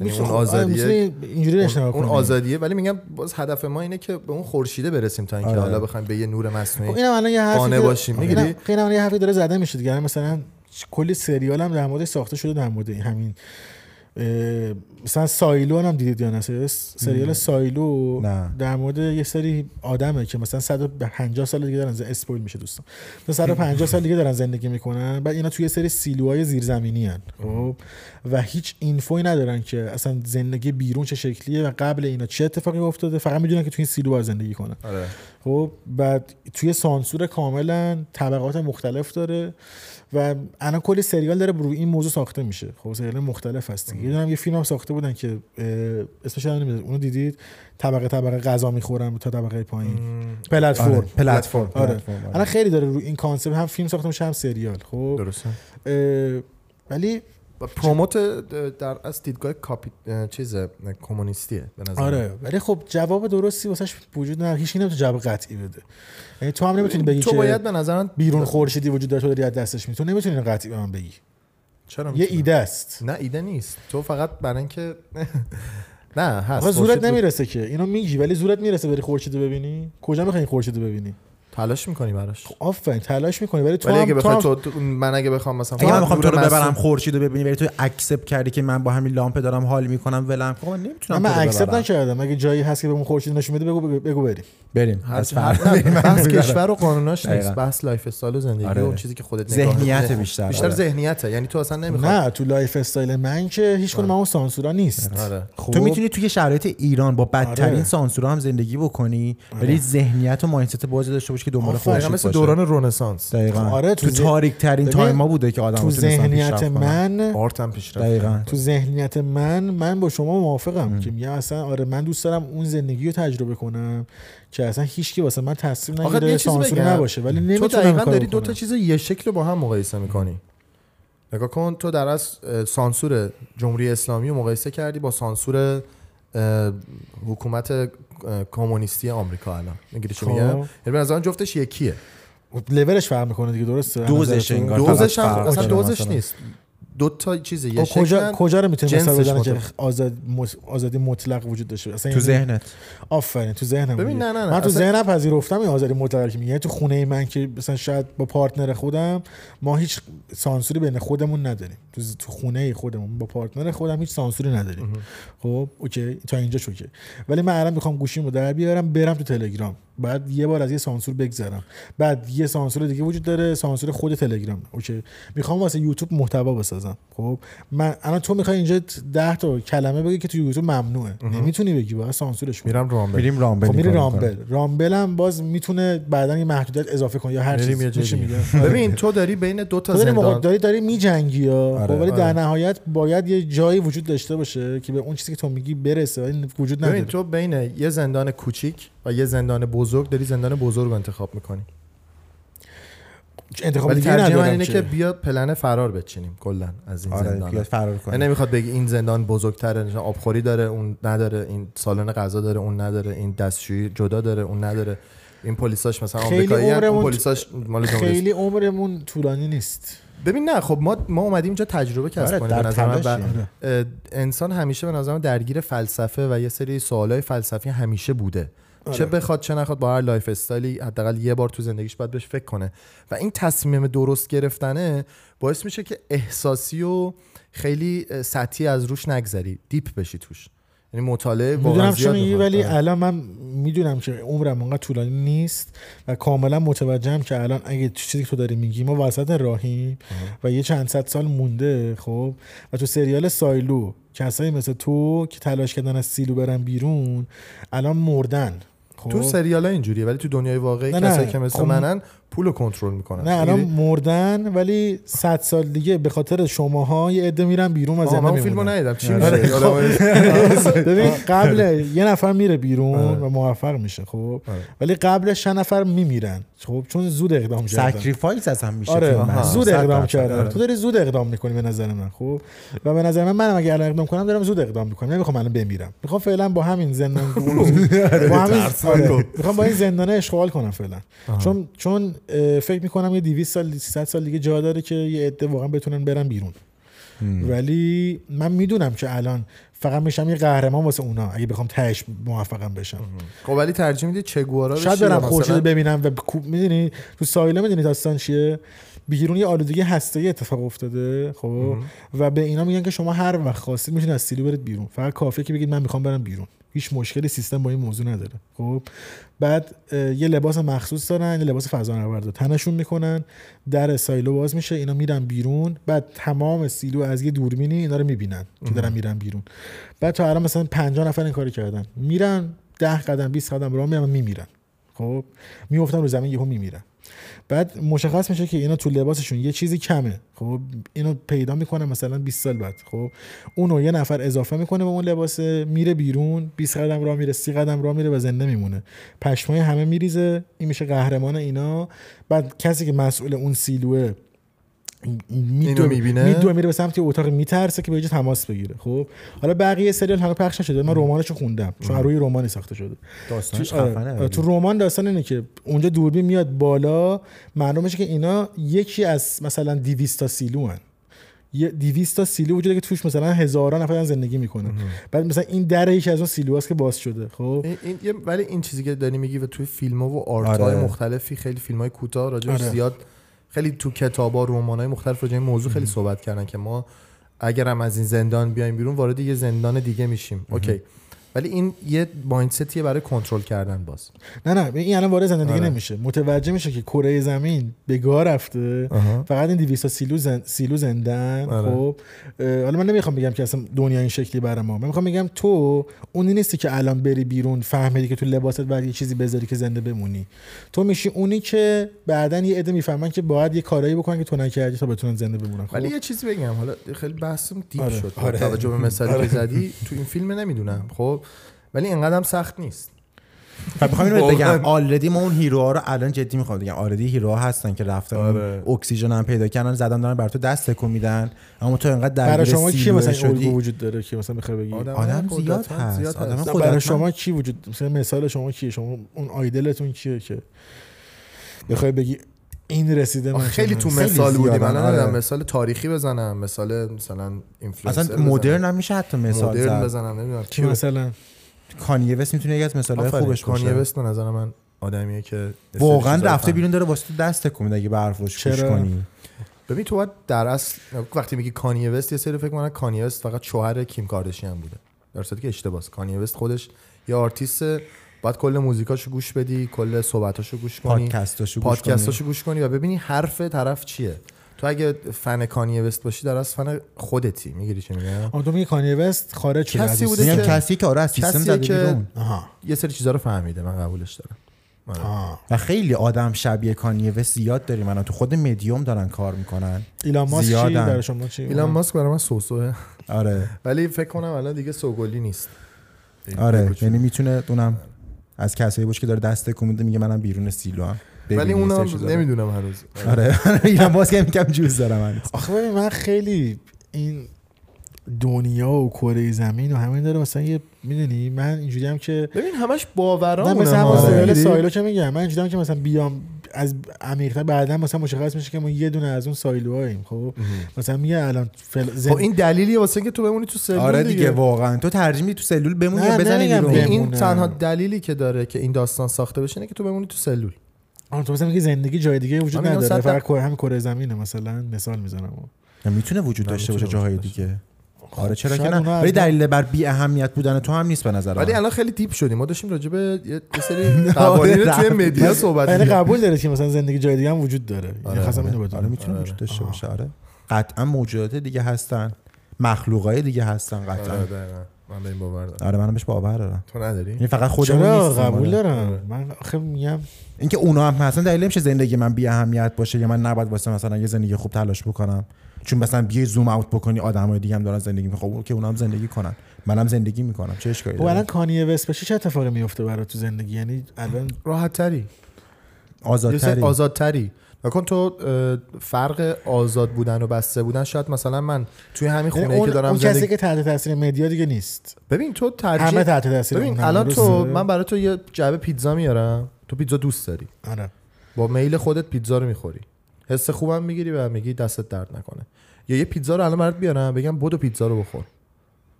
Speaker 1: یعنی اون آزادیه
Speaker 3: اینجوری
Speaker 1: اون, اون. آزادیه ولی میگم باز هدف ما اینه که به اون خورشیده برسیم تا اینکه
Speaker 2: آره.
Speaker 1: حالا بخوایم به یه نور
Speaker 3: خب
Speaker 1: مصنوعی
Speaker 3: اینم الان یه حرفی
Speaker 1: باشیم. می‌گیری؟
Speaker 3: الان یه حرفی داره زده میشه دیگه مثلا کلی سریال هم در مورد ساخته شده در مورد همین مثلا سایلو هم دیدید یا نه؟ سریال سایلو
Speaker 2: نه.
Speaker 3: در مورد یه سری آدمه که مثلا 150 سال دیگه دارن اسپویل میشه دوستان. مثلا 150 سال دیگه دارن زندگی می‌کنن بعد اینا توی یه سری سیلوهای زیرزمینی هن. خب؟ و هیچ اینفوی ندارن که اصلا زندگی بیرون چه شکلیه و قبل اینا چه اتفاقی افتاده. فقط می‌دونن که توی این سیلو باید زندگی کنن.
Speaker 1: آره.
Speaker 3: خب؟ بعد توی سانسور کاملا طبقات مختلف داره. و الان کلی سریال داره روی این موضوع ساخته میشه. خب سریال مختلف هست. یه دونم یه فیلم هم ساخته بودن که اسمش یادم نمیاد اونو دیدید؟ طبقه طبقه غذا می‌خورن تا طبقه پایین. پلتفرم
Speaker 2: آره. پلتفرم
Speaker 3: آره.
Speaker 2: پلتفرم، آره.
Speaker 3: الان خیلی داره روی این concept هم فیلم ساخته میشه هم سریال. خب؟
Speaker 1: درسته.
Speaker 3: ولی
Speaker 1: و promote در از دیدگاه کاپی چیز کمونیستیه به نظر.
Speaker 3: آره ولی خب جواب درستی واسش وجود نداره. هیچ نمی‌تونه جواب قطعی بده. یعنی تو هم نمی‌تونی بگی
Speaker 1: تو باید به نظر
Speaker 3: بیرون خورشیدی وجود داره تو داری از دستش می تو نمی‌تونی قطعی به من بگی.
Speaker 1: چرا
Speaker 3: یه؟ ایده است.
Speaker 1: نه ایده نیست. تو فقط برای اینکه <laughs> نه هست.
Speaker 3: زورت. نمی‌رسه که. اینو میگی ولی زورت می‌رسه بری خورشید رو ببینی. کجا می‌خوای خورشید رو ببینی؟
Speaker 1: تلاش می‌کنی براش
Speaker 3: آفرین تلاش می‌کنی ولی تو
Speaker 1: ولی
Speaker 3: هم
Speaker 1: اگه
Speaker 3: تو
Speaker 1: بخوای
Speaker 3: هم-
Speaker 1: تو تو- من اگه بخوام مثلا
Speaker 2: اگه من بخوام تو رو ببرم خورشید رو ببینی بری تو accept کردی که من با همین لامپ دارم حال می‌کنم ولم خب من نمی‌تونم
Speaker 3: من
Speaker 2: accept.
Speaker 3: نکردم اگه جایی هست که بهمون خورشید نشون بده بگو بگو, بگو بریم
Speaker 2: بریم <laughs>
Speaker 1: بحث. کشور و قانوناش نیست. بحث lifestyle و زندگی
Speaker 2: آره.
Speaker 1: و اون چیزی که خودت نگاه
Speaker 2: ذهنیت. بیشتر،
Speaker 1: بیشتر
Speaker 2: آره.
Speaker 1: ذهنیته یعنی تو اصلا نمی‌خوای
Speaker 3: نه تو lifestyle من که هیچ کنه اون سانسورا نیست
Speaker 1: آره.
Speaker 3: خب
Speaker 2: تو می‌تونی توی شرایط ایران با بدترین
Speaker 3: آره.
Speaker 2: سانسورها هم زندگی بکنی ولی ذهنیت و mindset بازی داشته که دنبال خورشید
Speaker 1: مثل
Speaker 2: باشه.
Speaker 1: دوران رنسانس.
Speaker 2: دقیقاً.
Speaker 3: آره،
Speaker 2: تو,
Speaker 3: تو ذهن-
Speaker 2: تاریک ترین
Speaker 3: ببین،
Speaker 2: time ها بوده که آدم
Speaker 3: تو ذهنیت من
Speaker 1: art هم پیشرفت
Speaker 2: دقیقاً.
Speaker 3: تو ذهنیت من من با شما موافقم که میگم اصلا آره من دوست دارم اون زندگی رو تجربه کنم که اصلا هیچکی واسه من تصمیم
Speaker 1: آخه
Speaker 3: نگیره
Speaker 1: بگم.
Speaker 3: نباشه ولی
Speaker 1: تو
Speaker 3: نمی‌تونم
Speaker 1: دقیقا داری دو. تا چیز یه شکل رو با هم مقایسه می‌کنی. نگاه کن تو در از سانسور جمهوری اسلامی رو مقایسه کردی با سانسور حکومت کمونیستی آمریکا الان می‌گیری چی
Speaker 3: خب.
Speaker 1: میگم یعنی به نظر جفتش یکیه
Speaker 3: لولش فرق می‌کنه دیگه درسته
Speaker 2: دوزش؟ انگار.
Speaker 1: دوزش هم اصلا دوزش. نیست دو تا چیزه یه
Speaker 3: خب کجا کجا رو می‌تونی مثال
Speaker 1: جنسش
Speaker 3: بزنه که. آزاد آزادی مطلق وجود داشته اصلا
Speaker 2: تو ذهنت.
Speaker 3: آفرین تو ذهنم
Speaker 1: ببین،. نه، نه، نه.
Speaker 3: من تو
Speaker 1: اصلا-
Speaker 3: ذهنم پذیرفتم این آزادی مطلق که میگه. یعنی تو خونه من که مثلا شاید با پارتنر خودم ما هیچ سانسوری بین خودمون نداریم. تو تو خونه خودمون با پارتنر خودم هیچ سانسوری نداریم. خب اوکی تا اینجا اوکی. ولی من الان می‌خوام گوشیمو در بیارم برم تو تلگرام. بعد یه بار از یه سانسور بگذرم. بعد یه سانسور دیگه وجود داره سانسور خود تلگرام. اوکی. می‌خوام واسه یوتیوب محتوا بسازم. خب؟ من الان تو می‌خوای اینجا 10 تا کلمه بگی که تو یوتیوب ممنوعه. نمی‌تونی بگی باید سانسورش
Speaker 1: میرم رامبل.
Speaker 2: میریم رامبل.
Speaker 3: خب میری. رامبل. رامبل هم باز می‌تونه بعدا یه محدودیت اضافه کنه یا هر چیزی. میگه
Speaker 1: ببین تو داری بین دو تا زندان
Speaker 3: داری داری میجنگی ها
Speaker 2: آره،
Speaker 3: خب ولی در
Speaker 1: آره.
Speaker 3: نهایت باید یه جایی وجود داشته باشه که به اون چیزی که تو میگی برسه ولی وجود نداره.
Speaker 1: ببین تو بین یه زندان کوچیک و یه زندان بزرگ داری زندان بزرگ رو انتخاب می‌کنی.
Speaker 3: انتخاب
Speaker 1: ولی ترجیح من اینه
Speaker 3: که.
Speaker 1: بیا پلن فرار بچینیم کلا از این
Speaker 2: آره
Speaker 1: زندان
Speaker 2: فرار کنیم.
Speaker 1: یعنی نمی‌خواد بگی این زندان بزرگتره آبخوری داره اون نداره این سالن غذا داره اون نداره این دستشویی جدا داره اون نداره. این پلیساش مثلا
Speaker 3: خیلی
Speaker 1: آمریکایی اون پلیساش مال
Speaker 3: خیلی عمرمون طولانی نیست.
Speaker 1: ببین نه خب ما ما اومدیم اینجا تجربه کسب
Speaker 2: آره،
Speaker 1: کنیم. به نظر من انسان همیشه به نظر درگیر فلسفه و یه سری سوالای فلسفی همیشه بوده.
Speaker 3: آره.
Speaker 1: چه بخواد چه نخواد با هر lifestyle ی حداقل یه بار تو زندگیش باید بهش فکر کنه و این تصمیم درست گرفتنه باعث میشه که احساسی و خیلی سطحی از روش نگذری deep بشی توش یعنی مطالعه واقعا زیاد
Speaker 3: میگی. ولی
Speaker 1: آره.
Speaker 3: الان من می‌دونم که عمرم اونقدر طولانی نیست و کاملا متوجهم که الان اگه چیزی که تو داری میگی ما وسط راهیم و یه چند صد سال مونده خب و تو سریال Silo کسایی مثل تو که تلاش کردن از سیلو برن بیرون الان مردن خب
Speaker 1: تو سریال اینجوریه ولی تو دنیای واقعی. کسایی که مثل
Speaker 3: خب،
Speaker 1: منن پول رو کنترل می‌کنن.
Speaker 3: نه الان مردن ولی صد سال دیگه به خاطر شماها یه عده میرن بیرون
Speaker 1: من
Speaker 3: زنده
Speaker 1: اون فیلمو
Speaker 3: میمونن.
Speaker 1: ندیدم. چی
Speaker 3: آره.
Speaker 1: میشه؟ حالا <laughs>
Speaker 3: ببین قبل یه نفر میره بیرون. و موفق میشه خب. ولی قبلش چند نفر میمیرن خب. چون زود اقدام کردن.
Speaker 2: sacrifice از هم میشه
Speaker 3: آره. زود اقدام. کردن.
Speaker 2: آره.
Speaker 3: تو داری زود اقدام می‌کنی به نظر من خب. و به نظر من منم اگه الان اقدام کنم دارم زود اقدام می‌کنم. نمی‌خوام الان بمیرم. می‌خوام فعلا با همین زندان <laughs> <laughs> با همین آره. می‌خوام با این زندانه اشغال کنم فعلا. چون چون فکر می‌کنم یه 200 سال 300 سال دیگه جا داره که یه عده واقعا بتونن برن بیرون. ولی من می‌دونم که الان فقط میشم یه قهرمان واسه اونا اگه بخوام تهش موفقم بشم.
Speaker 1: خب ولی ترجیح میدی چگوارا
Speaker 3: شاید برم خورشید ببینم و می‌دونی تو سایله می‌دونی داستان چیه؟ بیرون یه آلودگی هسته‌ای اتفاق افتاده خب؟ و به اینا میگن که شما هر وقت خواستید می‌تونید از سیلو برید بیرون. فقط کافیه که بگید من می‌خوام برم بیرون. هیچ مشکلی سیستم با این موضوع نداره. خب بعد یه لباس مخصوص دارن یه لباس فضانورد تنشون می‌کنن در سایلو باز میشه اینا میرن بیرون. بعد تمام سیلو از یه دوربینی اینا رو می‌بینن که دارن میرن بیرون. بعد تا الان مثلا 50 نفر این کاری کردن. میرن 10 قدم 20 قدم راه میرن و میمیرن. خب میافتن رو زمین یهو میمیرن. بعد مشخص میشه که اینا تو لباسشون یه چیزی کمه. خب اینو پیدا می‌کنه مثلا 20 سال بعد. خب اونو یه نفر اضافه می‌کنه به اون لباس میره بیرون 20 قدم راه میره 30 قدم راه میره و زنده میمونه. پشمای همه میریزه این میشه قهرمان اینا. بعد کسی که مسئول اون سیلوه
Speaker 1: اینو می‌بینه؟
Speaker 3: میدوه میره به سمت اتاق میترسه که به تماس بگیره. خب؟ حالا بقیه سریال همه پخش نشده. من رمانشو خوندم. چون روی رمانی ساخته شده.
Speaker 2: داستانش
Speaker 3: تو, آره،
Speaker 2: خفنه
Speaker 3: آره،. تو رمان داستان اینه که اونجا دوربین میاد بالا. معلوم میشه که اینا یکی از مثلا 200 تا سیلو هن. یه 200 تا سیلو وجوده که توش مثلا هزاران نفر زندگی می‌کنن. بعد مثلا این در یکی از اون سیلوهاست که باز شده. خب؟
Speaker 1: این, ولی این چیزی که داری میگی و توی فیلم ها و آرت های
Speaker 2: آره.
Speaker 1: مختلفی خیلی فیلم های کوتاه راجعش
Speaker 3: آره.
Speaker 1: زیاد خیلی تو کتاب ها رمان های مختلف راجع این موضوع خیلی صحبت کردن که ما اگر هم از این زندان بیایم بیرون وارد یه زندان دیگه میشیم. اوکی. ولی این یه مایندستیه برای کنترل کردن باز.
Speaker 3: نه نه این الان وارد زندگی
Speaker 1: آره.
Speaker 3: نمیشه. متوجه میشه که کره زمین به گاه رفته.
Speaker 1: آها.
Speaker 3: فقط این 200 سیلو زن... سیلو زندن
Speaker 1: آره.
Speaker 3: خب. حالا من نمی‌خوام بگم که اصلا دنیا این شکلی برای ما. من می‌خوام بگم تو اونی نیستی که الان بری بیرون فهمیدی که تو لباست باید یه چیزی بذاری که زنده بمونی. تو میشی اونی که بعدا یه عده می‌فهمن که باید یه کارایی بکنن که تو نکردی تا بتونن زنده بمونن. خب.
Speaker 1: ولی یه چیزی بگم. حالا خیلی بحثم deep
Speaker 3: آره.
Speaker 1: شد.
Speaker 3: آره.
Speaker 1: توجه به مثالی که زدی تو این فیلم نمی‌دونم. خب. ولی اینقدر سخت نیست
Speaker 2: و می‌خوام اینو. بگم already ما اون hero ها رو الان جدی می‌خوام بگم already hero ها هستن که رفتن
Speaker 1: آره.
Speaker 2: اکسیژن هم پیدا کردن زدن دارن بر تو دست تکون میدن اما تو انقدر
Speaker 3: برای
Speaker 2: درگیر
Speaker 3: شما کی مثلا
Speaker 2: شدی
Speaker 3: وجود داره که مثلا می‌خوای بگی
Speaker 1: آدم
Speaker 2: آدم زیاد هست.
Speaker 1: زیاد
Speaker 2: آدم
Speaker 1: هست.
Speaker 3: برای شما کی وجود مثلا مثال شما کیه شما اون idol تون کیه که بخوای بگی این رسیده من
Speaker 1: خیلی تو. مثال بودیم
Speaker 2: زیادن،
Speaker 1: الان
Speaker 2: آره.
Speaker 1: مثال تاریخی بزنم مثال مثلا اینفلوئنسر
Speaker 2: اصلا مدرن هم میشه حتی مثال
Speaker 1: مدرن
Speaker 2: زد.
Speaker 1: بزنم نمی‌دونم.
Speaker 3: کی مثلا؟
Speaker 2: کانیه وست می‌تونه یکی از مثالهای خوبش
Speaker 1: کانیه
Speaker 2: باشه
Speaker 1: وست به نظر من آدمیه که
Speaker 2: واقعا رفته. بیرون داره واسه تو دست تکون میده اگه به حرفش گوش؟ کنی.
Speaker 1: ببین تو باید در اصل وقتی میگی کانیه وست یه سری فکر کنن کانیه وست فقط شوهر کیم کارداشیان بوده. در صورتی که اشتباهه کانیه وست خودش یه آرتیست باید کل موزیکاشو گوش بدی کل صحبتاشو گوش کنی
Speaker 2: پادکستاشو گوش کنی.
Speaker 1: پادکستاشو گوش کنی و ببینی حرف طرف چیه. تو اگه فن کانیه وست باشی در اصل فن خودتی. می‌گیری چی میگم؟
Speaker 3: آن تو میگی کانیه وست خارج شده
Speaker 1: کسی
Speaker 3: از
Speaker 1: بوده که-
Speaker 2: کسی که آره از سیستم زده
Speaker 1: که- یه سری چیزا رو فهمیده من قبولش دارم. آره.
Speaker 3: آها
Speaker 2: و خیلی آدم شبیه کانیه وست زیاد داریم. الان تو خود مدیوم دارن کار می‌کنن.
Speaker 3: ایلان ماسک چی. برای شما چی؟
Speaker 1: ایلان ماسک برای من سوسوه
Speaker 2: آره.
Speaker 1: ولی فکر کنم الان دیگه سوگلی نیست.
Speaker 2: آره. یعنی می‌تونه اونم از کسایی باشه که داره دست تکون میده میگه منم بیرون سیلو هم
Speaker 1: ولی
Speaker 2: رو.
Speaker 1: نمی‌دونم هنوز
Speaker 2: آره ایلان ماسک هم میگم جوز دارم هنوز.
Speaker 3: آخه ببین من خیلی این دنیا و کره زمین و همین داره مثلا یه می‌دونی من اینجوری هم که
Speaker 1: ببین همش
Speaker 3: نه
Speaker 1: باورامونه
Speaker 3: مثلا
Speaker 1: ها.
Speaker 3: سریال
Speaker 1: می‌گیری؟
Speaker 3: سایلو که میگم من اینجوری هم که مثلا بیام از عمیق‌تر بعدا مثلا مشخص میشه که ما یه دونه از اون سایلوهاییم خب؟ مثلا میگه الان فل... زن...
Speaker 1: خب این دلیلیه واسه اینکه تو بمونی تو سلول
Speaker 2: آره دیگه. واقعا. تو ترجیح میدی تو سلول بمونی یا بزنی بیرون.
Speaker 1: این. تنها دلیلی که داره که این داستان ساخته بشه اینه که تو بمونی تو سلول.
Speaker 3: آن تو مثلا میگه زندگی جای دیگه وجود نداره. فقط کره همین کره زمینه مثلا مثال می‌زنم.
Speaker 2: می‌تونه وجود داشته باشه جاهای. دیگه. آره چرا که نه. ولی دلیل بر بی اهمیت بودن تو هم نیست به نظر
Speaker 1: ولی الان خیلی deep شدیم. ما داشتیم راجع به یه سری <laughs> قوانین رو توی media صحبت
Speaker 3: یعنی. قبول داره که مثلا زندگی جای دیگه هم وجود داره. یعنی
Speaker 1: آره،
Speaker 3: خواستم
Speaker 1: آره.
Speaker 3: اینو
Speaker 2: آره می‌تونه
Speaker 1: آره.
Speaker 2: وجود داشته باشه. آره. قطعا موجودات دیگه هستن. مخلوقای دیگه هستن قطعا.
Speaker 1: آره. من به این باور دارم.
Speaker 2: آره منم بهش باور دارم.
Speaker 1: تو نداری؟
Speaker 2: این فقط خودمون نیستیم.
Speaker 3: قبول
Speaker 2: آره.
Speaker 3: دارم من آخه میگم
Speaker 2: اینکه اونا هم مثلا دلیل نمیشه زندگی من بی اهمیت باشه یا من نباید واسه مثلا یه زندگی خوب تلاش بکنم. چون مثلا بیای زوم اوت بکنی آدمای دیگه هم دارن زندگی می‌کنن. خب که اونا هم زندگی کنن. منم زندگی می‌کنم. چه اشکالی
Speaker 3: خب الان
Speaker 2: داره؟
Speaker 3: کانیه وست بشه چه اتفاقی میفته برای تو زندگی؟ یعنی الان
Speaker 1: راحت تری
Speaker 2: آزادتری.
Speaker 1: آزادتری. نکن تو فرق آزاد بودن و بسته بودن. شاید مثلا من توی همین خونه ای
Speaker 3: اون,
Speaker 1: که دارم
Speaker 3: اون کسی
Speaker 1: زندگی
Speaker 3: که تحت تاثیر مدیا دیگه نیست.
Speaker 1: ببین تو
Speaker 3: همه
Speaker 1: ترجیح
Speaker 3: تحت تاثیر
Speaker 1: ببین الان تو؟ من برای تو یه جعبه پیتزا میارم. تو پیتزا دوست داری.
Speaker 3: آره.
Speaker 1: با میل خودت پیتزا رو می‌خوری. حس خوبم می‌گیری و میگی دستت درد نکنه. یا یه پیتزا رو الان برات بیارم بگم بدو پیتزا رو بخور.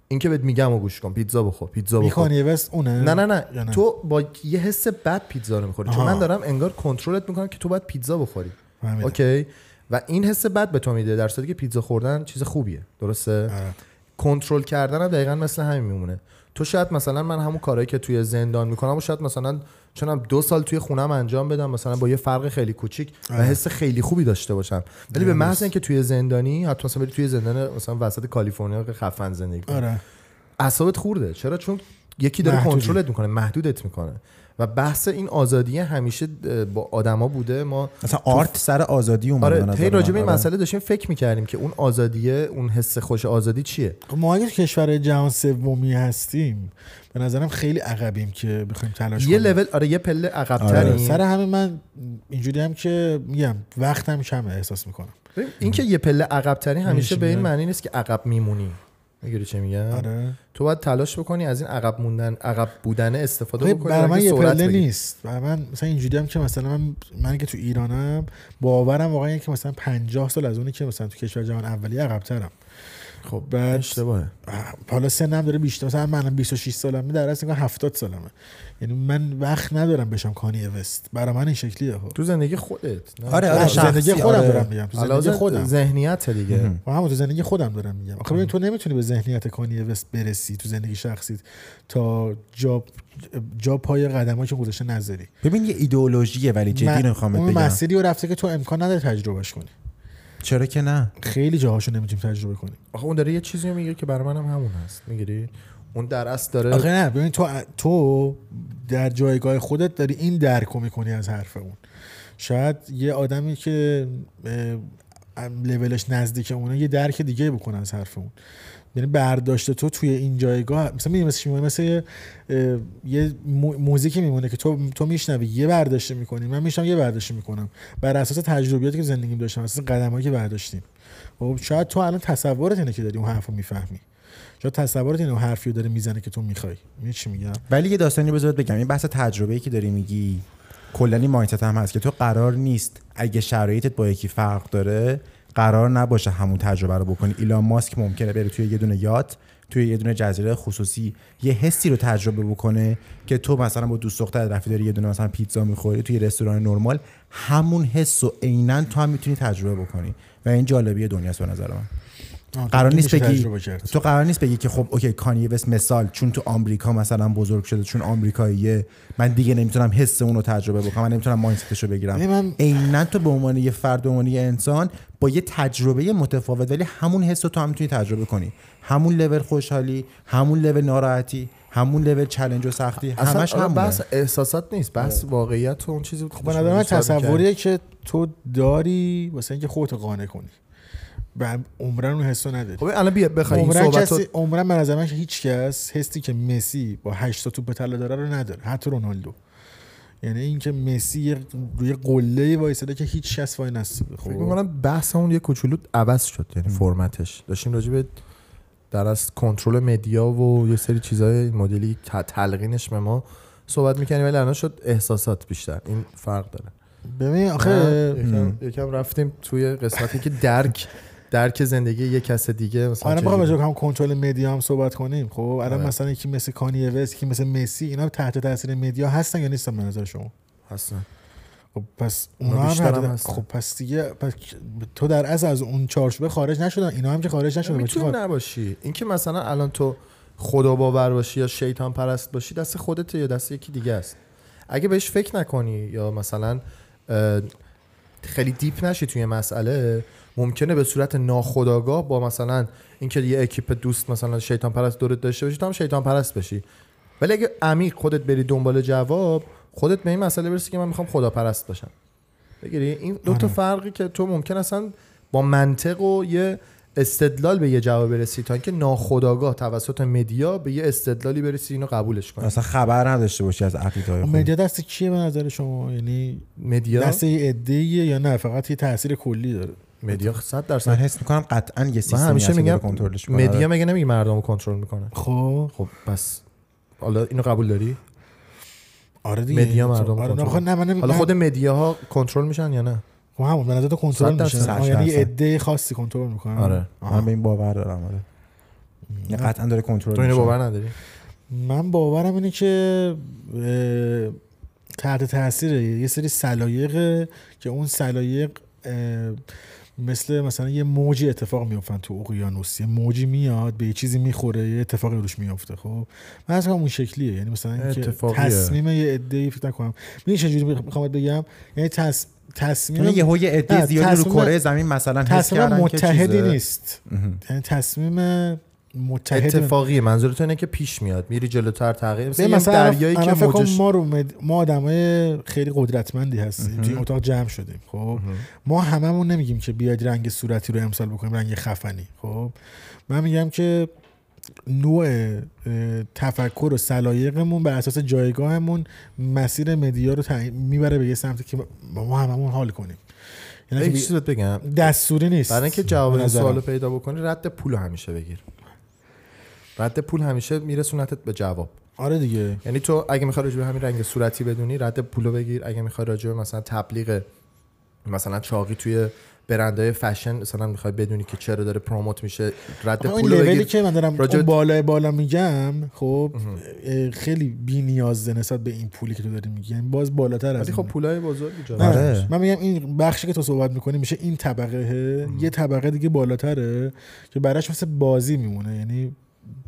Speaker 1: این که بهت میگم و گوش کن پیتزا بخور پیتزا بخور.
Speaker 3: وست اونه؟
Speaker 1: نه نه نه. تو با یه حس بد پیتزا رو می‌خوری. چون. من دارم انگار کنترلت می‌کنم که تو باید پیتزا بخوری. اوکی؟ و این حس بد به تو میده در صورتی که پیتزا خوردن چیز خوبیه. درسته؟
Speaker 3: آره.
Speaker 1: کنترل کردن هم دقیقا مثل همین میمونه. تو شاید مثلا من همون کارهایی که توی زندان می‌کنم و شاید مثلا چونم دو سال توی خونم انجام بدم مثلا با یه فرق خیلی کوچیک و
Speaker 3: آره.
Speaker 1: حس خیلی خوبی داشته باشم. ولی به محض اینکه توی زندانی حتی مثلا بری توی زندان مثلا وسط کالیفرنیا که خفن زندگی کنی.
Speaker 3: آره.
Speaker 1: اعصابت خورده. چرا؟ چون یکی داره. کنترلت می‌کنه محدودت می‌کنه. و بحث این آزادی همیشه با آدما بوده ما
Speaker 2: مثلا آرت سر آزادی اومده به
Speaker 1: آره هی راجع به این.
Speaker 2: آره.
Speaker 1: مسئله داشتیم فکر می‌کردیم که اون آزادیه اون حس خوش آزادی چیه
Speaker 3: خب ما اگه کشور جهان سومی هستیم به نظرم خیلی عقبیم که بخوایم تلاش
Speaker 1: یه
Speaker 3: کنیم
Speaker 1: لول آره یه پله
Speaker 2: آره.
Speaker 1: عقب‌تریم
Speaker 3: سر همین من اینجوری هم که میگم وقتم کمه احساس می‌کنم
Speaker 1: ببین، این که یه پله عقب‌تری همیشه
Speaker 3: میشه
Speaker 1: به این. معنی نیست که عقب میمونی می‌گیری چه میگم؟
Speaker 3: آره.
Speaker 1: تو باید تلاش بکنی از این عقب موندن عقب بودن استفاده بکنی
Speaker 3: برای من یه پله. نیست. برای من مثلا اینجوری هم که مثلا من, من که تو ایرانم باورم واقعا اینه که مثلا 50 سال از اونی که مثلا تو کشور جهان اولی عقب‌ترم.
Speaker 1: خب
Speaker 3: بعد-
Speaker 1: اشتباهه.
Speaker 3: حالا سنم داره بیشتر مثلا منم 26 سالمه در اصل انگار 70 سالمه. یعنی من وقت ندارم بشم کانی وست برای من این شکلیه خب.
Speaker 1: تو زندگی خودت. نه؟
Speaker 2: آره، آره،
Speaker 3: زندگی خودم
Speaker 2: آره.
Speaker 3: دارم میگم. تو زندگی خودم.
Speaker 1: ذهنیت دیگه.
Speaker 3: و همون تو زندگی خودم دارم میگم. آخه ببین تو نمی‌تونی به ذهنیت کانی وست برسی تو زندگی شخصیت تا جا جا پای قدمایی که گذاشته نذاری.
Speaker 2: ببین یه ایدئولوژیه ولی جدی نمی‌خوام
Speaker 3: اون
Speaker 2: بگم.
Speaker 3: مسیری رو رفته که تو امکان نداره تجربهش کنی.
Speaker 2: چرا که نه؟
Speaker 3: خیلی جاهاشو نمی‌تونیم تجربه کنیم.
Speaker 1: آخه اون داره یه چیزی میگه که برای منم همون هست. می‌گیری؟ اون در اصل داره
Speaker 3: آخه نه ببین تو تو در جایگاه خودت داری این درک رو می‌کنی از حرف اون. شاید یه آدمی که لولش نزدیک اونه یه درک دیگه بکنه از حرف اون. یعنی برداشت تو توی این جایگاه مثلا می‌دونی مثل؟ مثل یه, موزیکی میمونه که تو تو میشنوی یه برداشت می‌کنی. من میشم یه برداشت می‌کنم. بر اساس تجربیاتی که زندگیم داشتم اساس قدمایی که برداشتیم. خب شاید تو الان تصورت اینه که داری اون حرفو می‌فهمی. شاید تصورت اینه اون حرفی رو داره می‌زنه که تو می‌خوای. می‌دونی چی میگم؟
Speaker 2: ولی یه داستانی بذارت بگم. این بحث تجربه‌ای که داری میگی کلا این مایندست هم هست که تو قرار نیست اگه شرایطت با یکی فرق داره قرار نباشه همون تجربه رو بکنی. ایلان ماسک ممکنه بره توی یه دونه یات توی یه دونه جزیره خصوصی یه حسی رو تجربه بکنه که تو مثلا با دوست دختر رفتی داری یه دونه مثلا پیتزا می‌خوری توی رستوران نرمال همون حس و عینا تو هم می‌تونی تجربه بکنی. و این جالبی دنیاست به نظر من. قرار
Speaker 3: تو
Speaker 2: نیست بگی. تو قرار نیست بگی که خب اوکی کانی وست مثال چون تو آمریکا مثلا بزرگ شده چون آمریکاییه من دیگه نمی‌تونم حس اون رو تجربه بکنم من نمی‌تونم مایندستش رو بگیرم.
Speaker 3: ولی من-
Speaker 2: عینا تو به عنوان یه فرد به عنوان یه انسان با یه تجربه متفاوت ولی همون حس رو تو هم می‌تونی تجربه کنی. همون لول خوشحالی همون لول ناراحتی همون لول چلنج و سختی همش همونه.
Speaker 1: بحث احساسات نیست بحث واقعیت و اون چیزی
Speaker 3: خب به نظر من تصوریه که تو داری واسه اینکه خودتو قانع کنی. عمرن اون حسو نداری.
Speaker 1: خب الان بیا بخوای این
Speaker 3: عمرن
Speaker 1: صحبت
Speaker 3: کسی عمرن من که هیچ کس حسی که مسی با 8 تا توپ طلا داره رو نداره. حتی رونالدو. یعنی اینکه مسی روی قله وایساده که هیچ کس وای نستاده
Speaker 1: فکر
Speaker 3: خب
Speaker 1: می‌کنم بحثمون یه کوچولو عوض شد یعنی فرمتش. داشتیم راجع به در از کنترل مدیا و یه سری چیزای مدلی تلقینش به ما صحبت می‌کنیم ولی الان شد احساسات بیشتر. این فرق داره.
Speaker 3: ببین آخه
Speaker 1: یکم, یکم رفتیم توی قسمتی که درک درک زندگی یه کس دیگه مثلا
Speaker 3: آره راجع به هم کنترل مدیا هم صحبت کنیم. خب الان
Speaker 1: آره.
Speaker 3: مثلا یکی مثل کانی وست یکی مثل مسی اینا تحت تاثیر مدیا هستن یا نیستن به نظر شما؟
Speaker 1: هستن.
Speaker 3: خب پس
Speaker 1: اونا
Speaker 3: هم. خب پس دیگه پس تو در از از اون چارچوبه خارج نشدن اینا هم که خارج نشدن.
Speaker 1: می‌تونی
Speaker 3: خارج-
Speaker 1: نباشی. اینکه مثلا الان تو خدا باور باشی یا شیطان پرست باشی دست خودت یا دست یکی دیگه است. اگه بهش فکر نکنی یا مثلا خیلی deep نشی توی مسئله ممکنه به صورت ناخودآگاه با مثلا اینکه یه اکیپ دوست مثلا شیطان پرست دورت داشته باشی تو هم شیطان پرست بشی. ولی اگه عمیق خودت بری دنبال جواب خودت به این مسئله برسی که من می‌خوام خدا پرست باشم بگیری؟ این دو تا
Speaker 3: آره.
Speaker 1: فرقی که تو ممکن اصلا با منطق و یه استدلال به یه جواب برسی تا اینکه ناخودآگاه توسط media به یه استدلالی برسی اینو قبولش کنی.
Speaker 2: اصلا خبر نداشته باشی از عقیده های
Speaker 3: اون
Speaker 2: خودت.
Speaker 3: media دست کیه به نظر شما؟ یعنی
Speaker 1: media؟
Speaker 3: دست یه عده‌ایه یا نه؟ فقط یه تاثیر کلی داره.
Speaker 1: media 100
Speaker 2: من
Speaker 1: درصد.
Speaker 2: حس می‌کنم قطعا یه
Speaker 1: من
Speaker 2: سیستمی
Speaker 1: همیشه
Speaker 2: هست که
Speaker 1: میگم
Speaker 2: کنترلش می‌کنه.
Speaker 1: media مگه نمیگه مردم رو کنترل می‌کنه؟
Speaker 3: خب.
Speaker 1: خب پس حالا اینو قبول داری؟
Speaker 3: آره دیگه.
Speaker 1: مدیا مردم
Speaker 3: آره خب نه من
Speaker 1: حالا
Speaker 3: من-
Speaker 1: خود مدیاها کنترل میشن یا نه؟
Speaker 3: خب همون به نظر تو کنترل آه، یعنی. عده خاصی کنترل می‌کنن.
Speaker 1: آره.
Speaker 2: من به این باور دارم آره. قطعا داره کنترل
Speaker 1: تو اینو. باور نداری؟
Speaker 3: من باورم اینه که تحت تاثیر یه سری سلایق که اون سلایق اه، مثل مثلا یه موجی اتفاق میافتن تو اقیانوس یه موجی میاد به یه چیزی می‌خوره یه اتفاقی روش میافته خب من از اون شکلیه یعنی مثلا اینکه. تصمیم یه عده فکر نکنم ببین چجوری می‌خوام بگم یعنی تص... تصمیم
Speaker 2: یعنی یهو یه عده زیادی رو کره زمین مثلا حس
Speaker 3: تصمیم
Speaker 2: که
Speaker 3: متحدی
Speaker 2: چیزه.
Speaker 3: نیست. یعنی تصمیم متحدی
Speaker 1: اتفاقیه. منظور تو اینه که پیش میاد. میری جلوتر تغییر مثل
Speaker 3: ببین
Speaker 1: یه
Speaker 3: مثلا
Speaker 1: دریایی که موجش
Speaker 3: ما رو مد... ما آدمای خیلی قدرتمندی هستیم. توی اتاق جمع شدیم. خب؟ ما هممون نمیگیم که بیاید رنگ صورتی رو امسال بکنیم رنگ خفنی. خب؟ من میگم که نوع تفکر و سلایقمون بر اساس جایگاهمون مسیر مدیا رو تعیین- می‌بره به یه سمتی که ما هممون حال کنیم. یعنی
Speaker 1: بگم.
Speaker 3: دستوری نیست.
Speaker 1: برای اینکه جواب این. سوالو پیدا بکنی رد پول همیشه بگیر. رد پول همیشه میرسونتت به جواب.
Speaker 3: آره دیگه.
Speaker 1: یعنی تو اگه می‌خوای راجع به همین رنگ صورتی بدونی رد پولو بگیر. اگه می‌خوای راجع به مثلا تبلیغ مثلا چاقی توی برندهای فشن مثلا می‌خوای بدونی که چرا داره پروموت میشه رد پول
Speaker 3: لولی که من دارم بالای بالا میگم خب خیلی بی نیازه نسبت به این پولی که تو داری میگی. یعنی باز بالاتر از
Speaker 1: خب. پولای
Speaker 3: نه
Speaker 2: آره.
Speaker 3: من میگم این بخشی که تو صحبت می‌کنی میشه این طبقه یه طبقه دیگه بالاتره که براش مثل بازی میمونه. یعنی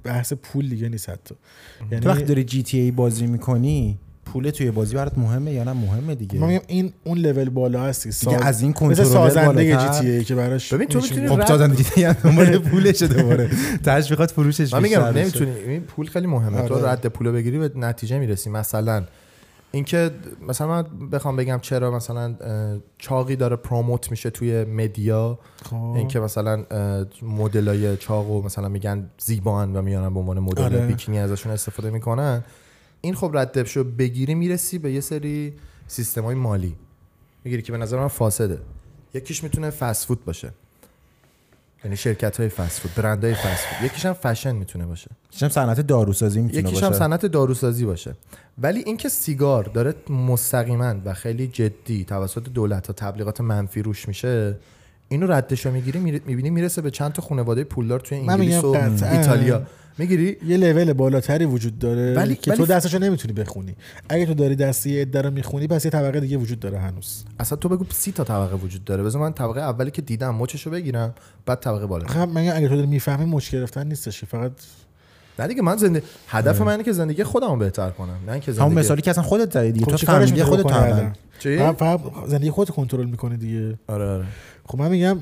Speaker 3: بحث پول دیگه نیست حتی.
Speaker 2: تو وقتی
Speaker 3: یعنی
Speaker 2: داری جی تی ای بازی می‌کنی پول توی بازی برات مهمه یا نه؟ مهمه دیگه.
Speaker 3: من میگم این اون لول بالا هستی
Speaker 2: دیگه از این
Speaker 3: مثل
Speaker 2: کنترلر
Speaker 3: سازنده جی تی ای که براش
Speaker 1: ببین تو. می‌تونی
Speaker 2: خب سازنده جی تی ای دنبال پولشه دوباره. تشویقات فروشش
Speaker 1: من میگم. نمی‌تونی این پول خیلی مهمه. تو
Speaker 3: آره.
Speaker 1: رد پول بگیری به نتیجه می‌رسی. مثلا اینکه مثلا من بخوام بگم چرا مثلا چاقی داره پروموت میشه توی مدیا
Speaker 3: خب.
Speaker 1: اینکه مثلا مدلای چاقو مثلا میگن زیبان و میارن به عنوان مدل
Speaker 3: آره.
Speaker 1: بیکینی ازشون استفاده می‌کنن. این خب ردشو بگیری می‌رسی به یه سری سیستم های مالی. می‌گیری که به نظر من فاسده. یکیش می‌تونه فست فود باشه. یعنی شرکت های فست فود برند های فست فود یکیش هم فشن می‌تونه باشه.
Speaker 2: یکیش هم صنعت داروسازی می‌تونه
Speaker 1: یکیش
Speaker 2: باشه.
Speaker 1: هم صنعت داروسازی باشه. ولی اینکه سیگار داره مستقیما و خیلی جدی توسط دولت ها تبلیغات منفی روش میشه اینو ردشو می‌گیری می‌بینی می‌رسه به چند تا خانواده پولدار توی انگلیس و. ایتالیا. می‌گیری؟
Speaker 3: یه لول بالاتری وجود داره
Speaker 1: ولی-
Speaker 3: که
Speaker 1: ولی-
Speaker 3: تو دستشو نمی‌تونی بخونی. اگه تو داری دستی یه عده رو می‌خونی پس یه طبقه دیگه وجود داره هنوز.
Speaker 1: اصلا تو بگو سی تا طبقه وجود داره. بذار من طبقه اولی که دیدم مچشو بگیرم بعد طبقه بالا
Speaker 3: خب من اگه تو داری می‌فهمی مچ گرفتن نیستش فقط
Speaker 1: نه دیگه من زنده هدف من اینه که زندگی خودم رو بهتر کنم نه اینکه
Speaker 2: همون
Speaker 1: زندگی
Speaker 2: مثالی که اصلا خودت زدی دیگه.
Speaker 3: خب
Speaker 2: تو فهمیدی خودت؟
Speaker 1: چی؟
Speaker 3: فقط زندگی خودت کنترل می‌کنی دیگه.
Speaker 1: آره آره.
Speaker 3: خب من میگم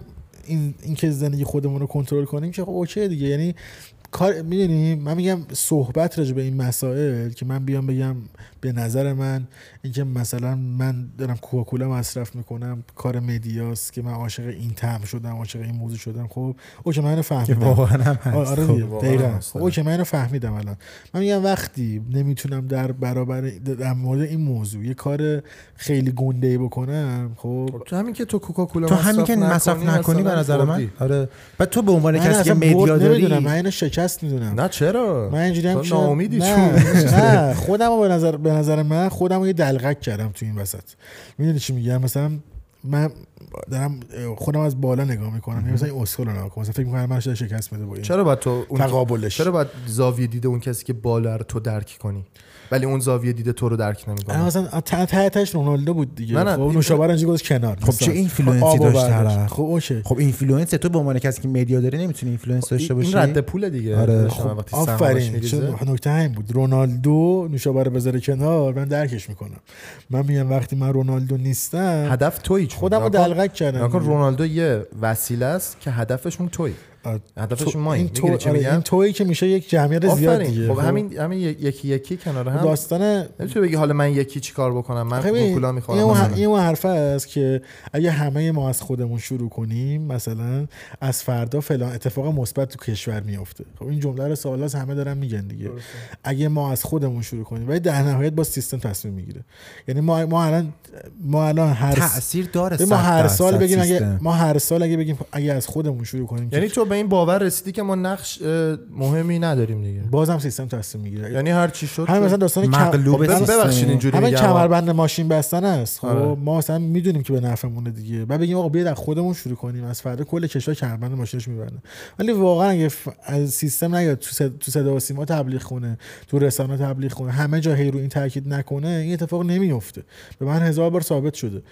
Speaker 3: این اینکه زندگی خودمون رو کنترل کنیم که خب اوکی دیگه. یعنی کار می‌دونی؟ من میگم صحبت راجع به این مسائل که من بیام بگم به نظر من اینکه مثلا من دارم کوکاکولا مصرف می‌کنم کار media ست که من عاشق این طعم شدم عاشق این موضوع شدم خب؟ اوکی من اینو فهمیدم.
Speaker 2: واقعا هم
Speaker 3: آه،
Speaker 2: هست.
Speaker 3: آره
Speaker 2: خب.
Speaker 3: دقیقاً. خب اوکی من اینو فهمیدم الان. من میگم وقتی نمی‌تونم در برابر در مورد این موضوع یه کار خیلی گنده ای بکنم خب؟
Speaker 1: خب تو همین که تو کوکاکولا
Speaker 2: تو همین که مصرف نکنی به نظر من. آره. و تو به عنوان
Speaker 3: من
Speaker 2: کسی که مدیا داری
Speaker 3: من اینو شکست می‌دونم.
Speaker 1: نه چرا؟
Speaker 3: من اینجوری هم
Speaker 1: ناامیدی
Speaker 3: نه
Speaker 1: چون
Speaker 3: نه خودم به نظر به نظر من خودم یه دلغک کردم تو این وسط. می‌دونی چی میگم؟ مثلا من دارم خودم از بالا نگاه می‌کنم. یعنی مثلا این اسکل رو نگاه مثلا فکر می‌کنم من شده شکست میده با این
Speaker 1: چرا باید تو اون
Speaker 3: تقابلش.
Speaker 1: چرا باید زاویه دیده اون کسی که بالا رو تو درک کنی؟ ولی اون زاویه دیده تو رو درک نمی‌کنه
Speaker 3: مثلا ته ته تهش رونالدو بود دیگه
Speaker 1: نه، نه،
Speaker 3: خب نوشابه گذاشت کنار
Speaker 2: خب. چه
Speaker 3: influence ی
Speaker 2: داشت؟
Speaker 3: خب اوکی
Speaker 2: خب influence تو به عنوان کسی که media داری نمی‌تونی influence داشته باشی
Speaker 1: این رد پول دیگه
Speaker 2: آره.
Speaker 3: خب آفرین نکته همین بود رونالدو نوشابه رو بذاره کنار من درکش می‌کنم من میگم وقتی من رونالدو نیستم
Speaker 1: هدف تویی چون.
Speaker 3: خودم رو
Speaker 1: نکن-
Speaker 3: دلقک کردم.
Speaker 1: رونالدو یه وسیله است که هدفشون توی
Speaker 3: تو-
Speaker 1: ما
Speaker 3: این تو
Speaker 1: چی
Speaker 3: آره، این تویی که میشه یک جمعیت زیاد دیگه.
Speaker 1: خب. همین همین یکی یکی کنار هم.
Speaker 3: داستان
Speaker 1: نمی‌تونی بگی حالا من یکی چیکار بکنم؟ من کوکولا
Speaker 3: این
Speaker 1: می‌خوام
Speaker 3: اون,
Speaker 1: مثلا.
Speaker 3: این اون حرف است که اگه همه ما از خودمون شروع کنیم مثلا از فردا فلان اتفاق مثبت تو کشور میفته خب این جمله رو سوالاس همه دارن میگن دیگه. اگه ما از خودمون شروع کنیم ولی در نهایت با سیستم تصمیم می‌گیره. یعنی ما ما الان ما الان هر
Speaker 2: تاثیر داره
Speaker 3: ما هر سال بگیم اگه. ما هر سال اگه بگیم اگه از خودمون شروع کنیم
Speaker 1: یعنی تو به این باور رسیدی که ما نقش مهمی نداریم دیگه.
Speaker 3: بازم سیستم تصمیم می‌گیره.
Speaker 1: یعنی هر چی شد
Speaker 3: همین. مثلا داستان
Speaker 2: مغلوب
Speaker 1: خب. ببخشید اینجوری
Speaker 3: همین کمربند ماشین بستن است. خب
Speaker 1: آره.
Speaker 3: ما مثلا می‌دونیم که به نفعمونه دیگه. بعد بگیم آقا بیاید از خودمون شروع کنیم. از فردا کل کشور کمربند ماشینش می‌برن ولی واقعا اگه ف- از سیستم نیاد تو صد- تو صدا و سیما تبلیغ کنه تو رسانه تبلیغ کنه همه جا هی رو این تاکید نکنه این اتفاق نمیفته به من هزار بار ثابت شده.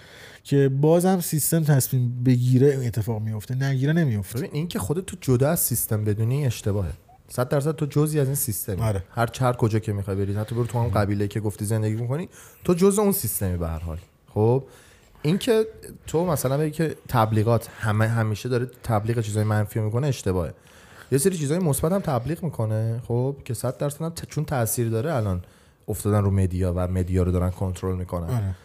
Speaker 3: که بازم سیستم تصمیم بگیره این اتفاق میفته نگیره نمیفته.
Speaker 1: ببین این که خودت تو جدا از سیستم بدونی اشتباهه. صد درصد تو جزئی از این سیستمی.
Speaker 3: آره.
Speaker 1: هر هر کجا که می‌خوای بری حتی برو تو هم قبیله که گفتی زندگی می‌کنی تو جزء اون سیستمی به هر حال. خب؟ این که تو مثلا بگی که تبلیغات همه همیشه داره تبلیغ چیزای منفی می‌کنه اشتباهه. یه سری چیزای مثبت هم تبلیغ می‌کنه خب؟ که 100 درصد چون تاثیر داره الان افتادن رو مدیا و مدیا رو دارن کنترل می‌کنن.
Speaker 3: آره.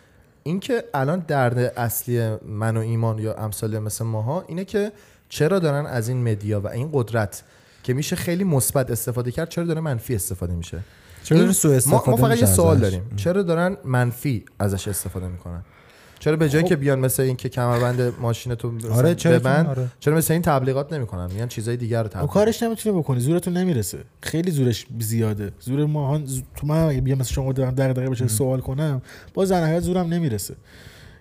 Speaker 1: اینکه الان درد اصلی من و ایمان یا امثال مثل ماها اینه که چرا دارن از این مدیا و این قدرت که میشه خیلی مثبت استفاده کرد چرا داره منفی استفاده میشه؟
Speaker 2: چرا سوء
Speaker 1: ما,
Speaker 2: استفاده
Speaker 1: ما فقط یه سوال؟ داریم. چرا دارن منفی ازش استفاده می‌کنن؟ چرا به جایی
Speaker 3: خب.
Speaker 1: که بیان مثل این که کمربند ماشین تو
Speaker 2: آره، چرا
Speaker 1: ببند
Speaker 2: آره.
Speaker 1: چرا مثل این تبلیغات نمی‌کنن؟ میگن چیزای دیگر رو تبلیغ.
Speaker 3: کارش نمی‌تونی بکنی زورتون نمی‌رسه. خیلی زورش زیاده. زور ما ز- تو من اگه بیام مثل شما دارم دغدغه بشه سوال کنم باز در نهایت زورم نمی‌رسه.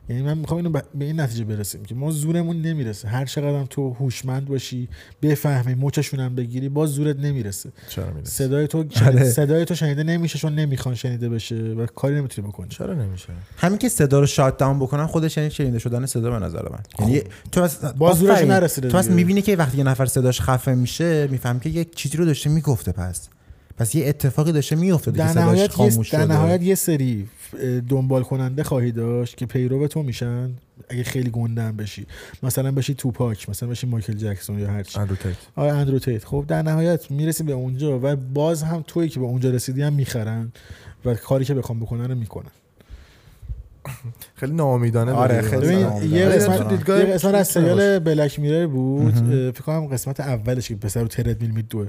Speaker 3: یعنی من می‌خوام اینو ب- به این نتیجه برسیم که ما زورمون نمی‌رسه. هر چقدر هم تو هوشمند باشی بفهمی مچشون هم بگیری باز زورت نمی‌رسه.
Speaker 1: چرا می‌رسه؟
Speaker 3: صدای تو <laughs>
Speaker 2: آره.
Speaker 3: صدای تو شنیده نمیشه چون نمی‌خوان شنیده بشه و کاری نمی‌تونی بکنی.
Speaker 1: چرا نمیشه؟
Speaker 2: همین که صدا رو شات داون بکنن خودش یعنی شنیده شدن صدا به نظر من. یعنی تو از
Speaker 3: باز زورش. نرسیده
Speaker 2: تو. می‌بینی که وقتی یه نفر صداش خفه میشه میفهم که یک چیزی رو داشته می‌گفته پس. پس یه اتفاقی داشته میفته که
Speaker 3: در
Speaker 2: صداش
Speaker 3: نهایت,
Speaker 2: خاموش
Speaker 3: یه در نهایت یه سری دنبال کننده خواهی داشت که پیرو تو میشن؟ اگه خیلی گندن بشی. مثلا بشی توپاک مثلا بشی مایکل جکسون یا هرچی.
Speaker 1: اندرو تیت.
Speaker 3: آره اندرو تیت. خب در نهایت می‌رسی به اونجا و باز هم تویی که به اونجا رسیدی هم می‌خرن و کاری که بخوام بکنن رو می‌کنن.
Speaker 1: خیلی ناامیدانه
Speaker 2: آره،. خیلی.
Speaker 3: یه قسمت
Speaker 1: دیدگاه
Speaker 3: یه قسمت از سریال بلک میرر بود فکر کنم قسمت اولش که پسر رو ترد میل میدوه.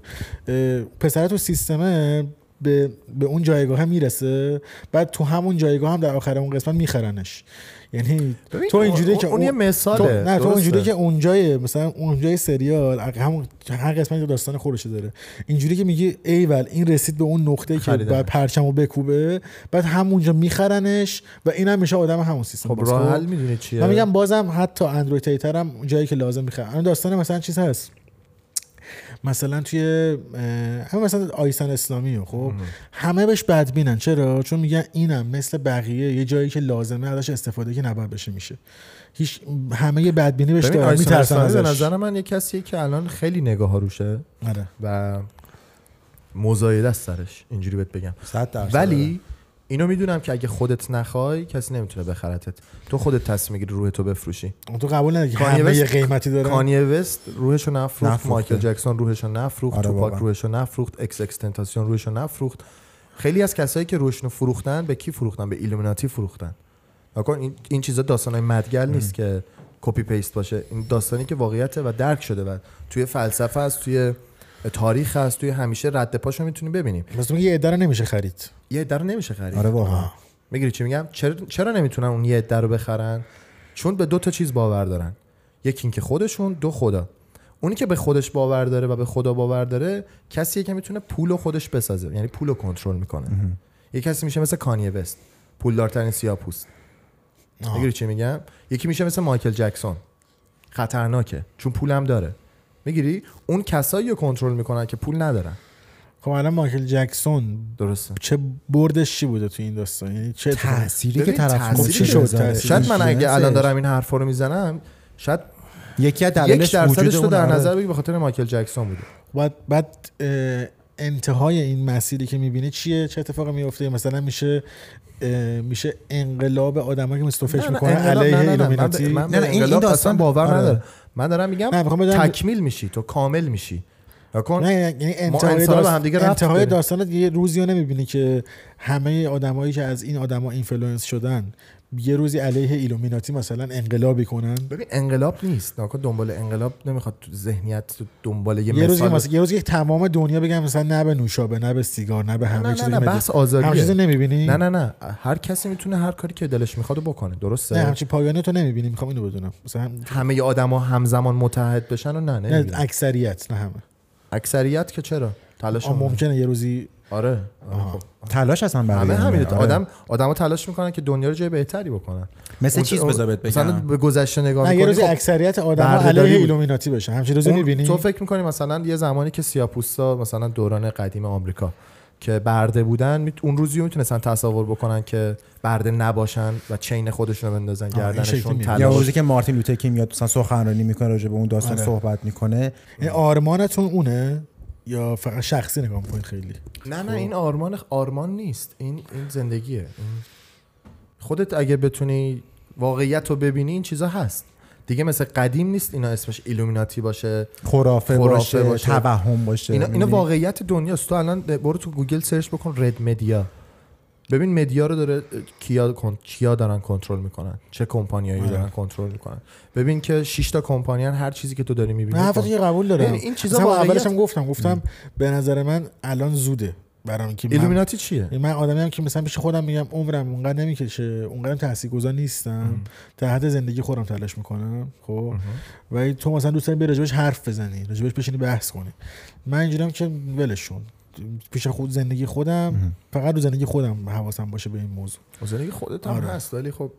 Speaker 3: پسر تو سیستمه به, به اون جایگاه هم می‌رسه بعد تو همون جایگاه هم در آخر اون قسمت میخرنش یعنی تو اینجوری که
Speaker 1: اون یه مثاله
Speaker 3: تو نه تو
Speaker 1: درسته.
Speaker 3: اینجوری که اونجای مثلا اونجای سریال همون هر قسمت یه داستان خودش داره اینجوری که میگی ایول این رسید به اون نقطه که. بعد پرچمو بکوبه بعد همونجا میخرنش و اینم میشه آدم همون سیستم
Speaker 1: خب. راه
Speaker 3: خب؟
Speaker 1: حل می‌دونی چیه
Speaker 3: من میگم بازم حتی اندروید تیتر هم جایی که لازم الان داستان مثلا چیز هست مثلا توی همه مثلا آیسان اسلامی رو، خب همه بهش بدبینن. چرا؟ چون میگن اینم مثل بقیه یه جایی که لازمه ازش استفاده که نباید بشه میشه. هیچ همه یه بدبینی بهش دارن میترسن
Speaker 1: اسلامی به
Speaker 3: ازش.
Speaker 1: نظر من یه کسیه که الان خیلی نگاه ها روشه
Speaker 3: آره.
Speaker 1: و مزایده است سرش. اینجوری بهت بگم.
Speaker 2: 100 درصد
Speaker 1: ولی اینو می‌دونم که اگه خودت نخوای کسی نمی‌تونه بخرتت. تو خودت تصمیم می‌گیری روح تو بفروشی.
Speaker 3: تو قبول نداری همه یه قیمتی داره؟
Speaker 1: کانیه وست روحشو نفروخت
Speaker 2: نفروخته.
Speaker 1: مایکل جکسون روحشو نفروخت
Speaker 2: آره
Speaker 1: توپاک. روحشو نفروخت اکس اکستنتاسیون روحشو نفروخت. خیلی از کسایی که روحشنو فروختن به کی فروختن؟ به ایلومیناتی فروختن. این این چیزا داستانای مدگل نیست که copy paste باشه. این داستانی که واقعیته و درک شده و توی فلسفه است توی تاریخ هست توی همیشه رد پاشو می‌تونیم ببینیم
Speaker 3: مثلا یه عده نمیشه خرید.
Speaker 1: یه عده نمیشه خرید.
Speaker 2: آره واقعا.
Speaker 1: می‌گیری چی میگم؟ چرا چرا نمی‌تونن اون یه عده رو بخرن؟ چون به دو تا چیز باور دارن. یکی اینکه خودشون دو خدا. اونی که به خودش باور داره و به خدا باور داره کسیه که می‌تونه پول خودش بسازه. یعنی پول کنترل می‌کنه. یه کسی میشه مثل کانیه وست. پولدارترین سیاپوست می‌گیری چی میگم؟ یکی میشه مثل مایکل جکسون. خطرناکه. چون پولم داره. می‌گیری؟ اون کسایی رو کنترل می‌کنن که پول ندارن.
Speaker 3: خب الان مایکل جکسون
Speaker 1: درسته.
Speaker 3: چه بردش چی بوده تو این داستان؟ یعنی چه
Speaker 2: تأثیری که طرف
Speaker 3: چی شد؟
Speaker 1: شاید من اگه الان. دارم این حرفا رو می‌زنم شاید
Speaker 2: یکی از دلایلش
Speaker 1: درصدش
Speaker 2: وجود
Speaker 1: رو در. نظر بگی به خاطر مایکل جکسون بوده.
Speaker 3: بعد بعد انتهای این مسیری که می‌بینی چیه؟ چه اتفاقی میفته مثلا میشه میشه انقلاب آدمایی که می‌کنن
Speaker 1: انقلاب-
Speaker 3: علیه
Speaker 1: نه، نه، نه،
Speaker 3: ایلومیناتی؟
Speaker 2: نه،
Speaker 1: به
Speaker 2: نه، این- داستان-
Speaker 1: باور
Speaker 2: آره.
Speaker 1: من دارم میگم تکمیل میشی تو کامل میشی نکن
Speaker 3: نه یعنی انتهای, داست... انتهای. داستانت یه روزی رو نمی‌بینی که همه آدمایی که از این آدما اینفلوئنس شدن یه روزی علیه ایلومیناتی مثلا انقلابی کنن.
Speaker 1: ببین انقلاب نیست. نکن دنبال انقلاب نمی‌خواد تو ذهنیت تو دنبال یه,
Speaker 3: یه روزی مثلا یه روزی تمام دنیا بگن مثلا نه به نوشابه نه به سیگار نه به همه
Speaker 1: نه نه
Speaker 3: چیزی
Speaker 1: نه
Speaker 3: که
Speaker 1: بحث
Speaker 3: همه چیزی
Speaker 1: آزادیه
Speaker 3: نمی‌بینی؟
Speaker 1: نه نه نه. هر کسی می‌تونه هر کاری که دلش می‌خواد بکنه. درسته؟
Speaker 3: نه همچی پایانه تو نمی‌بینی. می‌خوام اینو بدونم. مثلا
Speaker 1: همه آدما همزمان متحد بشن و نه
Speaker 3: نه. اکثریت نه همه.
Speaker 1: اکثریت که چرا؟ تلاش
Speaker 3: ممکنه یه روزی
Speaker 1: آره آره،.
Speaker 2: تلاش اصلا برای
Speaker 1: همه
Speaker 2: همه.
Speaker 1: همینه
Speaker 2: آره.
Speaker 1: آدم آدما تلاش می‌کنن که دنیا رو جای بهتری بکنن
Speaker 2: مثل چیز بذار بهت
Speaker 1: مثلا
Speaker 2: بگم
Speaker 1: به گذشته نگاه
Speaker 3: نه یه
Speaker 1: می‌کنی،
Speaker 3: روزی
Speaker 1: خب
Speaker 3: اکثریت آدم
Speaker 1: بردهداری
Speaker 3: علیه. ایلومیناتی بشن همچین روزی می‌بینی
Speaker 1: تو فکر می‌کنی مثلا یه زمانی که سیاپوستا مثلا دوران قدیم آمریکا که برده بودن اون روزی می‌تونستن تصور بکنن که برده نباشن و chain خودشون رو بندازن گردنشون
Speaker 2: یا. روزی که مارتین لوتر کینگ میاد مثلا سخنرانی می‌کنه راجع به اون داستان
Speaker 3: آره.
Speaker 2: صحبت می‌کنه
Speaker 3: این آرمانتون اونه یا فقط شخصی نگاه می‌کنید خیلی؟
Speaker 1: نه نه این آرمان آرمان نیست. این این زندگیه. خودت اگه بتونی واقعیت رو ببینی این چیزا هست. دیگه مثل قدیم نیست اینا اسمش ایلومیناتی باشه
Speaker 2: خرافه,
Speaker 1: خرافه
Speaker 2: باشه,
Speaker 1: باشه.
Speaker 2: توهم باشه
Speaker 1: اینا, اینا؟ واقعیت دنیاست. تو الان برو تو گوگل سرچ بکن رد مدیا ببین مدیا رو داره کیا کیا دارن کنترل می‌کنن؟ چه کمپانیایی
Speaker 3: آره.
Speaker 1: دارن کنترل می‌کنن؟ ببین که 6 تا کمپانی هن، هر چیزی که تو داری می‌بینی
Speaker 3: من یه قبول دارم.
Speaker 1: این- چیزا واقعیت-
Speaker 3: اولش هم گفتم گفتم به نظر من الان زوده برام که
Speaker 1: ایلومیناتی چیه؟
Speaker 3: یعنی من آدمی هم که مثلا پیش خودم میگم عمرم اونقدر نمی‌کشه اونقدر تاثیرگذار نیستم. در حد زندگی خودم تلاش می‌کنم خب؟ و تو مثلا دوست داری به راجبش حرف بزنی راجبش بشینی بحث کنی. من اینجوریم که ولشون پیش خود زندگی خودم فقط رو زندگی خودم حواسم باشه به این موضوع
Speaker 1: زندگی خودت هم
Speaker 3: آره.
Speaker 1: هست ولی خب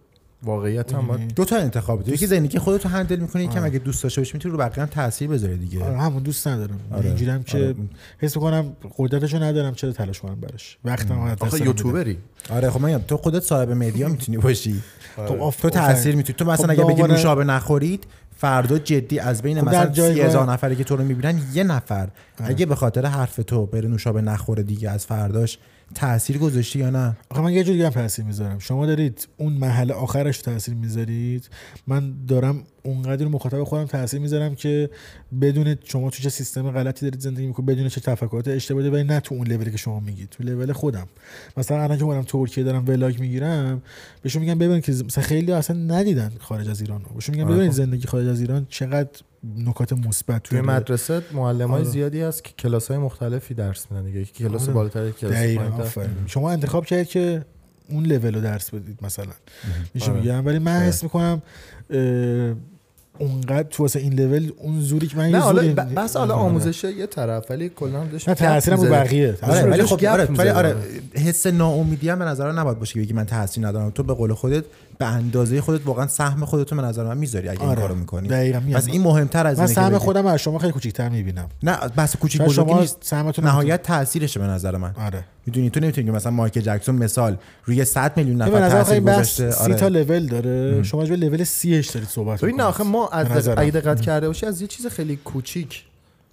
Speaker 1: واقعیت هم باید
Speaker 2: دو تا انتخاب داری. یکی زندگی خودت رو هندل می‌کنی یکم اگه دوست داشته باشی می‌تونی رو بقیه هم تاثیر بذاری دیگه
Speaker 3: آره همون دوست ندارم
Speaker 2: آره.
Speaker 3: اینجوری هم که
Speaker 2: آره.
Speaker 3: حس می‌کنم قدرتشو ندارم چرا تلاش کنم براش وقتم
Speaker 1: آخه. یوتیوبری
Speaker 2: آره خب من تو خودت صاحب مدیا می‌تونی باشی
Speaker 3: خب آف-
Speaker 2: تو تاثیر می‌تونی تو مثلا
Speaker 3: خب
Speaker 2: اگه بگی نوشابه نخورید فردا جدی از بین
Speaker 3: خب
Speaker 2: مثلا سی هزار نفری که تو رو می‌بینن یه نفر. اگه به خاطر حرف تو بره نوشابه نخوره دیگه از فرداش تاثیر گذاشتی یا نه؟
Speaker 3: آخه من یه جوری هم تاثیر می‌ذارم. شما دارید اون محل آخرش رو تاثیر می‌ذارید. من دارم اونقدر رو مخاطب خودم تاثیر می‌ذارم که بدون شما تو چه سیستم غلطی دارید زندگی می‌کنید بدون چه تفکرات اشتباهی ولی نه تو اون لولی که شما میگید. تو لول خودم. مثلا الان که منم ترکیه دارم ولاگ می‌گیرم بهشون میگم ببینید که مثلا خیلی اصلا ندیدن خارج از ایران بهشون میگم
Speaker 1: آره.
Speaker 3: ببینید. زندگی خارج از ایران چقدر نکات مثبت
Speaker 1: توی. مدرسه معلم های
Speaker 3: آره.
Speaker 1: زیادی هست که کلاس های مختلفی درس میدن دیگه یکی کلاس
Speaker 3: آره.
Speaker 1: بالاتر یکی کلاس.
Speaker 3: شما انتخاب کردید که اون لول رو درس بدید مثلا میشه
Speaker 1: آره.
Speaker 3: میگم ولی من. حس می‌کنم اونقدر تو واسه این لول اون زوری که من
Speaker 1: نه حالا
Speaker 3: زوری
Speaker 1: ب- بحث حالا. آموزش یه طرف ولی کلا داشت
Speaker 3: نه تاثیرم رو. بقیه
Speaker 1: ولی خب
Speaker 2: آره. آره حس ناامیدی هم به نظر نباید باشه که بگی من تاثیر ندارم تو به قول خودت به اندازه خودت واقعا سهم خودت رو به نظر من می‌ذاری اگه این
Speaker 3: آره.
Speaker 2: کارو می‌کنی.
Speaker 3: دقیقاً.
Speaker 2: پس این مهمتر از
Speaker 3: من سهم خودم از شما خیلی کوچیک‌تر می‌بینم.
Speaker 2: نه بس کوچیک بزرگی
Speaker 3: شما
Speaker 2: نیست.
Speaker 3: سهمتون
Speaker 2: نهایت تاثیرشه به نظر من.
Speaker 3: آره.
Speaker 2: می‌دونی تو نمی‌تونی مثلا مایکل جکسون مثال روی 100 میلیون نفر تاثیر
Speaker 3: این
Speaker 2: گذاشته.
Speaker 3: سی تا
Speaker 2: آره
Speaker 3: لول داره شما به لول سیش دارید صحبت
Speaker 1: ببین نه آخه. ما از. اگه دقت کرده باشی از یه چیز خیلی کوچیک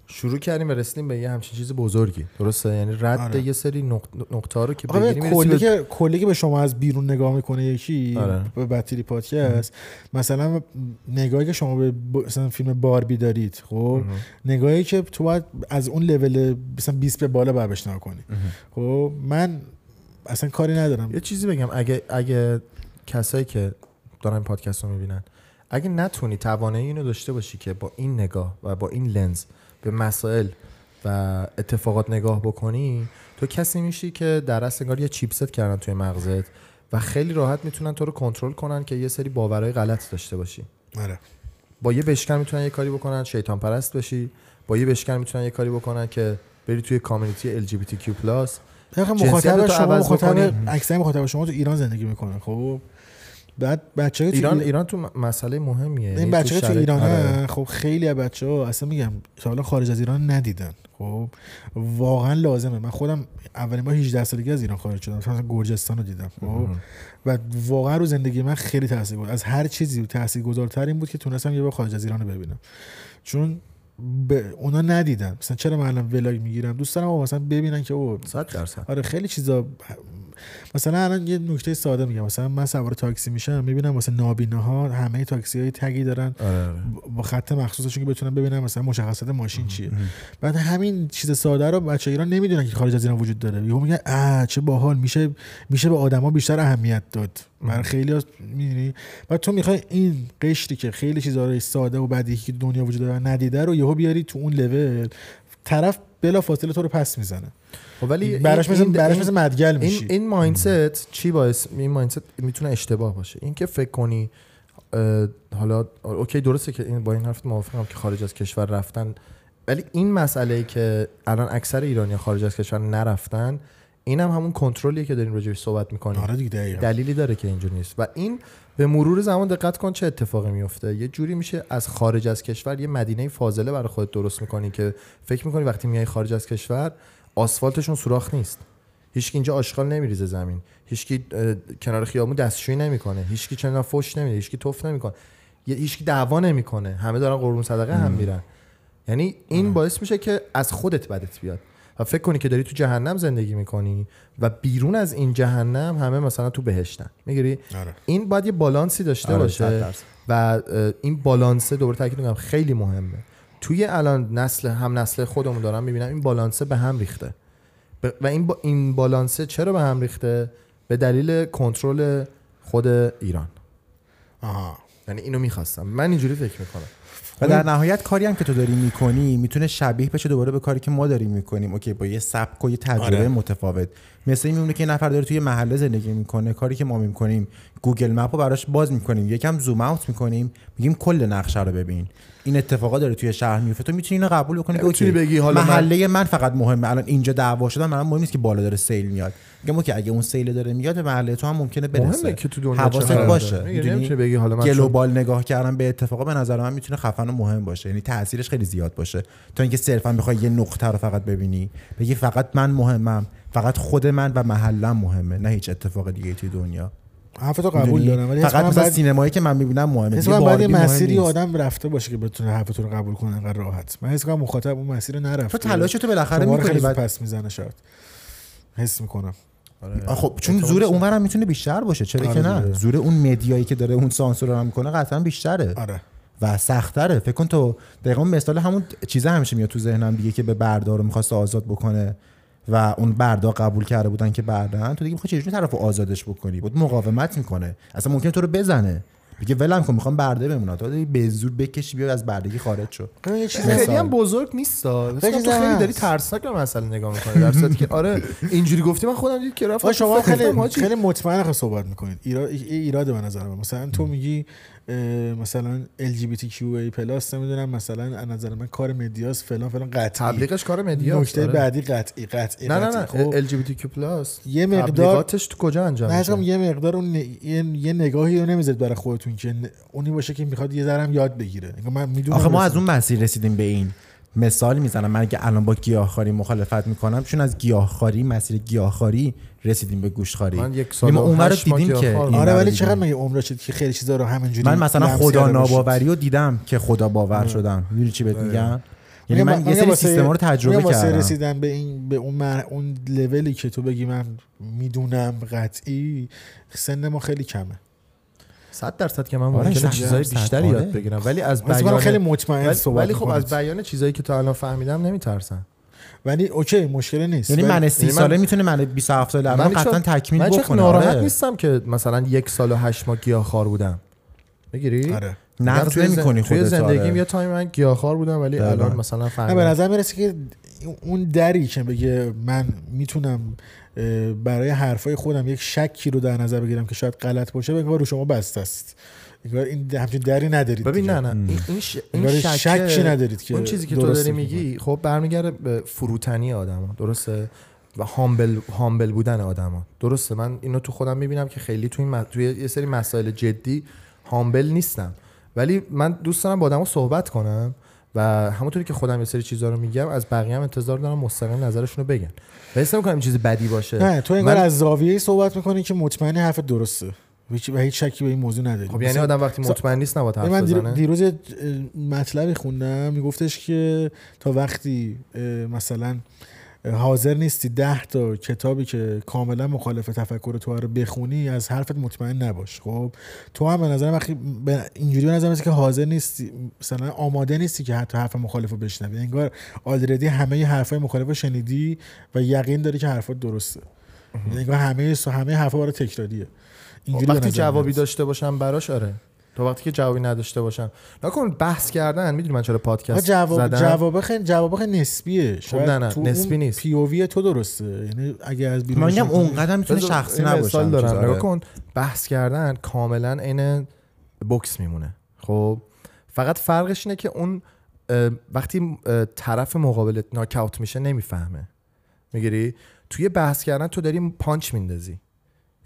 Speaker 1: شروع کردیم و رسیدیم به یه همچین چیز بزرگی. درسته؟ یعنی رد
Speaker 3: آره.
Speaker 1: یه سری نقطه رو که بگیریم
Speaker 3: کلی
Speaker 1: به-
Speaker 3: که کلی که به شما از بیرون نگاه می‌کنه یکی
Speaker 1: آره.
Speaker 3: به بطری پادکست. مثلا نگاهی که شما به مثلا فیلم باربی دارید خب؟ نگاهی که تو باید از اون لول مثلا 20 به بالا باید نگاه کنی. خب؟ من اصلا کاری ندارم.
Speaker 1: یه چیزی بگم. اگه اگه کسایی که دارن پادکست رو می‌بینن اگه نتونی توانایی اینو داشته باشی که با این نگاه و با این لنز به مسائل و اتفاقات نگاه بکنی تو کسی میشی که در اصل انگار یه چیپست کردن توی مغزت و خیلی راحت می‌تونن تو رو کنترل کنن که یه سری باورهای غلط داشته باشی.
Speaker 3: آره.
Speaker 1: با یه بشکن می‌تونن یه کاری بکنن شیطان پرست بشی. با یه بشکن می‌تونن یه کاری بکنن که بری توی کامیونیتی LGBTQ+
Speaker 3: آخه
Speaker 1: جنسیت
Speaker 3: مخاطب
Speaker 1: تو
Speaker 3: شما
Speaker 1: عوض
Speaker 3: مخاطب
Speaker 1: بکنی.
Speaker 3: اکثر مخاطب شما تو ایران زندگی می‌کنن خب؟ بعد بچه‌ها تو
Speaker 1: ایران
Speaker 3: ایران
Speaker 1: تو مسئله مهمیه.
Speaker 3: این
Speaker 1: یعنی
Speaker 3: بچه تو
Speaker 1: شرایط-
Speaker 3: ایران
Speaker 1: آره.
Speaker 3: خب خیلی از بچه ها اصلا میگم حالا خارج از ایران ندیدن. خب واقعا لازمه. من خودم اولین بار 18 سالگی از ایران خارج شدم. مثلا گرجستان رو دیدم. خب و واقعا رو زندگی من خیلی تاثیر بود از هر چیزی تاثیرگذارتر این بود که تونستم یه بار خارج از ایران رو ببینم. چون به اونا ندیدن. مثلا چرا من الان ولاگ می‌گیرم؟ دوست دارم مثلا ببینن که او
Speaker 1: صد درصد.
Speaker 3: آره خیلی چیزا مثلا الان یه نکته ساده میگم. مثلا من سوار تاکسی میشم می‌بینم واسه نابیناها همه تاکسی های تگی دارن.
Speaker 1: آره آره.
Speaker 3: با خط مخصوصشون که بتونن ببینن مثلا مشخصات ماشین چیه. بعد همین چیز ساده رو بچه ایران نمی‌دونن که خارج از ایران وجود داره. یهو میگن اه چه باحال میشه میشه به آدما بیشتر اهمیت داد. برای خیلی می‌دونی؟ بعد تو می‌خوای این قشری که خیلی چیزا رو ساده و بدیهی که دنیا وجود داره ندیده رو یهو بیاری تو اون لول طرف بلا فاصله تو رو پس می‌زنه.
Speaker 1: ولی
Speaker 3: براش مثل براش مثل مدگل میشی.
Speaker 1: این این مایندست چی باعث این مایندست می‌تونه اشتباه باشه. این که فکر کنی حالا اوکی درسته که این با این حرف موافقم که خارج از کشور رفتن. ولی این مسئله ای که الان اکثر ایرانی خارج از کشور نرفتن این هم همون کنترلیه که داریم راجعش صحبت می‌کنیم.
Speaker 3: آره دیگه دقیقاً.
Speaker 1: دلیلی داره که اینجور نیست. و این به مرور زمان دقت کن چه اتفاقی میفته یه جوری میشه از خارج از کشور یه مدینه فاضله برای خودت درست می‌کنی که فکر می‌کنی وقتی میای خارج از کشور آسفالتشون سوراخ نیست. هیچکی اینجا آشغال نمیریزه زمین. هیچکی کنار خیابون دستشویی نمی‌کنه. هیچکی چندان فوش نمیده. هیچکی توف نمی‌کنه. یه هیچکی دعوا نمی‌کنه. همه دارن قربون صدقه هم میرن. یعنی این باعث میشه که از خودت بدت بیاد. و فکر کنی که داری تو جهنم زندگی می‌کنی و بیرون از این جهنم همه مثلا تو بهشتن. می‌گیری؟
Speaker 3: آره.
Speaker 1: این باید یه بالانسی داشته
Speaker 2: آره،
Speaker 1: باشه. و این بالانسه دوباره تاکید می‌کنم خیلی مهمه. توی الان نسل هم نسل خودمون دارم می‌بینم این بالانسه به هم ریخته. و این با این بالانسه چرا به هم ریخته؟ به دلیل کنترل خود ایران.
Speaker 3: آها.
Speaker 1: یعنی اینو می‌خواستم. من اینجوری فکر می‌کنم.
Speaker 2: و در نهایت کاری هم که تو داری می‌کنی می‌تونه شبیه بشه دوباره به کاری که ما داریم می‌کنیم. اوکی با یه سبک و یه تجربه
Speaker 3: آره.
Speaker 2: متفاوت. مثل این میمونه که یه نفر داره توی محله زندگی می‌کنه کاری که ما می‌کنیم گوگل مپ رو براش باز می‌کنیم یکم zoom out می‌کنیم میگیم کل نقشه رو ببین. این اتفاقا داره توی شهر میفته تو می‌تونی اینو قبول بکنی که okay،
Speaker 1: بگی حالا من-
Speaker 2: محله من... فقط مهمه. الان اینجا دعوا شدن من مهم نیست که بالا داره سیل میاد. میگم okay اگه اون سیل داره میاد به محله تو هم ممکنه برسه.
Speaker 1: مهمه که تو دنیا
Speaker 2: حواست. باشه. می‌دونی؟
Speaker 1: بگی حالا من چون-
Speaker 2: global نگاه کردن به اتفاقا به نظر من می‌تونه خفن و مهم باشه. یعنی تاثیرش خیلی زیاد باشه. تا اینکه صرفا بخوای یه نقطه رو فقط ببینی بگی فقط من مهمم. فقط خود من و محلم مهمه نه هیچ اتفاق دیگه توی دنیا.
Speaker 3: حرفتو قبول؟ دارم ولی
Speaker 2: فقط مثلا
Speaker 3: بعد
Speaker 2: سینمایی که من می‌بینم مهمه
Speaker 3: کنم بعد مسیری. آدم رفته باشه که بتونه حرفتو رو قبول کنه انقدر راحت. من حس کنم مخاطب اون مسیر نرفته.
Speaker 2: تو تلاشتو بالاخره
Speaker 3: شما رو
Speaker 2: می‌کنی بعد
Speaker 3: پس می‌زنه شاید. حس می‌کنم.
Speaker 2: آه، خب چون زور اونورم می‌تونه بیشتر باشه چرا
Speaker 3: آره
Speaker 2: که نه؟
Speaker 3: دیگه.
Speaker 2: زور اون مدیایی که داره اون سانسور رو می‌کنه قطعا بیشتره.
Speaker 3: آره.
Speaker 2: و سختره فکر کن تو دقیقا مثال همون چیزه همیشه میاد تو ذهنم دیگه که به بردار رو می‌خواست آزاد بکنه. و اون بردا قبول کرده بودن که بردن تو دیگه می‌خوای چجوری طرف رو آزادش بکنی؟ بود مقاومت می‌کنه. اصلا ممکنه تو رو بزنه. بگه ولم کن می‌خوام برده بمونه تو به زور بکشی بیا از بردگی خارج شو.
Speaker 3: یه چیز
Speaker 1: خیلی. هم بزرگ نیست
Speaker 3: خیلی
Speaker 1: تو خیلی داری. ترسناک به مسئله نگاه می‌کنی در صورتی که آره اینجوری گفتی من خودم دید که
Speaker 3: آقا شما خیلی خیلی مطمئن صحبت می‌کنید. ایراد ایراده به نظر من. مثلا تو میگی مثلا LGBTQA پلاس نمی‌دونم مثلا از نظر من کار مدیاس فلان فلان قطعی.
Speaker 1: تبلیغش کار مدیا
Speaker 3: نکته بعدی قطعی قطعی
Speaker 1: نه نه. نه
Speaker 3: خب
Speaker 1: LGBTQ+
Speaker 3: یه مقدار
Speaker 1: تبلیغاتش تو کجا انجام
Speaker 3: نه
Speaker 1: میشه؟
Speaker 3: حسام یه مقدار اون ن- یه, یه نگاهی رو نمی‌ذارید برای خودتون که اونی باشه که می‌خواد یه ذرم یاد بگیره. من می‌دونم
Speaker 2: آخه ما از اون مسیر رسیدیم به این. مثال می‌زنم. من اگه الان با گیاهخواری مخالفت می‌کنم چون از گیاهخواری مسیر گیاهخواری رسیدیم به گوشخواری
Speaker 1: من یک سال
Speaker 2: ما
Speaker 1: و
Speaker 2: اونور رو دیدیم که
Speaker 3: آره ولی. چقدر مگه عمر شد که خیلی چیزا رو همینجوری
Speaker 2: من مثلا خدا؟ ناباوری رو دیدم که خدا باور شدم می‌دونی چی بهت میگم یعنی من یه سری سیستما رو تجربه
Speaker 3: واسه
Speaker 2: کردم
Speaker 3: رسیدن به این به اون مر... اون لولی که تو بگی من می‌دونم قطعی سن ما خیلی کمه
Speaker 1: 100 درصد که من
Speaker 2: آره،
Speaker 1: ممکنه چیزای. بیشتری
Speaker 2: آره.
Speaker 1: یاد بگیرم ولی از
Speaker 3: من خیلی
Speaker 1: بیان
Speaker 3: مطمئن
Speaker 1: ولی, ولی خب از. بیان چیزایی که تا الان فهمیدم نمیترسم
Speaker 3: ولی اوکی مشکلی نیست.
Speaker 2: یعنی من 30
Speaker 1: یعنی من-
Speaker 2: ساله می‌تونه من 27 ساله الان
Speaker 1: هیچ
Speaker 2: قطعا تکمیل
Speaker 1: من
Speaker 2: بکنه.
Speaker 1: ناراحت
Speaker 2: آره.
Speaker 1: نیستم که مثلا یک سال و هشت ماه گیاهخوار بودم. می‌گیری؟
Speaker 3: آره.
Speaker 2: نقد
Speaker 1: توی زن-
Speaker 2: نمی‌کنی
Speaker 1: توی
Speaker 2: خودت،
Speaker 1: زندگیم
Speaker 2: آره.
Speaker 1: یه تایم من گیاهخوار بودم ولی
Speaker 2: دقیقاً.
Speaker 1: الان مثلا
Speaker 3: نه به
Speaker 1: فهمیدم
Speaker 3: نظر می‌رسه که اون دری که بگه من می‌تونم برای حرفای خودم یک شکی رو در نظر بگیرم که شاید غلط باشه بگه رو شما بسته است. انگار این همچین دری ندارید
Speaker 1: ببین. نه نه. این ش... این شکه-
Speaker 3: شکی ندارید که
Speaker 1: اون چیزی که تو داری میگی. خب برمیگرده به فروتنی آدما درسته؟ و هامبل هامبل بودن آدما. درسته؟ من اینو تو خودم می‌بینم که خیلی تو این م- توی یه سری مسائل جدی هامبل نیستم. ولی من دوست دارم با آدما صحبت کنم و همونطوری که خودم یه سری چیزا رو میگم از بقیه هم انتظار دارم مستقیم نظرشون رو بگن. و حس نمی‌کنم این چیز بدی باشه.
Speaker 3: نه تو انگار
Speaker 1: من-
Speaker 3: از زاویه صحبت می‌کنی که مطمئنی حرف درسته. هیچ- و هیچ شکی به این موضوع نداری
Speaker 1: خب یعنی آدم وقتی مطمئن نیست نباید حرف
Speaker 3: من
Speaker 1: بزنه.
Speaker 3: دیروز مطلبی خوندم میگفتش که تا وقتی مثلا حاضر نیستی ده تا کتابی که کاملا مخالف تفکر تو رو بخونی از حرفت مطمئن نباش. خب تو هم به نظر وقتی به اینجوری به نظر که حاضر نیستی مثلا آماده نیستی که حتی حرف مخالف رو بشنوی. انگار آلردی همه حرفای مخالف رو شنیدی و یقین داری که حرفات درسته. انگار همه همه حرفا برای تکراریه.
Speaker 1: وقتی جوابی. داشته باشم براش آره. تا وقتی که جوابی نداشته باشم. نکن بحث کردن. می‌دونی من چرا پادکست
Speaker 3: جواب
Speaker 1: زدم؟
Speaker 3: جواب خیلی جواب خیلی نسبیه. شاید
Speaker 1: نه، نه،
Speaker 3: تو
Speaker 1: نسبی نیست.
Speaker 3: پی او وی تو درسته. یعنی اگه از بیرون
Speaker 2: من میگم اونقدر می‌تونه شخصی نباشه.
Speaker 1: دارم. نگاه. کن بحث کردن کاملا عین بوکس میمونه. خب؟ فقط فرقش اینه که اون وقتی طرف مقابلت ناکاوت میشه نمی‌فهمه. می‌گیری؟ توی بحث کردن تو داری پانچ میندازی.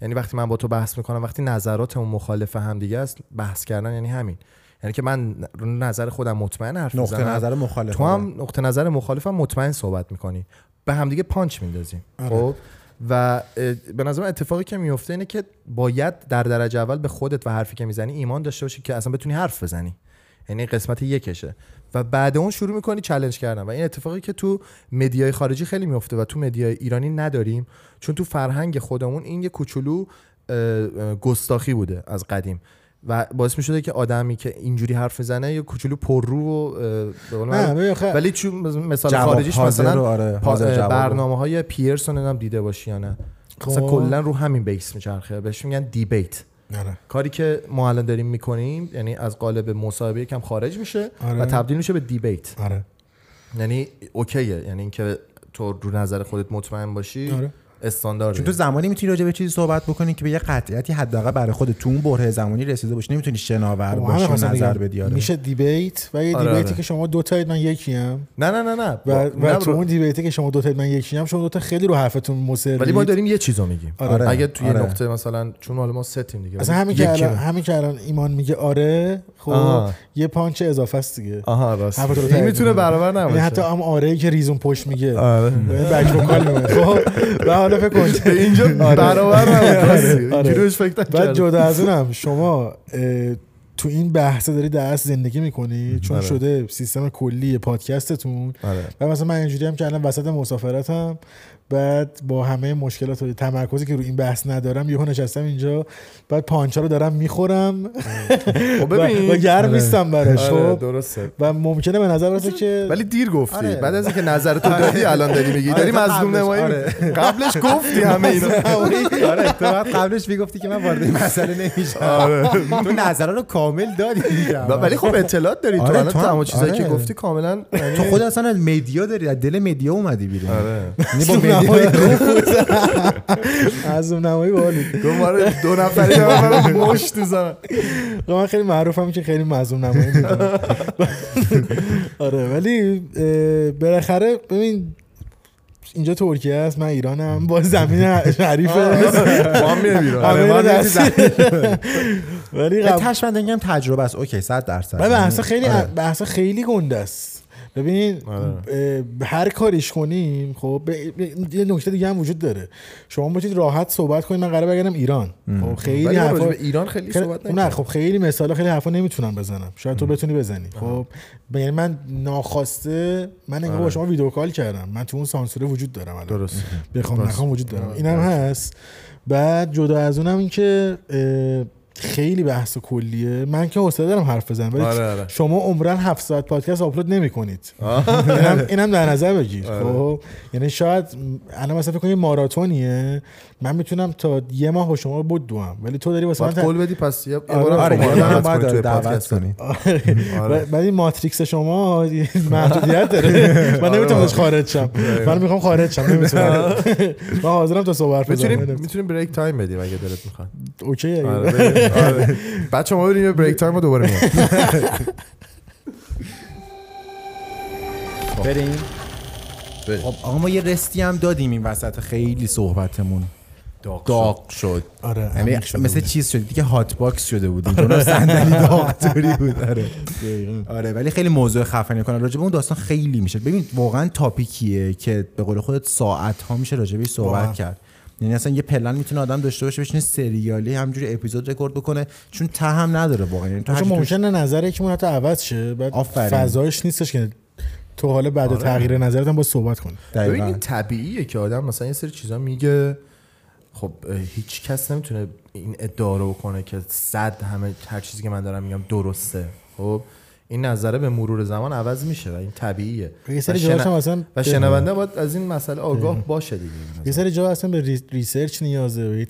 Speaker 1: یعنی وقتی من با تو بحث می‌کنم وقتی نظراتمون مخالف هم دیگه است بحث کردن یعنی همین. یعنی که من رو نظر خودم مطمئن حرف
Speaker 2: نقطه نظر مخالف
Speaker 1: تو هم نقطه نظر مخالفم مطمئن صحبت می‌کنی. به همدیگه پانچ میندازیم. خب؟ و به نظر من اتفاقی که میفته اینه که باید در درجه اول به خودت و حرفی که می‌زنی ایمان داشته باشی که اصلا بتونی حرف بزنی. یعنی قسمت یکشه. و بعد اون شروع می‌کنی چالش کردن. و این اتفاقی که تو مدیای خارجی خیلی میفته و تو مدیای ایرانی نداریم چون تو فرهنگ خودمون این یه کوچولو گستاخی بوده از قدیم. و باعث می شده که آدمی که اینجوری حرف می‌زنه یه کوچولو پررو و به
Speaker 3: آخه-
Speaker 1: ولی چون مثال خارجیش مثلا
Speaker 2: آره،.
Speaker 1: برنامه های پیرسون هم دیده باشی یا نه؟ مثلا
Speaker 3: خب.
Speaker 1: کلا رو همین بیس میچرخه. بهش میگن دیبیت
Speaker 3: آره.
Speaker 1: کاری که ما الان داریم می‌کنیم یعنی از قالب مصاحبه یکم خارج میشه
Speaker 3: آره.
Speaker 1: و تبدیل میشه به دیبیت
Speaker 3: آره
Speaker 1: یعنی اوکیه یعنی اینکه تو رو نظر خودت مطمئن باشی
Speaker 3: آره.
Speaker 1: استاندارد
Speaker 2: چون تو زمانی می‌تونی راجع به چیزی صحبت بکنی که به یه قطعیتی حداقل برای خود تو اون بره زمانی رسیده باشی نمی‌تونی شناور
Speaker 3: خب،
Speaker 2: باشی نظر. بدی آره.
Speaker 3: میشه دیبیت و یه
Speaker 1: آره،
Speaker 3: دیبیتی
Speaker 1: آره.
Speaker 3: که شما دو تایید من یکی هم
Speaker 1: نه نه نه نه
Speaker 3: و, و
Speaker 1: نه
Speaker 3: تو. اون دیبیتی که شما دو تایید من یکی هم شما دو تا خیلی رو حرفتون مصرید
Speaker 1: ولی ما داریم یه چیزو میگیم
Speaker 2: آره.
Speaker 1: اگه توی
Speaker 2: آره.
Speaker 1: نقطه مثلا چون حالا ما ستیم دیگه
Speaker 3: اصلا همین که الان همین که الان ایمان میگه آره خب. یه پانچ اضافه است دیگه
Speaker 1: آها راست این می‌تونه. برابر
Speaker 3: یعنی
Speaker 1: نباشه
Speaker 3: حتی هم آره که ریزون پشت میگه
Speaker 1: آره
Speaker 3: بک وکال. خب حالا <laughs> فکر کن
Speaker 1: اینجا برابر فکر
Speaker 3: بعد. جدا از اونم شما تو این بحث داری درست زندگی می‌کنی؟ چون
Speaker 1: آره.
Speaker 3: شده سیستم کلی پادکستتون.
Speaker 1: آره.
Speaker 3: و مثلا من اینجوری هم که الان وسط مسافرتم. بعد با همه مشکلات و تمرکزی که رو این بحث ندارم یهو نشستم اینجا بعد پانچا رو دارم می‌خورم.
Speaker 1: خب <laughs>
Speaker 3: و,
Speaker 1: ببین.
Speaker 3: و گرم
Speaker 2: آره.
Speaker 3: نیستم براش
Speaker 1: آره
Speaker 3: خب
Speaker 1: درسته.
Speaker 3: و ممکنه به نظر برسه که
Speaker 1: ولی دیر گفتی.
Speaker 2: آره.
Speaker 1: بعد از اینکه نظرتو <laughs> دادی الان داری میگی. داری
Speaker 2: تو
Speaker 1: مظلوم
Speaker 2: قبلش-
Speaker 1: نمایی. قبلش گفتی همه اینا <laughs>
Speaker 2: آره. تو بعد قبلش می‌گفتی که من وارد این مسئله نمیشم. تو نظرا رو کامل دادی
Speaker 1: ولی خب اطلاعات داری تو.
Speaker 2: آره،
Speaker 1: الان
Speaker 2: تو
Speaker 1: تمام چیزایی که. گفتی کاملا یعنی-
Speaker 2: تو خود اصلا از مدیا داری از دل مدیا اومدی بیرون.
Speaker 1: آره
Speaker 2: مدیا <laughs>
Speaker 3: از اون نمایی
Speaker 1: ما رو دو نفری دارن <laughs> مشت می‌زنن
Speaker 3: خب من خیلی معروفم که خیلی مظلوم نمایی می‌کنم. <laughs> آره ولی بالاخره ببین اینجا ترکیه است من ایرانم با زمین شریف
Speaker 2: ما هم
Speaker 3: دست- ولی قبل
Speaker 2: تجربه است. اوکی 100 درصد.
Speaker 3: و بحثا خیلی
Speaker 2: آره.
Speaker 3: بحثا خیلی گنده است. ببین
Speaker 1: آره.
Speaker 3: هر کاریش کنیم خب یه نکته دیگه هم وجود داره. شما می‌تونید راحت صحبت کنید من قرار برگردم ایران. خب خیلی حرفا
Speaker 1: ایران خیلی صحبت
Speaker 3: نه. خب خیلی مثالا خیلی حرفا نمی‌تونم بزنم. شاید تو بتونی بزنی. خب یعنی من ناخواسته من انگار با شما ویدیو کال کردم. من تو اون سانسوره وجود دارم الان.
Speaker 1: درست.
Speaker 3: بخوام نخوام وجود دارم. اینم هست. بعد جدا از اونم این که اه، خیلی بحث کلیه. من که حوصله دارم حرف بزنم ولی
Speaker 1: آره، آره.
Speaker 3: شما عمرن 7 ساعت پادکست آپلود نمی کنید اینم, اینم در نظر بگیر.
Speaker 1: آره.
Speaker 3: خب؟ یعنی شاید الان مثلا فکر کنید یه ماراتونیه. من می‌تونم تا یه ماه با شما بدوم ولی تو داری واسه من
Speaker 1: قول بدی پس یه
Speaker 3: آره،
Speaker 1: بارم
Speaker 2: آره
Speaker 1: دعوت کنی. آره. <laughs>
Speaker 3: ولی ماتریکس شما <laughs> محدودیت داره. <laughs> من نمی‌تونم ازش خارج شم. من می‌خوام خارج شم نمی‌تونم. من حاضرم تا صحبت
Speaker 1: می‌تونیم
Speaker 3: بزنم
Speaker 1: می‌تونیم break time بدیم اگه دلت می‌خواد. okay بریم. بچه ما بریم break time رو دوباره میام
Speaker 2: بریم. خب آقا ما یه rest ی هم دادیم این وسط. خیلی صحبتمون. داغ شد.
Speaker 3: آره
Speaker 2: یعنی مثل. چیز شد دیگه hotbox شده بود اینجا صندلی <laughs> داغطوری بود. آره. آره ولی خیلی موضوع خفنی کنه. راجع به اون داستان خیلی میشه. ببین واقعا topic یه که به قول خودت ساعت ها میشه راجع بهش. صحبت کرد. یعنی اصلا یه پلن می‌تونه آدم داشته باشه بشینه سریالی همجوری اپیزود رکورد بکنه چون ته هم نداره واقعا. یعنی تو
Speaker 3: ممکنه نظر یکیمون حتی عوض شه بعد
Speaker 2: آفرین.
Speaker 3: فضایش نیستش که تو حالا بعد
Speaker 1: آره.
Speaker 3: تغییر نظرت هم با صحبت کنی.
Speaker 1: ببین. این طبیعیه که آدم مثلا یه سری چیزا میگه خب هیچ کس نمی‌تونه این ادعا رو بکنه که صد همه هر چیزی که من دارم میگم درسته. خب این نظره به مرور زمان عوض میشه و این طبیعیه.
Speaker 3: یه سری
Speaker 1: شن-
Speaker 3: مثلا
Speaker 1: و شنونده باید از این مسئله آگاه باشه دیگه.
Speaker 3: یه سری جا اصلا به re- research نیازه.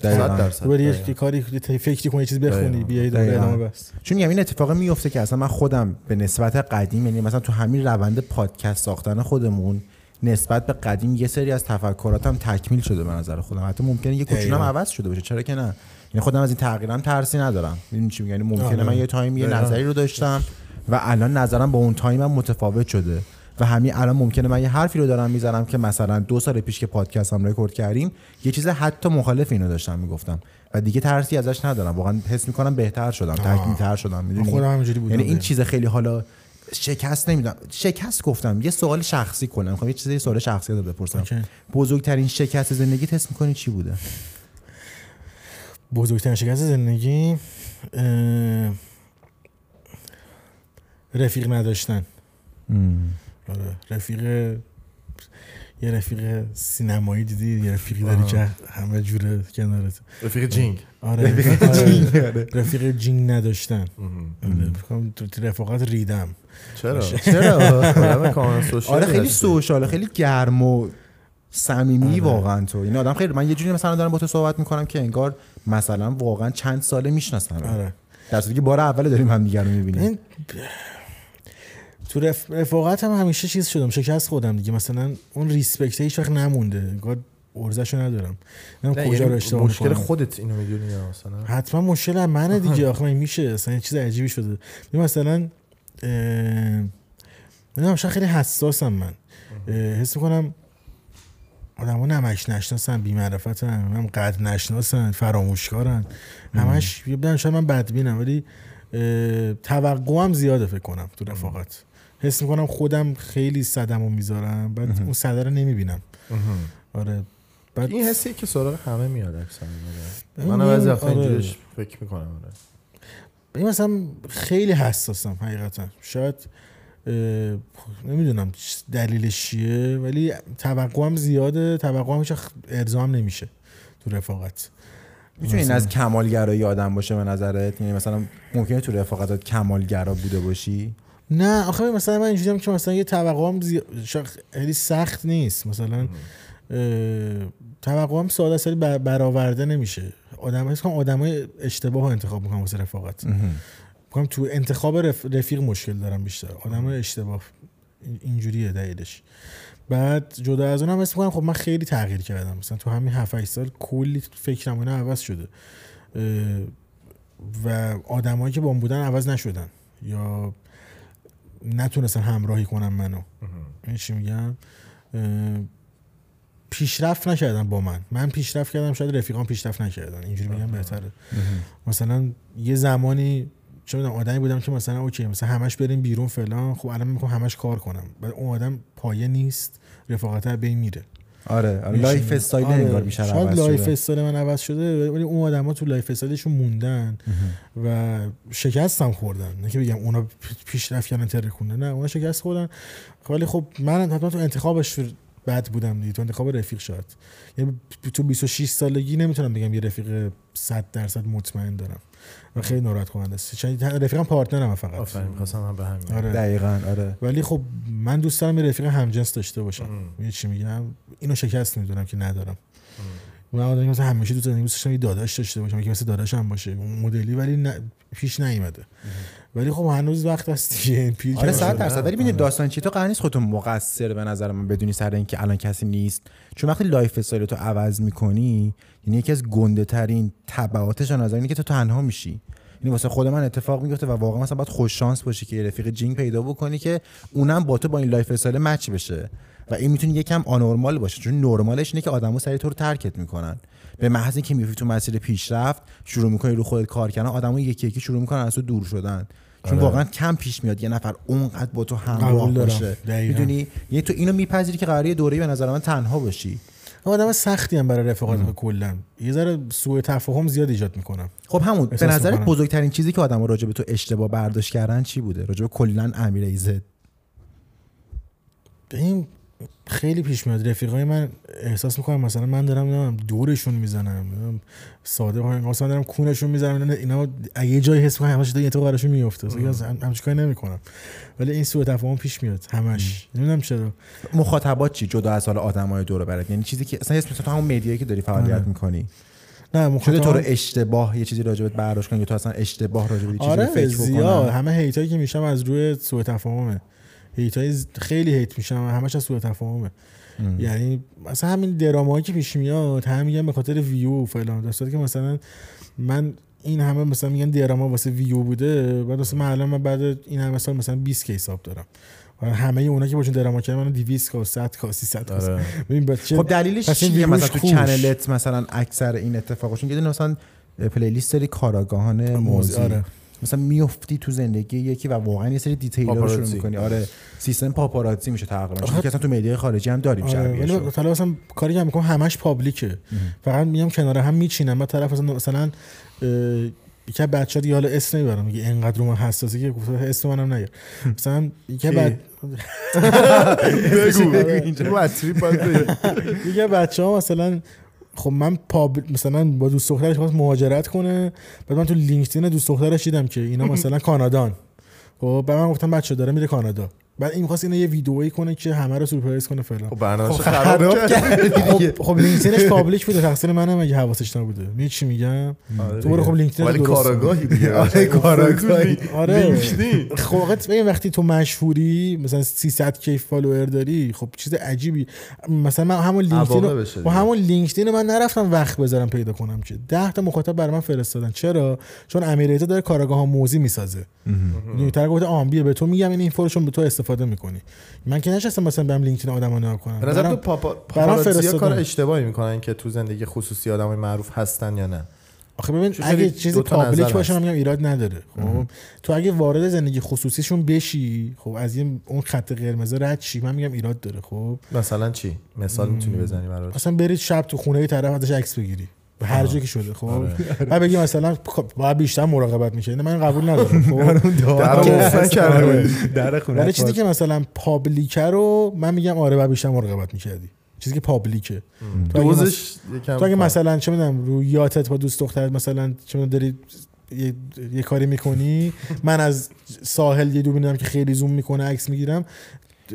Speaker 3: و یه کاری فکری کنی یه چیز بخونی. بیای
Speaker 2: دقیقاً.
Speaker 3: ادامه بس
Speaker 2: چون میگم این اتفاق میفته که اصلا من خودم به نسبت قدیم یعنی مثلا تو همین روند پادکست ساختن خودمون نسبت به قدیم یه سری از تفکراتم تکمیل شده به نظر خودم. حتی ممکنه یه کوچولو هم. عوض شده باشه. چرا که نه؟ یعنی خودم از این تغییرم ترسی ندارم. این چی یعنی ممکنه
Speaker 3: آره.
Speaker 2: من یه time یه. نظری رو داشتم و الان نظرم با اون time م متفاوت شده و همین الان ممکنه من یه حرفی رو دارم می‌زنم که مثلا دو سال پیش که پادکست هم رکورد کردیم یه چیز حتی مخالف اینو داشتم می‌گفتم و دیگه ترسی ازش ندارم. واقعا حس می‌کنم بهتر شدم تکمیل تر شدم. می‌دونی؟ یعنی این. چیز خیلی حالا شکست نمی‌دونم. شکست گفتم. یه سوال شخصی کنم. می‌خوام یه چیزی سوال شخصی رو بپرسم.
Speaker 3: okay.
Speaker 2: بزرگترین شکست زندگی حس می‌کنی چی بوده؟
Speaker 3: بزرگترین شکست زندگی اه، رفیق نداشتن. آره. رفیق یه رفیق سینمایی دیدی؟ یه رفیقی داری که همه جوره کنارت.
Speaker 1: رفیق جینگ.
Speaker 3: آره.
Speaker 2: رفیق
Speaker 3: آره.
Speaker 2: جینگ، آره.
Speaker 3: رفیق جینگ نداشتن. آره، رفاقت ریدم.
Speaker 1: چرا؟ چرا؟ <laughs>
Speaker 2: آره خیلی
Speaker 1: هستی.
Speaker 2: social ه خیلی گرم و صمیمی واقعا تو. این آدم خیلی من یه جوری مثلا دارم با تو صحبت می‌کنم که انگار مثلا واقعا چند ساله می‌شناسم
Speaker 3: آره.
Speaker 2: در صورتی که بار اول داریم هم دیگر رو می‌بینیم.
Speaker 3: این تو رف... رفاقت هم همیشه چیز شدم شکست خودم دیگه. مثلا اون ریسپکت هیچ وقت نمونده. انگار ارزشو ندارم. نمی‌دونم
Speaker 1: نه،
Speaker 3: کجا
Speaker 1: یعنی
Speaker 3: رو اشتباه
Speaker 1: مشکل
Speaker 3: می‌کنم.
Speaker 1: خودت اینو می‌دونی مثلا؟
Speaker 3: حتما مشکل منه دیگه. آخه من میشه. اصلا یه چیز عجیبی شده. مثلا نمی‌دونم شاید خیلی حساسم من. حس می‌کنم آدم نمک نشناسن بیمعرفتن هم قد نشناسن فراموشکارن. همش یه بدن شاید من بدبینم ولی توقعم زیاده فکر کنم تو رفاقت. حس می‌کنم خودم خیلی صدمو می‌ذارم بعد اون صده رو نمی‌بینم. آره. بعد
Speaker 1: این حسی که سراغ همه میاد اکثر من بعضی وقتا
Speaker 3: آره.
Speaker 1: فکر می‌کنم آره.
Speaker 3: این مثلا خیلی حساسم حقیقتا. شاید نمی‌دونم دلیلش چیه ولی توقعم زیاده توقعم هیچ وقت ارضام نمیشه تو رفاقت.
Speaker 2: می‌تونی این از کمالگرایی آدم باشه به نظرت؟ یعنی مثلا ممکنه تو رفاقتات کمالگرا بوده باشی؟
Speaker 3: نه آخه مثلا من اینجوریم که مثلا یه توقعم زی... خیلی سخت نیست. مثلا توقعم ساده سری بر... برآورده نمیشه. آدم حس کنم آدمای اشتباه رو انتخاب می‌کنم واسه رفاقت. میگم تو انتخاب رف... رفیق مشکل دارم بیشتر. آدم اشتباه. این- اینجوریه دلیلش بعد جدا از اونم حس می‌کنم خب من خیلی تغییر کردم. مثلا تو همین 7 8 سال کلی فکرم اینا عوض شده. و آدمایی که با من بودن عوض نشدن. یا نتونستن همراهی کنم منو. این چی میگم؟ پیشرفت نکردن با من. من پیشرفت کردم شاید رفیقان پیشرفت نکردن. اینجوری میگم بهتره. مثلا یه زمانی چه می‌دونم آدمی بودم که مثلا اوکی مثلا همش بریم بیرون فلان. خب الان می‌خوام همش کار کنم. بعد اون آدم پایه نیست رفاقت بین میره.
Speaker 2: آره. آره lifestyle
Speaker 3: آره،
Speaker 2: انگار بیشتر
Speaker 3: شاید lifestyle من عوض شده ولی اون آدما تو lifestyle شون موندن و شکستم خوردن. نه که بگم اونا پیشرفت کردن ترکونه نه. اونا شکست خوردن. ولی خب من حتما تو انتخابش بد بودم دیگه. تو انتخاب رفیق شاید یعنی تو 26 سالگی نمی‌تونم بگم یه رفیق 100 درصد مطمئن دارم. و خیلی ناراحت کننده است چون رفیقم partner م فقط.
Speaker 1: آفرین می‌خواستم هم به همین.
Speaker 3: آره.
Speaker 2: دقیقا آره.
Speaker 3: ولی خب من دوست دارم یه رفیق همجنس داشته باشم. می‌دونی چی میگم؟ اینو شکست می‌دونم که ندارم. من آدمی مثلا همیشه دوست دارم دوست داشتم یه داداش داشته باشم که مثل داداشم باشه. اون مدلی ولی نه پیش نیومده. ولی خب هنوز وقت هست دیگه. پیر
Speaker 2: آره
Speaker 3: که
Speaker 2: صد
Speaker 3: نشده.
Speaker 2: درصد. ولی ببینید داستان چی؟ تو قرار نیست خودتون مقصر به نظر من بدونی سر اینکه الان کسی نیست. چون وقتی lifestyle تو عوض می‌کنی یعنی یکی از گنده ترین تبعاتش از اینه که تو تنها میشی. یعنی واسه خود من اتفاق میفته و واقعا مثلا باید خوش شانس باشی که یه رفیق جینگ پیدا بکنی که اونم با تو با این lifestyle match بشه. و این می‌تونه یکم abnormal باشه. چون نرمالش اینه که آدمو سری تو رو ترکت می‌کنن. به محض اینکه میفتی تو مسیر پیشرفت شروع می‌کنی رو خودت کار کردن آدمو یکی یکی شروع می‌کنن از تو دور شدن. چون
Speaker 1: آره.
Speaker 2: واقعا کم پیش میاد یه نفر اونقدر با تو همراه. باشه. می‌دونی؟ یعنی تو اینو میپذیری که قراره یه دوره‌ای به نظر من تنها باشی.
Speaker 3: من آدم سختی هم برای رفاقت کلا. یه ذره سوء تفاهم زیاد ایجاد می‌کنم.
Speaker 2: خب همون به نظر
Speaker 3: می‌کنم.
Speaker 2: بزرگترین چیزی که آدم راجع به تو اشتباه برداشت کردن چی بوده؟ راجع به کلا امیر ایزد
Speaker 3: این خیلی پیش میاد. رفیقای من احساس می‌کنم مثلا من دارم نمی‌دونم دورشون می‌زنم. ساده کنم مثلا دارم کونشون می‌زنم. اینا اگه یه جایی حس کنم همش یه تو قرارشون میفته همچین کاری نمی‌کنم. ولی این سوء تفاهم پیش میاد. همش. نمی‌دونم چرا.
Speaker 2: مخاطبات چی؟ جدا از حال آدمای دور و برت یعنی چیزی که اصلا اسم تو همون مدیایی که داری فعالیت
Speaker 3: آره.
Speaker 2: می‌کنی.
Speaker 3: نه
Speaker 2: شده تو رو
Speaker 3: مخاطب
Speaker 2: اشتباه یه چیزی راجبت برداشت کنی یا تو اصلا اشتباه راجب یه چیزی
Speaker 3: آره
Speaker 2: فکر بکنن
Speaker 3: همه هیتایی که میشم از روی سوء تفاهمه. هیتای ز- خیلی هیت میشم همش از سوء تفاهمه. یعنی مثلا همین درامایی که پیش میاد هم میگن به خاطر ویو و فلان. صورتی که مثلا من این همه مثلا میگن دراما واسه ویو بوده بعد مثلا من الان من بعد این همه سال مثلا 20 کی حساب دارم. و همه اونا که باشون دراما کردن من 200 کا 100 کا 300 کا. ببین
Speaker 2: خب دلیلش چیه؟ مثلا تو.
Speaker 3: channel
Speaker 2: ت مثلا اکثر این اتفاقاشون یه دونه مثلا playlist داری کارآگاهان موذی.
Speaker 3: آره.
Speaker 2: مثلا میفتی تو زندگی یکی و واقعا یه سری detail رو شروع. می‌کنی. آره سیستم پاپاراتزی میشه تقریبا. که اصلا تو media ی خارجی هم داریم
Speaker 3: آره، ولی. مثلا مثلا کاری که می‌کنم همش public ه. فقط میام کنار هم میچینم. من طرف مثلا مثلا یکی بچه دیگه حالا اسم نمی‌برم. میگه انقدر رو من حساسی که گفته اسم منم نیار مثلا یکی
Speaker 1: کی؟
Speaker 3: بعد <laughs>
Speaker 1: بگو. <laughs>
Speaker 2: اینجا.
Speaker 3: یکی بچه ها مثلا خب من پاب مثلا با دوست دخترش خواست مهاجرت کنه بعد من تو LinkedIn دوست دخترش دیدم که اینا مثلا کانادان. خب بعد من گفتم بچه داره میره کانادا. بعد این می‌خواست اینو یه ویدئویی کنه که همه رو سورپرایز کنه فلان
Speaker 1: خب برنامه‌شو
Speaker 2: خب
Speaker 1: خراب کرد. <laughs>
Speaker 3: خب خب LinkedIn ش public بوده. تقصیر منم اگه حواسش نبوده. می‌دونی چی میگم؟
Speaker 1: آره
Speaker 3: تو برو خب LinkedIn
Speaker 1: ولی. کاراگاهی دیگه.
Speaker 2: آره، <laughs> کاراگاهی.
Speaker 3: آره.
Speaker 1: LinkedIn. <laughs>
Speaker 3: خب ببین وقتی تو مشهوری مثلا 300 K follower داری خب چیز عجیبی. مثلا من همون لینکدین
Speaker 1: بشه
Speaker 3: با همون لینکدین من نرفتم وقت بذارم پیدا کنم که. 10 تا مخاطب برای من فرستادن. چرا؟ چون امیریتا داره کارگاه ها موزی می‌سازه. می‌دونی طرف گفته آمبیه به تو میگم این اینفورشون به تو استفاده می‌کنی. من که نشستم مثلا برم لینکدین آدمو نگاه کنم.
Speaker 1: تو پاپا
Speaker 3: فرستادن.
Speaker 1: کار اشتباهی می‌کنن که تو زندگی خصوصی آدمای معروف هستن یا نه.
Speaker 3: آخه ببین اگه چیزی پابلیک باشه. من میگم ایراد نداره. خب؟ تو اگه وارد زندگی خصوصیشون بشی خب از یه اون خط قرمز رد چی من میگم ایراد داره خب؟
Speaker 1: مثلا چی؟ مثال می‌تونی بزنی براش.
Speaker 3: مثلا برید شب تو خونه طرف ازش عکس بگیری. هر جایی که شده خب؟
Speaker 1: آره.
Speaker 3: بعد بگی مثلا خب، باید بیشتر مراقبت میشه من قبول ندارم خب؟ <laughs>
Speaker 1: در
Speaker 2: خونه
Speaker 3: ولی چیزی که مثلا پابلیکه رو من میگم آره باید بیشتر مراقبت می‌کردی. چیزی که پابلیکه.
Speaker 1: دوزش یکم
Speaker 3: تو اگه. مثلا چه می‌دونم رو یاتت با دوست دخترت مثلا چه می‌دونم داری یه, یه کاری می‌کنی من از ساحل یه دو می‌دونم که خیلی زوم می‌کنه عکس می‌گیرم.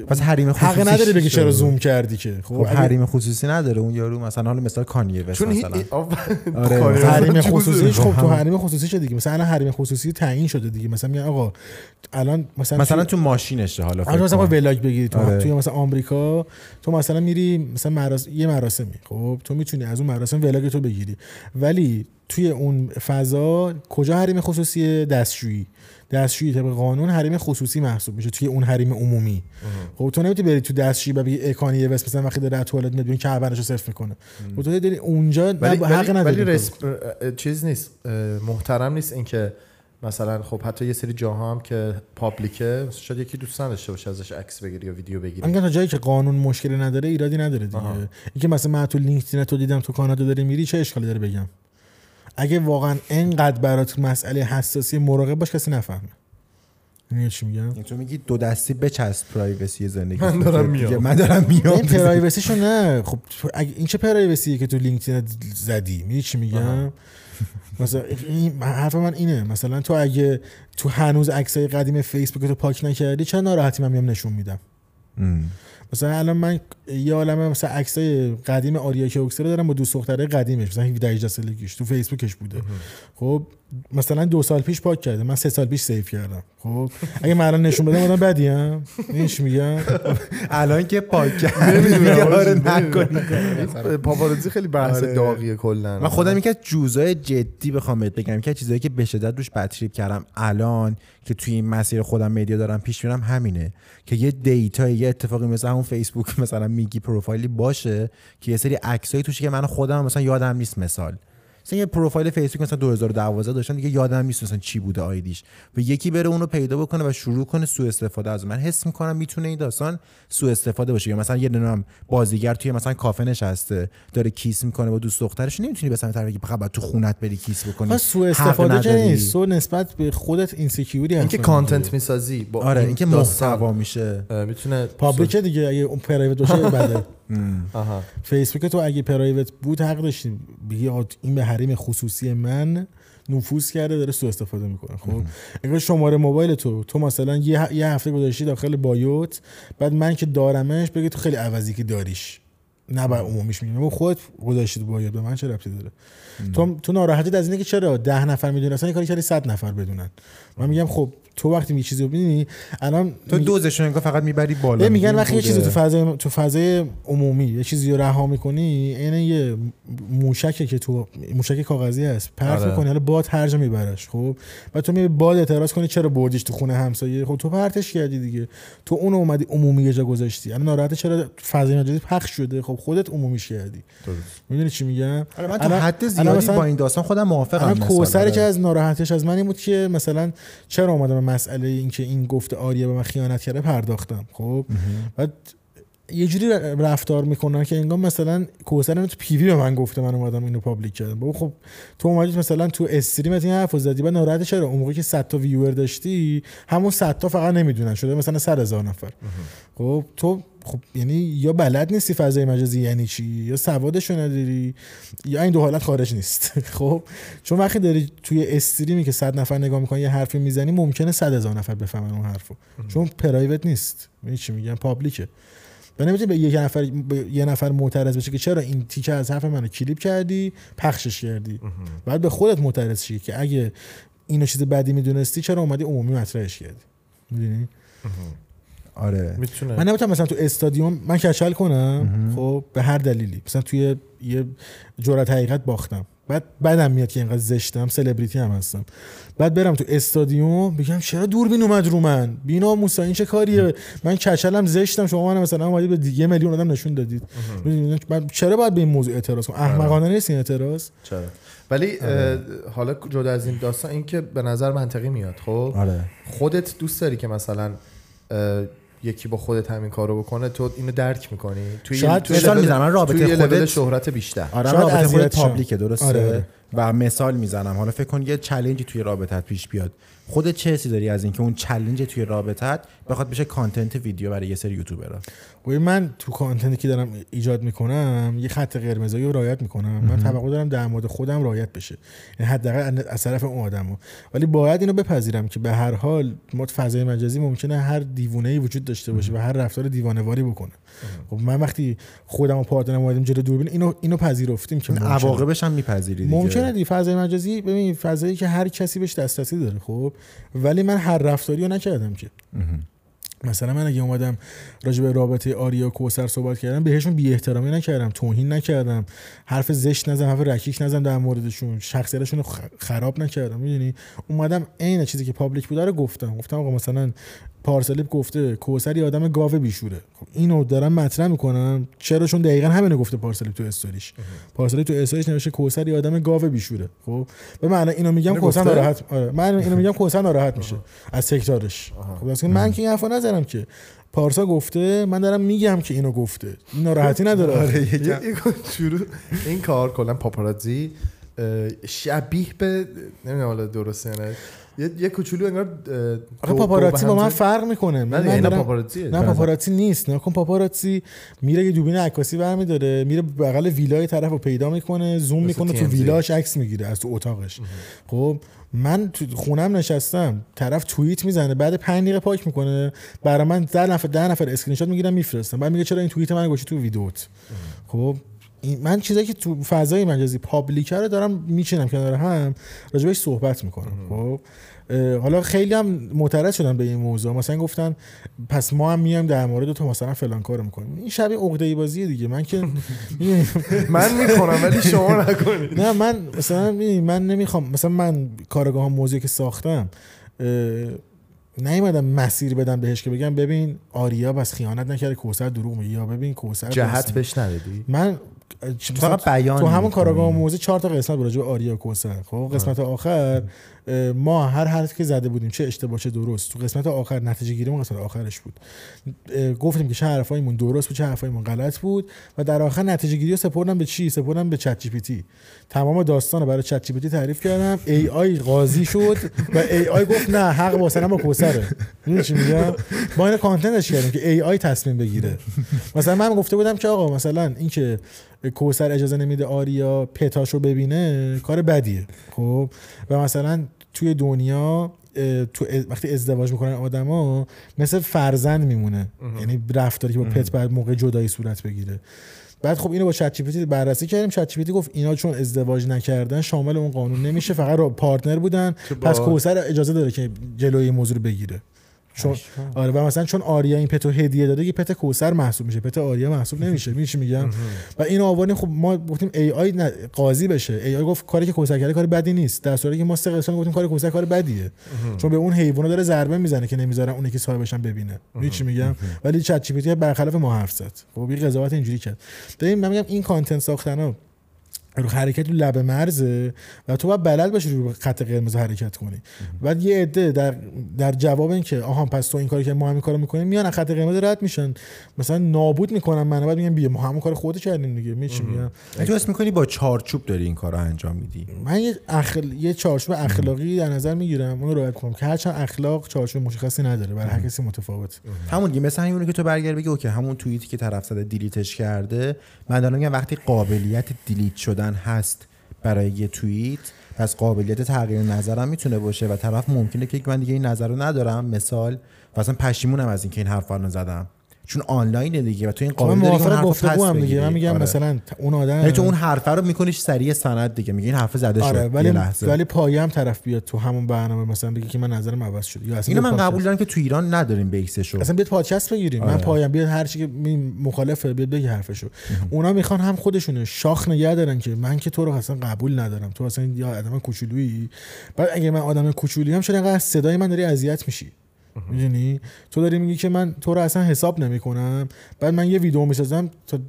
Speaker 2: پس حریم خصوصی
Speaker 3: حق نداری بگی چرا. زوم کردی که خب
Speaker 2: خب حریم خصوصی نداره اون یارو مثلا حالا مثلا کانیه وست
Speaker 1: چون
Speaker 2: مثلا آره.
Speaker 1: کاری
Speaker 3: حریم
Speaker 1: جوزه.
Speaker 3: خصوصیش خب تو. حریم خصوصی شده دیگه مثلا الان حریم خصوصی تعیین شده دیگه مثلا میگن آقا الان مثلا
Speaker 2: مثلا تو ماشینشه حالا فکر
Speaker 3: مثلا ولاگ بگیری تو
Speaker 2: آره.
Speaker 3: توی مثلا آمریکا تو مثلا میری مثلا مراس... یه مراسمی خب تو می‌تونی از اون مراسم ولاگ تو بگیری ولی توی اون فضا کجا حریم خصوصی دستشویی دستشویی طبق قانون حریم خصوصی محسوب میشه توی اون حریم عمومی. خب تو نمی‌تونی بری تو دستشویی و بگی اکانی وست مثلا وقتی داره توالت میاد ببین کعبه‌شو صفر می‌کنه. خب تو داری اونجا
Speaker 1: ولی
Speaker 3: حق نداری
Speaker 1: ولی چیز نیست. محترم نیست اینکه مثلا خب حتی یه سری جاها هم که پابلیکه شاید یکی دوست نداشته باشه ازش عکس بگیری یا ویدیو بگیری.
Speaker 3: میگم تا جایی که قانون مشکلی نداره ایرادی نداره دیگه. اینکه مثلا من تو لینکدین تو دیدم تو کانادا داری میری چه اشکالی داره بگم؟ اگه واقعا انقدر برات مسئله حساسی مراقب باش کسی نفهمه. میگم چی میگم؟
Speaker 2: تو میگی دو دستی بچسب privacy زندگی.
Speaker 1: من دارم میام.
Speaker 2: من دارم میام.
Speaker 3: این privacy شو نه. خب اگه این چه privacy ه که تو LinkedIn زدی؟ می‌دونی چی میگم؟ <laughs> مثلا این حرف من اینه. مثلا تو اگه تو هنوز عکسای قدیم فیسبوک تو پاک نکردی چه ناراحتی من میام نشون میدم. مثلا الان من یه عالمه مثلا عکسای قدیم آریا کوکسر دارم با دوست دختره قدیمش مثلا 17 18 سالگیش تو فیسبوکش بوده. خب مثلا دو سال پیش پاک کرده من سه سال پیش save کردم. خب اگه من الان نشون بدم آدم بدی ام چی میگم
Speaker 2: الان که پاک <laughs> کرد
Speaker 1: نمی‌دونم،
Speaker 2: میگه آره
Speaker 1: نمی‌دونم.
Speaker 2: نکنی
Speaker 1: پاپاراتزی خیلی بحث
Speaker 2: آره.
Speaker 1: داغیه کلا.
Speaker 2: من خودم یکی از جوزای جدی بخوام بهت بگم که چیزایی که به شدت روش بد کردم الان که توی این مسیر خودم media دارم پیش میرم همینه که یه data یه اتفاقی مثل همون فیسبوک <laughs> مثلا میگی پروفایلی باشه که یه سری عکسایی توشه که من خودم مثلا یادم نیست مثال. مثلا یه پروفایل فیسبوک مثلا 2012 داشتم دیگه یادم نیست مثلا چی بوده ID ش. و یکی بره اونو پیدا بکنه و شروع کنه سوء استفاده از. من حس می‌کنم می‌تونه این داستان سوء استفاده باشه. یا مثلا یه دونه بازیگر توی مثلا کافه نشسته داره kiss می‌کنه با دوست دخترش نمی‌تونی به سمت طرف بگی فقط تو خونت بری kiss بکنی.
Speaker 3: خب سوء استفاده. نیست. تو نسبت به خودت insecure ی
Speaker 1: اینکه content می‌سازی با
Speaker 2: آره
Speaker 1: این
Speaker 2: اینکه محتوا میشه.
Speaker 1: می‌تونه
Speaker 3: public دیگه اگه اون private باشه بده. <laughs>
Speaker 1: آها.
Speaker 3: فیسبوک تو اگه private بود حق داشتی. بگی این به حریم خصوصی من نفوذ کرده داره سوء استفاده می‌کنه. خب؟ اگه شماره موبایل تو. تو مثلا یه, یه هفته گذاشتی داخل بایوت بعد من که دارمش بگی تو خیلی عوضی که داریش. نه باید عمومیش میگم و خودت گذاشتی تو بایوت به من چه ربطی داره؟ تو تو ناراحتیت از اینه که چرا ده نفر می‌دونن؟ اصلا یه کاری کردی 100 نفر بدونن. من میگم خب تو وقتی می چیزی رو ببینی الان
Speaker 2: تو دوزشون انگار فقط می‌بری بالا
Speaker 3: یه میگن وقتی یه. چیزی تو فضای تو فضای عمومی یه چیزی رو رها می‌کنی این یه موشکه که تو موشک کاغذی هست پرت
Speaker 1: آره.
Speaker 3: می‌کنی حالا باد هر جا میبرش خب بعد تو می باد اعتراض کنی چرا بردیش تو خونه همسایه خب تو پرتش کردی دیگه تو اون اومدی عمومی یه جا گذاشتی الان ناراحت چرا فضای مجازی پخش شده خب خودت عمومیش کردی. می‌دونی چی میگم
Speaker 2: آره من
Speaker 3: الان-
Speaker 2: حد زیادی با این داستان خودم موافقم.
Speaker 3: کوسری
Speaker 2: آره.
Speaker 3: که از ناراحتش از من این بود که مثلا چرا اومدم مسئله این که این گفته آریه به من خیانت کرده پرداختم خب؟ بعد یه جوری رفتار می‌کنن که انگار مثلا کوسر تو پیوی به من گفته من اومدم اینو پابلیک کردم. بابا خب تو اومدی مثلا تو استریمت این حرفو زدی بعد ناراحت چرا اون موقعی که 100 تا ویور داشتی همون 100 تا فقط نمی‌دونن شده مثلا 100 هزار نفر. خب تو خب یعنی یا بلد نیستی فضای مجازی یعنی چی؟ یا سوادشو نداری؟ یا این دو حالت خارج نیست؟ <laughs> خب چون وقتی داری توی استریمی که صد نفر نگاه می‌کنن یه حرفی می‌زنی ممکنه صد هزار نفر بفهمن اون حرفو. چون پرایوت نیست. می‌دونی چی میگم؟ پابلیکه و نمی‌تونی به یک نفر به یه نفر معترض بشه که چرا این تیکه از حرف منو کلیپ کردی پخشش کردی؟ بعد به خودت معترض شی که اگه اینو چیز بدی می‌دونستی چرا اومدی عمومی مطرحش کردی؟ می‌دونی؟
Speaker 2: آره.
Speaker 1: می‌تونه.
Speaker 3: من نمی‌تونم مثلا تو استادیوم من کچل کنم خب به هر دلیلی. مثلا توی یه جرأت حقیقت باختم. بعد بعدم میاد که اینقدر زشتم سلبریتی هم هستم. بعد برم تو استادیوم بگم چرا دوربین اومد رو من؟ بینا موسی این چه کاریه؟ من کچلم زشتم شما من مثلا اومدید به یه میلیون آدم نشون دادید؟ من چرا باید به این موضوع اعتراض کنم؟ احمقانه نیست این اعتراض؟
Speaker 1: چرا؟ ولی اه، حالا جدا از این داستان این که به نظر منطقی میاد خب؟
Speaker 2: آره.
Speaker 1: خودت دوست داری که مثلا یکی با خودت همین کارو بکنه تو اینو درک می‌کنی توی
Speaker 3: شاید
Speaker 1: توی
Speaker 2: مثال می‌زنم، رابطه
Speaker 1: توی
Speaker 2: خودت-
Speaker 1: شهرت بیشتر
Speaker 2: آره
Speaker 3: شاید
Speaker 2: رابطه خودت. پابلیکه درسته
Speaker 3: آره، آره.
Speaker 2: و مثال می‌زنم. حالا فکر کن یه challenge ی توی رابطت پیش بیاد. خودت چه حسی داری از اینکه اون challenge توی رابطت بخواد بشه content ویدیو برای یه سری یوتیوبرها؟
Speaker 3: ببین من تو content ی که دارم ایجاد می‌کنم یه خط قرمزی رو رعایت می‌کنم. من توقع دارم در مورد خودم رعایت بشه. یعنی حداقل از طرف اون آدمو. ولی باید اینو بپذیرم که به هر حال ما فضای مجازی ممکنه هر دیوونه ای وجود داشته باشه و هر رفتار دیوانه‌واری بکنه. خب من وقتی خودم و partner م اومدیم جلو دوربین اینو اینو پذیرفتیم که.
Speaker 2: عواقبش هم میپذیری دیگه.
Speaker 3: ممکنه دی فضای مجازی ببین فضایی که هر کسی بهش دسترسی داره خب؟ ولی من هر رفتاری رو نکردم که. مثلا من اگه اومدم راجع به رابطه آریا و کوسر صحبت کردم بهشون بی احترامی نکردم توهین نکردم حرف زشت نزدم حرف رکیک نزدم در موردشون شخصیتشون خراب نکردم می‌دونی؟ اومدم عین چیزی که public بوده رو گفتم. گفتم آقا مثلا پارسالیپ گفته کوسر یه آدم گاو بیشوره. خب اینو دارم مطرح می‌کنم. چرا؟ چون دقیقا همینو گفته پارسالیپ تو استوریش. پارسالیپ تو استوریش نوشته کوسر یه آدم گاو بیشوره. خب به معنی اینو میگم کوسر
Speaker 1: گفته؟
Speaker 3: ناراحت آره من اینو میگم کوسر ناراحت میشه از تکرارش. خب اصلا من که این حرفا نزدم که. پارسا گفته من دارم میگم که اینو گفته. این ناراحتی نداره.
Speaker 1: آره شروع این کار کلا پاپاراتزی شبیه به نمی‌دونم حالا درسته نه. یه یه کوچولو انگار
Speaker 3: آخه
Speaker 1: دو- پاپاراتزی
Speaker 3: با من فرق می‌کنه.
Speaker 1: نه
Speaker 3: من
Speaker 1: اینا
Speaker 3: دارم-
Speaker 1: پاپاراتزیه.
Speaker 3: نه پاپاراتزی نیست. نه کن پاپاراتزی میره یه دوربین عکاسی برمیداره میره بغل ویلای طرف رو پیدا می‌کنه زوم می‌کنه تو. ویلاش عکس می‌گیره از تو اتاقش. خب من تو خونم نشستم طرف توییت می‌زنه بعد 5 دقیقه پاک می‌کنه برای من ده نفر ده نفر اسکرین شات می‌گیرم میفرستم بعد میگه چرا این توییت من گذاشتی تو ویدیوت خب من چیزایی که تو فضای مجازی پابلیکه رو دارم میچینم کنار هم راجبش صحبت می‌کنم. خب؟ حالا خیلی هم معترض شدن به این موضوع. مثلا گفتن پس ما هم میایم در مورد تو مثلا فلان کارو می‌کنیم. این شبیه عقده بازیه دیگه. من که <laughs>
Speaker 1: من می‌کنم ولی شما نکنید.
Speaker 3: نه من مثلا من نمی‌خوام مثلا من کارگاه موضوعی که ساختم نیومدم مسیر بدم بهش که بگم ببین آریا بس خیانت نکرده کوسر دروغ میگه. یا ببین کوسر
Speaker 1: جهت بهش ندادی؟
Speaker 3: من
Speaker 2: فقط بیان
Speaker 3: تو همون. کارآگاهان موذی چهار تا قسمت بود راجع به آریا و کوسر خب قسمت آخر ما هر حرفی که زده بودیم چه اشتباه چه درست تو قسمت آخر نتیجه گیریمون قسمت آخرش بود. گفتیم که چه حرفایمون درست بود چه حرفایمون غلط بود و در آخر نتیجه گیری رو سپردم به چی؟ سپردم به ChatGPT تمام داستان رو برای ChatGPT تعریف کردم. AI قاضی شد و AI گفت نه حق با کوسره. می‌دونی چی میگم؟ با این content ش کردیم که AI تصمیم بگیره. مثلا من گفته بودم که آقا مثلا اینکه کوسر اجازه نمیده آریا پتاشو ببینه کار بدیه. خب؟ و مثلا توی دنیا تو وقتی ازدواج می‌کنن آدما مثل فرزند میمونه. یعنی رفتاری که با پت بعد موقع جدایی صورت بگیره. بعد خب اینو با چت جی بررسی کردیم. چت جی گفت اینا چون ازدواج نکردن شامل اون قانون نمیشه. فقط پارتنر بودن. پس. کوسر اجازه داره که جلوی این موضوع رو بگیره. چون آره و مثلا چون آریا این pet و هدیه داده که pet کوسر محسوب میشه. pet آریا محسوب نمیشه. میشه میگم؟ و این آوردیم خب ما گفتیم AI قاضی بشه. AI گفت کاری که کوسر کرده کار بدی نیست. در صورتی که ما سه قسمت گفتیم کار کوسر کار بدیه. چون به اون حیونا داره ضربه می‌زنه که نمی‌ذارن اون که صاحبش هم ببینه. چی میگم؟ ولی ChatGPT برخلاف ما حرف زد. خب یه قضاوت اینجوری کرد. ببین من میگم این content ساختنا رو حرکت رو لب مرزه و تو باید بلد باشی رو خط قرمز حرکت کنی. بعد یه عده در در جواب این که آها پس تو این کاری که ما همین کارو می‌کنیم میان خط قرمز رد میشن. مثلا نابود می‌کنن من بعد میگن بیا ما همون کار خودت کردیم دیگه. میچی میگم؟
Speaker 2: تو اسم می‌کنی با چارچوب داری این کار رو انجام میدی؟
Speaker 3: من یه اخل... یه چارچوب اخلاقی در نظر می‌گیرم اون رو رعایت کنم که هرچند اخلاق چارچوب مشخصی نداره برای هر کسی متفاوت.
Speaker 2: همون دیگه مثلا همونه که تو برگرد بگی okay همون توییتی که طرف زده delete ش کرده من دارم میگم وقتی قابلیت delete شدن هست برای یه توییت پس قابلیت تغییر نظرم می‌تونه باشه و طرف ممکنه که من دیگه این نظر رو ندارم. مثال و اصلا پشیمونم از اینکه این حرف رو زدم چون آنلاینه دیگه و تو این
Speaker 3: خب من
Speaker 2: قابلیت داری که اون
Speaker 3: موافق
Speaker 2: حرف رو
Speaker 3: گفتگو
Speaker 2: پس
Speaker 3: هم دیگه. من میگم
Speaker 2: آره.
Speaker 3: مثلا اون آدم
Speaker 2: یعنی تو اون حرفه رو میکنیش سریع سند دیگه. میگه این حرف زده شد
Speaker 3: آره ولی
Speaker 2: لحظه.
Speaker 3: ولی پایه هم طرف بیاد تو همون برنامه مثلا بگه که من نظرم عوض شد یا اصلا
Speaker 2: اینو من قبول دارم که تو ایران نداریم بیسشو.
Speaker 3: اصلا بیاد پادکست بگیریم. من
Speaker 2: آره.
Speaker 3: پایم بیاد هر چی که مخالفه بیاد بگه حرفشو. اونا می‌خوان هم خودشونه شاخ نگه دارن که من که تو رو اصلا قبول ندارم. تو اصلا یا آدم کوچولویی. بعد اگه من آدم کوچولی هم شده انقدر صدای من داری اذیت میشی. می‌دونی؟ تو داری میگی که من تو رو اصلا حساب نمی‌کنم. بعد من یه ویدیو می‌سازم تا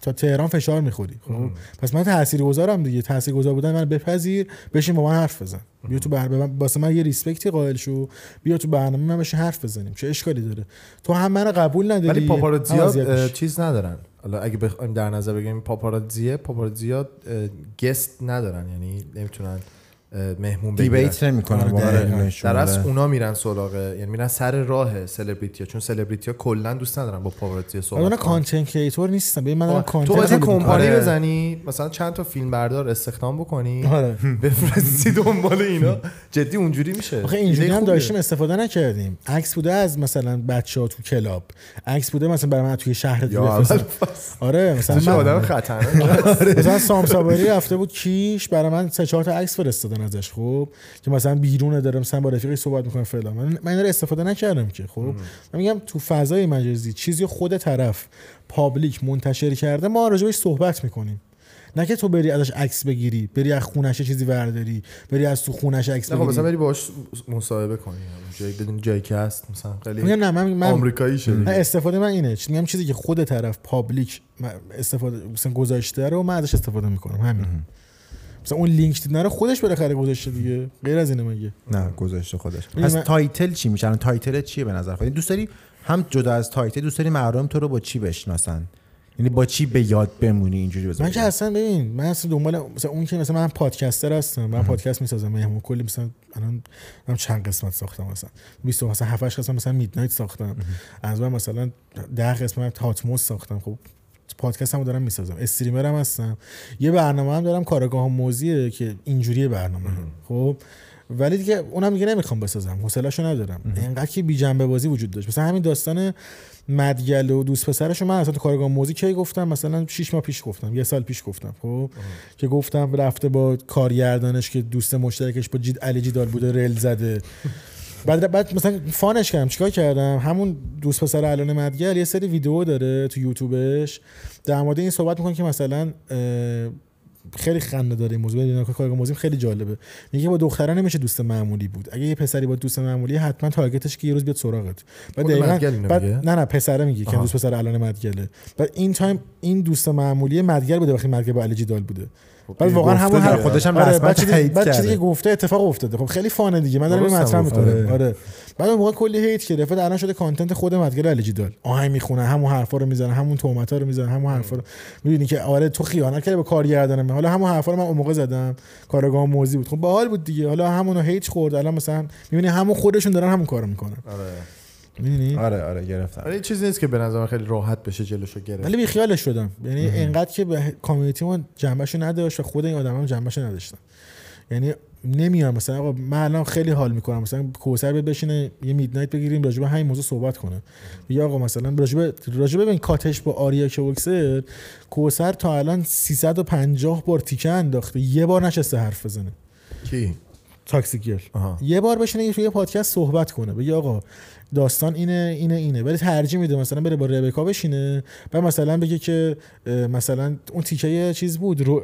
Speaker 3: تا تهران فشار می‌خوری. خب؟ پس من تاثیرگذارم دیگه. تاثیرگذار بودن من بپذیر بشین با من حرف بزن. بیا تو برنامه واسه من یه ریسپکتی قائل شو. بیا تو برنامه من بشین حرف بزنیم. چه اشکالی داره؟ تو هم منو قبول نداری.
Speaker 1: ولی
Speaker 3: میشی.
Speaker 1: چیز ندارن. حالا اگه بخوایم در نظر بگیریم پاپاراتزیه پاپاراتزیا اه، guest ندارن. یعنی نمی‌تونن مهمون بگیرن
Speaker 2: debate نمی‌کنن
Speaker 3: آره،.
Speaker 1: در اصل
Speaker 2: آره.
Speaker 1: اونا میرن سراغ یعنی میرن سر راه سلبریتی چون سلبریتی ها کلا دوست ندارن با پاپاراتزی
Speaker 3: بعد
Speaker 1: صحبت
Speaker 3: اونا. content creator نیستن ببین من دارم
Speaker 1: تو content
Speaker 3: تولید می‌کنم.
Speaker 1: کمپانی
Speaker 2: آره.
Speaker 1: بزنی مثلا چند تا فیلم بردار استخدام بکنی
Speaker 3: آره
Speaker 1: بفرستی دنبال اینا جدی اونجوری میشه
Speaker 3: آخه اینجوری هم. داشتیم استفاده نکردیم عکس بوده از مثلا بچه ها تو کلاب عکس بوده مثلا برای من توی شهر بفرستن. آره مثلا
Speaker 1: تو آدم خطرناک
Speaker 3: مثلا سام صابری رفته بود کیش برای من سه چهار تا عکس فرستادن ازش خب. که مثلا بیرونه داره مثلا با رفیقی صحبت می‌کنه فلان. من من اینا رو استفاده نکردم که خب. من میگم تو فضای مجازی چیزی خود طرف public منتشر کرده ما راجبش صحبت می‌کنیم. نه که تو بری ازش عکس بگیری بری از خونش چیزی برداری بری از تو خونش عکس
Speaker 1: خب مثلا
Speaker 3: بگیری.
Speaker 1: بری باش مصاحبه کنی جایی بدون جایی که هست مثلا خیلی
Speaker 3: نه من, من
Speaker 1: آمریکایی شدی.
Speaker 3: استفاده من اینه. میگم چیزی که خود طرف public استفاده مثلا گذاشته رو من ازش استفاده می‌کنم همین. مثلا اون لینک دیدن رو خودش بالاخره گذاشته دیگه. غیر از اینه مگه.
Speaker 2: نه گذاشته خودش. پس
Speaker 3: من-
Speaker 2: title چی میشه؟ الان title چیه به نظر خودت؟ دوست داری هم جدا از title دوست داری مردم تو رو با چی بشناسن؟ یعنی با چی به یاد بمونی اینجوری بذار
Speaker 3: من که اصلا ببین من اصلا دنبال مثلا اون که مثلا من پادکستر هستم من پادکست می‌سازم مهمون کلی مثلا الان من چند قسمت ساختم مثلا؟ 20 مثلا 7 8 قسمت مثلا میدنایت ساختم. از من مثلا 10 قسمت تاتموس ساختم. خب پادکست هم دارم می‌سازم. استریمر هم هستم. یه برنامه هم دارم کارگاه موزیه که اینجوری برنامه. خب ولی دیگه اونم دیگه نمی‌خوام بسازم. حوصله‌شو ندارم. اینقدر که بی جنبه بازی وجود داشت. مثلا همین داستان مدگل و دوست پسرش من اصلا تو کارگاه موزی کی گفتم؟ مثلا 6 ماه پیش گفتم. یه سال پیش گفتم. خب که گفتم رفته با کارگردانش که دوست مشترکش با جید علی جیدال بوده رل زده. بعد بعد مثلا فانش کردم. چیکار کردم؟ همون دوست پسر الان مدگل یه سری ویدیو داره تو یوتیوبش. در مورد این صحبت می‌کنه که مثلا خیلی خنده داره این موضوع. ببین کارگاه موزیم خیلی جالبه. میگه با دخترا نمیشه دوست معمولی بود. اگه یه پسری با دوست معمولی حتما تارگتش که یه روز بیاد سراغت. بعد دقیقاً بعد؟ نه نه پسره میگه که. دوست پسر الان مدگله بعد این تایم این دوست معمولی مدگل بوده وقتی مدگل با علی جیدال بوده. بعد
Speaker 1: این
Speaker 3: واقعا
Speaker 1: گفته
Speaker 3: همون. هر
Speaker 2: خودش هم
Speaker 3: آره
Speaker 2: رسما
Speaker 3: بعد چیزی بعد. که گفته اتفاق افتاده. خب خیلی fun ه دیگه من دارم مطرح. می‌کنم آره. بعد اون موقع کلی hate گرفت بعد الان شده content خود مدگل علی جیدال. آهنگ می‌خونه همون حرفا رو می‌زنه همون تهمتا رو می‌زنه همون حرفا رو. می‌بینی که آره تو خیانت کردی به کارگردانم. حالا همون حرفا رو من اون موقع زدم. کارآگاه موزی بود. خب باحال بود دیگه. حالا همونو hate خورد. الان مثلا می‌بینی همون خودشون دارن همون کارو می‌کنن.
Speaker 1: آره.
Speaker 3: می‌بینی
Speaker 2: آره آره گرفتم.
Speaker 1: ولی چیزی نیست که به نظر من خیلی راحت بشه جلوشو گرفت.
Speaker 3: ولی بیخیالش شدم. یعنی اینقدر که به کامیونیتی ما جنبش نداشت و خود این آدم هم جنبش نداشتن. یعنی نمیان مثلا آقا من الان خیلی حال می‌کنم. مثلا کوسر بیاد بشینه یه میدنایت بگیریم راجع به همین موضوع صحبت کنه. یا آقا مثلا راجع به راجع به این کاتش با آریا کوکسر کوسر تا الان 350 بار تیکه انداخته. یه بار نشسته حرف بزنه.
Speaker 1: کی؟
Speaker 3: تاکسی
Speaker 1: آها.
Speaker 3: یه بار بشینه توی یه پادکست صحبت کنه. بگه آقا داستان اینه اینه اینه. ولی ترجیح میده مثلا بره با ربکا بشینه. و مثلا بگه که مثلا اون تیکه چیز بود رو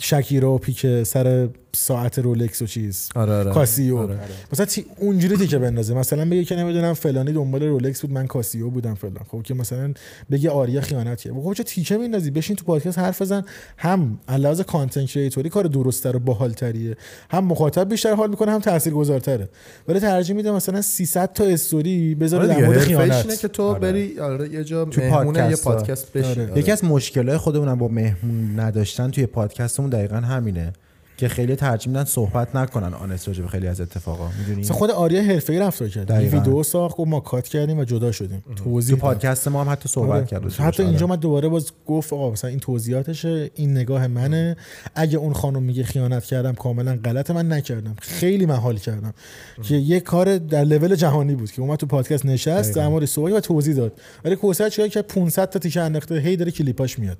Speaker 3: شکیرا و پیک سر ساعت رولکس و چیز.
Speaker 1: آره آره
Speaker 3: کاسیو.
Speaker 1: آره.
Speaker 3: مثلا تی... اونجوری تیکه بندازه مثلا بگه که نمی‌دونم فلانی دنبال رولکس بود من کاسیو بودم فلان. خب که مثلا بگه آریا خیانت کرد خب چه تیکه میندازی؟ بشین تو پادکست حرف بزن. هم علاوه content creator ی کار درست‌تر و باحال‌تریه. هم مخاطب بیشتر حال می‌کنه هم تاثیرگذارتره. ولی ترجیح میده مثلا 300 تا استوری بذاره
Speaker 1: آره
Speaker 3: در
Speaker 1: دیگه
Speaker 3: مورد خیانت.
Speaker 1: که تو بری آره یه جا
Speaker 2: تو
Speaker 1: مهمونه یه
Speaker 2: پادکست.
Speaker 1: پادکست بشی.
Speaker 3: آره.
Speaker 1: آره.
Speaker 2: یکی از مشکلات خودمونم با مهمون نداشتن توی پادکستمون دقیقا همینه. که خیلی ترجیح میدن صحبت نکنن honest راجع به خیلی از اتفاقا. می‌دونی؟
Speaker 3: خود آریا حرفه‌ای رفتار کرد.
Speaker 2: دقیقاً.
Speaker 3: ویدیو ساخت گفت ما کات کردیم و جدا شدیم.
Speaker 2: تو
Speaker 3: توضیح داد.
Speaker 2: پادکست ما هم حتی صحبت
Speaker 3: آره.
Speaker 2: کرد
Speaker 3: حتی. اینجا. من دوباره باز گفت آقا مثلا این توضیحاتشه این نگاه منه. اگه اون خانم میگه خیانت کردم کاملا غلط من نکردم. خیلی من حال کردم. که یه کار در لول جهانی بود که اومد تو پادکست نشست در مورد صحبت و توضیح داد. ولی کوسر چیکار که 500 تا تیکه انداخته هی داره کلیپاش میاد.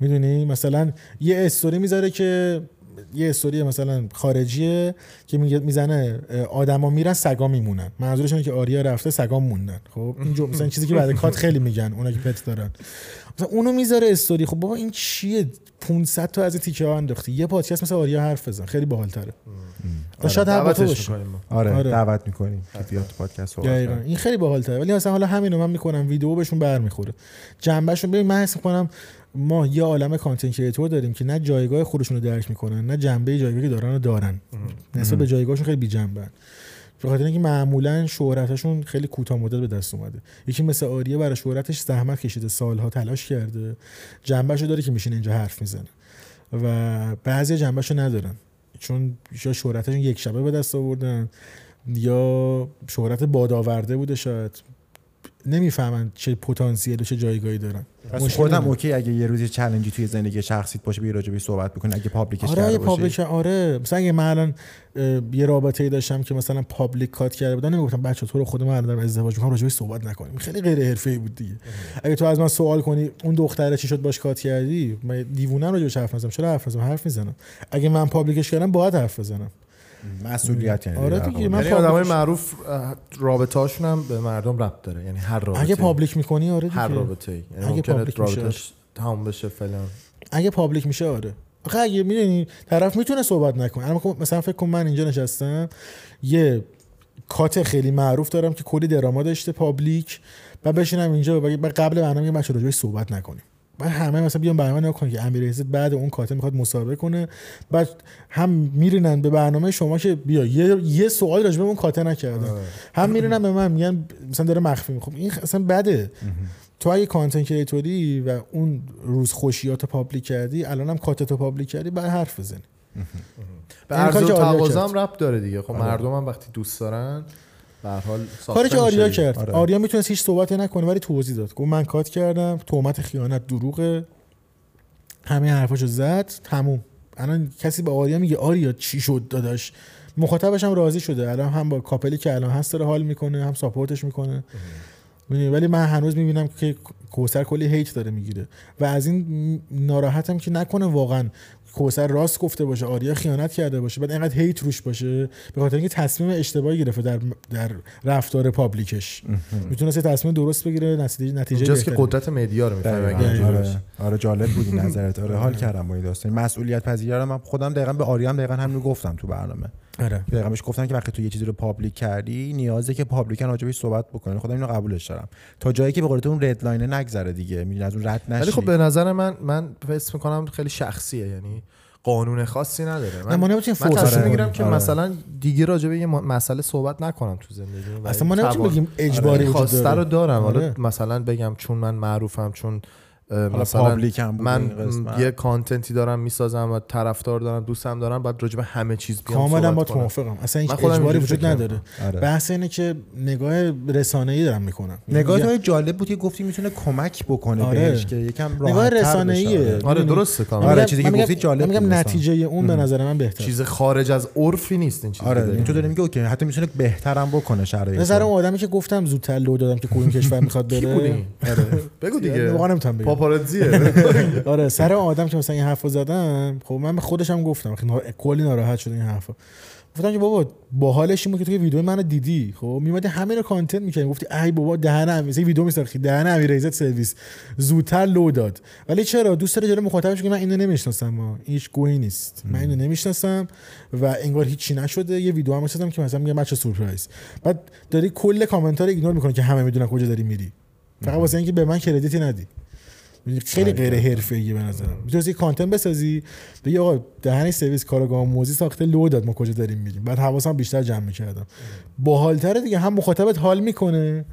Speaker 3: می‌دونی؟ مثلا یه استوری می‌ذاره که یه استوری مثلا خارجیه که میگه می‌زنه آدما میرن سگا میمونن. منظورش اینه که آریا رفته سگا موندن. خب این جو مثلا چیزی که بعد کات خیلی میگن اونا که پت دارن. مثلا اونو می‌ذاره استوری. خب بابا این چیه؟ 500 تا از این تیکه ها انداختی. یه پادکست مثل آریا حرف بزن. خیلی باحال‌تره. و شاید هم با تو
Speaker 1: دعوتش
Speaker 3: باشه.
Speaker 1: می‌کنیم ما.
Speaker 2: آره,
Speaker 3: آره.
Speaker 2: دعوت می‌کنیم که بیاد تو پادکست.
Speaker 3: این خیلی باحال‌تره. ولی مثلا حالا همینو من می‌کنم ویدیو بهشون برمیخوره. جنبهشون ببین من حس می‌کنم ما یه عالم content creator داریم که نه جایگاه خودشون رو درک می‌کنن نه جنبه جایگاهی که دارن رو دارن. نسبت به جایگاهشون خیلی بی جنبن به خاطر اینکه معمولا شهرتشون خیلی کوتاه مدت به دست اومده. یکی مثل آریا برای شهرتش زحمت کشیده سالها تلاش کرده. جنبهشو داره که میشینه اینجا حرف می‌زنه. و بعضی جنبهشو ندارن. چون یا شهرتشون یک شبه به دست آوردن یا شهرت بادآورده بوده شاید. نمی‌فهمن چه پتانسیل و چه جایگاهی دارن.
Speaker 2: پس خودم. okay اگه یه روزی challenge ی توی زندگی شخصیت باشه بیا راجع بهش صحبت بکنی اگه public ش
Speaker 3: آره
Speaker 2: کرده
Speaker 3: public آره. مثلا اگه من الان یه رابطه ای داشتم که مثلا public کات کرده بودن نمی‌گفتم بچه تو رو خود من الان دارم ازدواج می‌کنم راجع بهش صحبت نکنیم. خیلی غیر حرفه‌ای بود دیگه. اگه تو از من سوال کنی اون دختره چی شد باش کات کردی؟ من دیوونه راجع بهش حرف نزنم. چرا حرف نزنم؟ حرف می‌زنم. اگه من public ش کردم باید حرف بزنم.
Speaker 2: مسئولیت یعنی
Speaker 3: آره دیگه،. من
Speaker 1: یعنی آدمای معروف اه، رابطه‌هاشون هم به مردم ربط داره یعنی هر رابطه
Speaker 3: اگه public می‌کنی آره دیگه.
Speaker 1: هر رابطه ای یعنی
Speaker 3: اگه public میشه.
Speaker 1: رابطه‌اش تمام بشه فلان.
Speaker 3: اگه public میشه آره. آخه اگه می‌دونی طرف می‌تونه صحبت نکنه. خب مثلا فکر کن من اینجا نشستم یه کات خیلی معروف دارم که کلی drama داشته public و بشینم اینجا و قبل برنامه میگم بچه راجبش صحبت نکنیم. بعد همه مثلا بیان برنامه نگاه کنن که امیر ای زد بعد اون کاته می‌خواد مصاحبه کنه. بعد هم میرینن به برنامه شما که بیا یه, یه سوال راجع به اون کاته نکردن. هم میرینن به من میگن مثلا داره مخفی می‌خوام این اصلا بده. تو اگه content creator ی و اون روز خوشیات public کردی الان هم کاتتو public کردی بعد حرف بزنی.
Speaker 1: به عرض و تقاضا. هم ربط داره دیگه. خب مردم هم وقتی دوست دارن به هر حال
Speaker 3: کاری که آریا. کرد.
Speaker 2: آره.
Speaker 3: آریا می‌تونست هیچ صحبتی نکنه ولی توضیح داد. گفت من کات کردم تهمت خیانت دروغه. همه حرفاشو زد تموم. الان کسی به آریا میگه آریا چی شد داداش؟ مخاطبش هم راضی شده. الان هم با کاپلی که الان هست داره حال می‌کنه هم ساپورتش می‌کنه؟ ولی من هنوز می‌بینم که کوسر کلی هیت داره می‌گیره. و از این ناراحتم که نکنه واقعا. کوثر راست گفته باشه آریا خیانت کرده باشه بعد اینقدر hate روش باشه به خاطر اینکه تصمیم اشتباهی گرفته در در رفتار public ش. می‌تونست تصمیم درست بگیره نتیجه نتیجه
Speaker 1: اینجاست که. قدرت media رو می‌فهمه.
Speaker 2: آره. آره جالب بود این نظرت. آره حال کردم با این داستان. مسئولیت پذیری رو من خودم دقیقاً به آریام دقیقاً همین رو گفتم تو برنامه.
Speaker 3: آره.
Speaker 2: دقیقاً بهش گفتم که وقتی تو یه چیزی رو public کردی نیازه که public اً راجبش صحبت بکنی. خودم اینو قبولش دارم. تا جایی که به قول اون red line نگذره دیگه. می‌دونی از اون رد نشی
Speaker 1: ولی خب به نظر من من حس می‌کنم خیلی شخصیه. یعنی قانون خاصی نداره
Speaker 3: نمی‌تونیم
Speaker 1: من
Speaker 3: فورس
Speaker 1: تصمیم
Speaker 3: کنیم.
Speaker 1: می‌گیرم که
Speaker 2: آره.
Speaker 1: مثلا دیگه راجع به یه مسئله صحبت نکنم تو زندگی
Speaker 3: اصلا ما نمی‌تونیم بگیم اجباری
Speaker 1: آره، خواسته. رو دارم حالا
Speaker 3: آره.
Speaker 1: مثلا بگم چون من معروفم چون مثلا
Speaker 2: هم بود
Speaker 1: من. یه کانتنتی دارم می‌سازم و طرفدار دارم دوستم دارم بعد راجع به همه چیز بیام
Speaker 3: کاملا با. موافقم اصلا هیچ اجباری وجود نداره
Speaker 2: آره.
Speaker 3: بحث اینه که نگاه رسانه‌ای دارم می‌کنم
Speaker 2: نگاه تو جالب بود که گفتی می‌تونه کمک بکنه
Speaker 3: آره.
Speaker 2: بهش که یکم
Speaker 3: نگاه
Speaker 2: راحت
Speaker 3: رسانه‌ایه.
Speaker 1: آره
Speaker 3: می‌دونی؟
Speaker 1: درسته کاملا
Speaker 2: آره، چیزی که گفتی جالب
Speaker 3: من میگم. نتیجه اون به نظر من بهتر
Speaker 1: چیز خارج از عرفی نیست این چیزی
Speaker 2: آره
Speaker 1: داری
Speaker 2: این تو. داره میگه اوکی حتی می‌تونه بهترم بکنه شرایط
Speaker 3: نظر اون آدمی که گفتم زودتر لو دادم که کدوم کشور می‌خواد بره؟ آره <laughs>
Speaker 1: بگو دیگه
Speaker 3: واقعا نمی‌تونم بگم
Speaker 1: پاپاراتزیه <laughs>
Speaker 3: آره سر آدم که مثلا این حرفو زدم خب من به خودشم گفتم نا- کلی ناراحت شد این حرفا. گفتم که بابا باحالش این بود که تو ویدیو منو دیدی. خب میمدی همین رو content می‌کردی. گفتی ای بابا دهن مثلا ویدیو میساختی دهن امیر ای زد سرویس. زودتر لو داد. ولی چرا؟ دوست داره جلو مخاطبش که من اینو نمی‌شناسم. ما هیچ گویی نیست. من اینو نمی‌شناسم و انگار هیچی نشده. یه ویدیو هم می‌سازم که مثلا میگه بچه سورپرایز. بعد داری کل کامنت ignore می‌کنه که همه می‌دونن کجا داری میری. فقط واسه اینکه به من credit ی ندی. خیلی غیر حرفه‌ایه به نظرم. می‌تونی یه content بسازی بگی آقا دهن سرویس کارآگاه موزی ساخته لو داد ما کجا داریم میریم بعد حواسم بیشتر جمع می‌کردم. باحالتره دیگه هم مخاطبت حال می‌کنه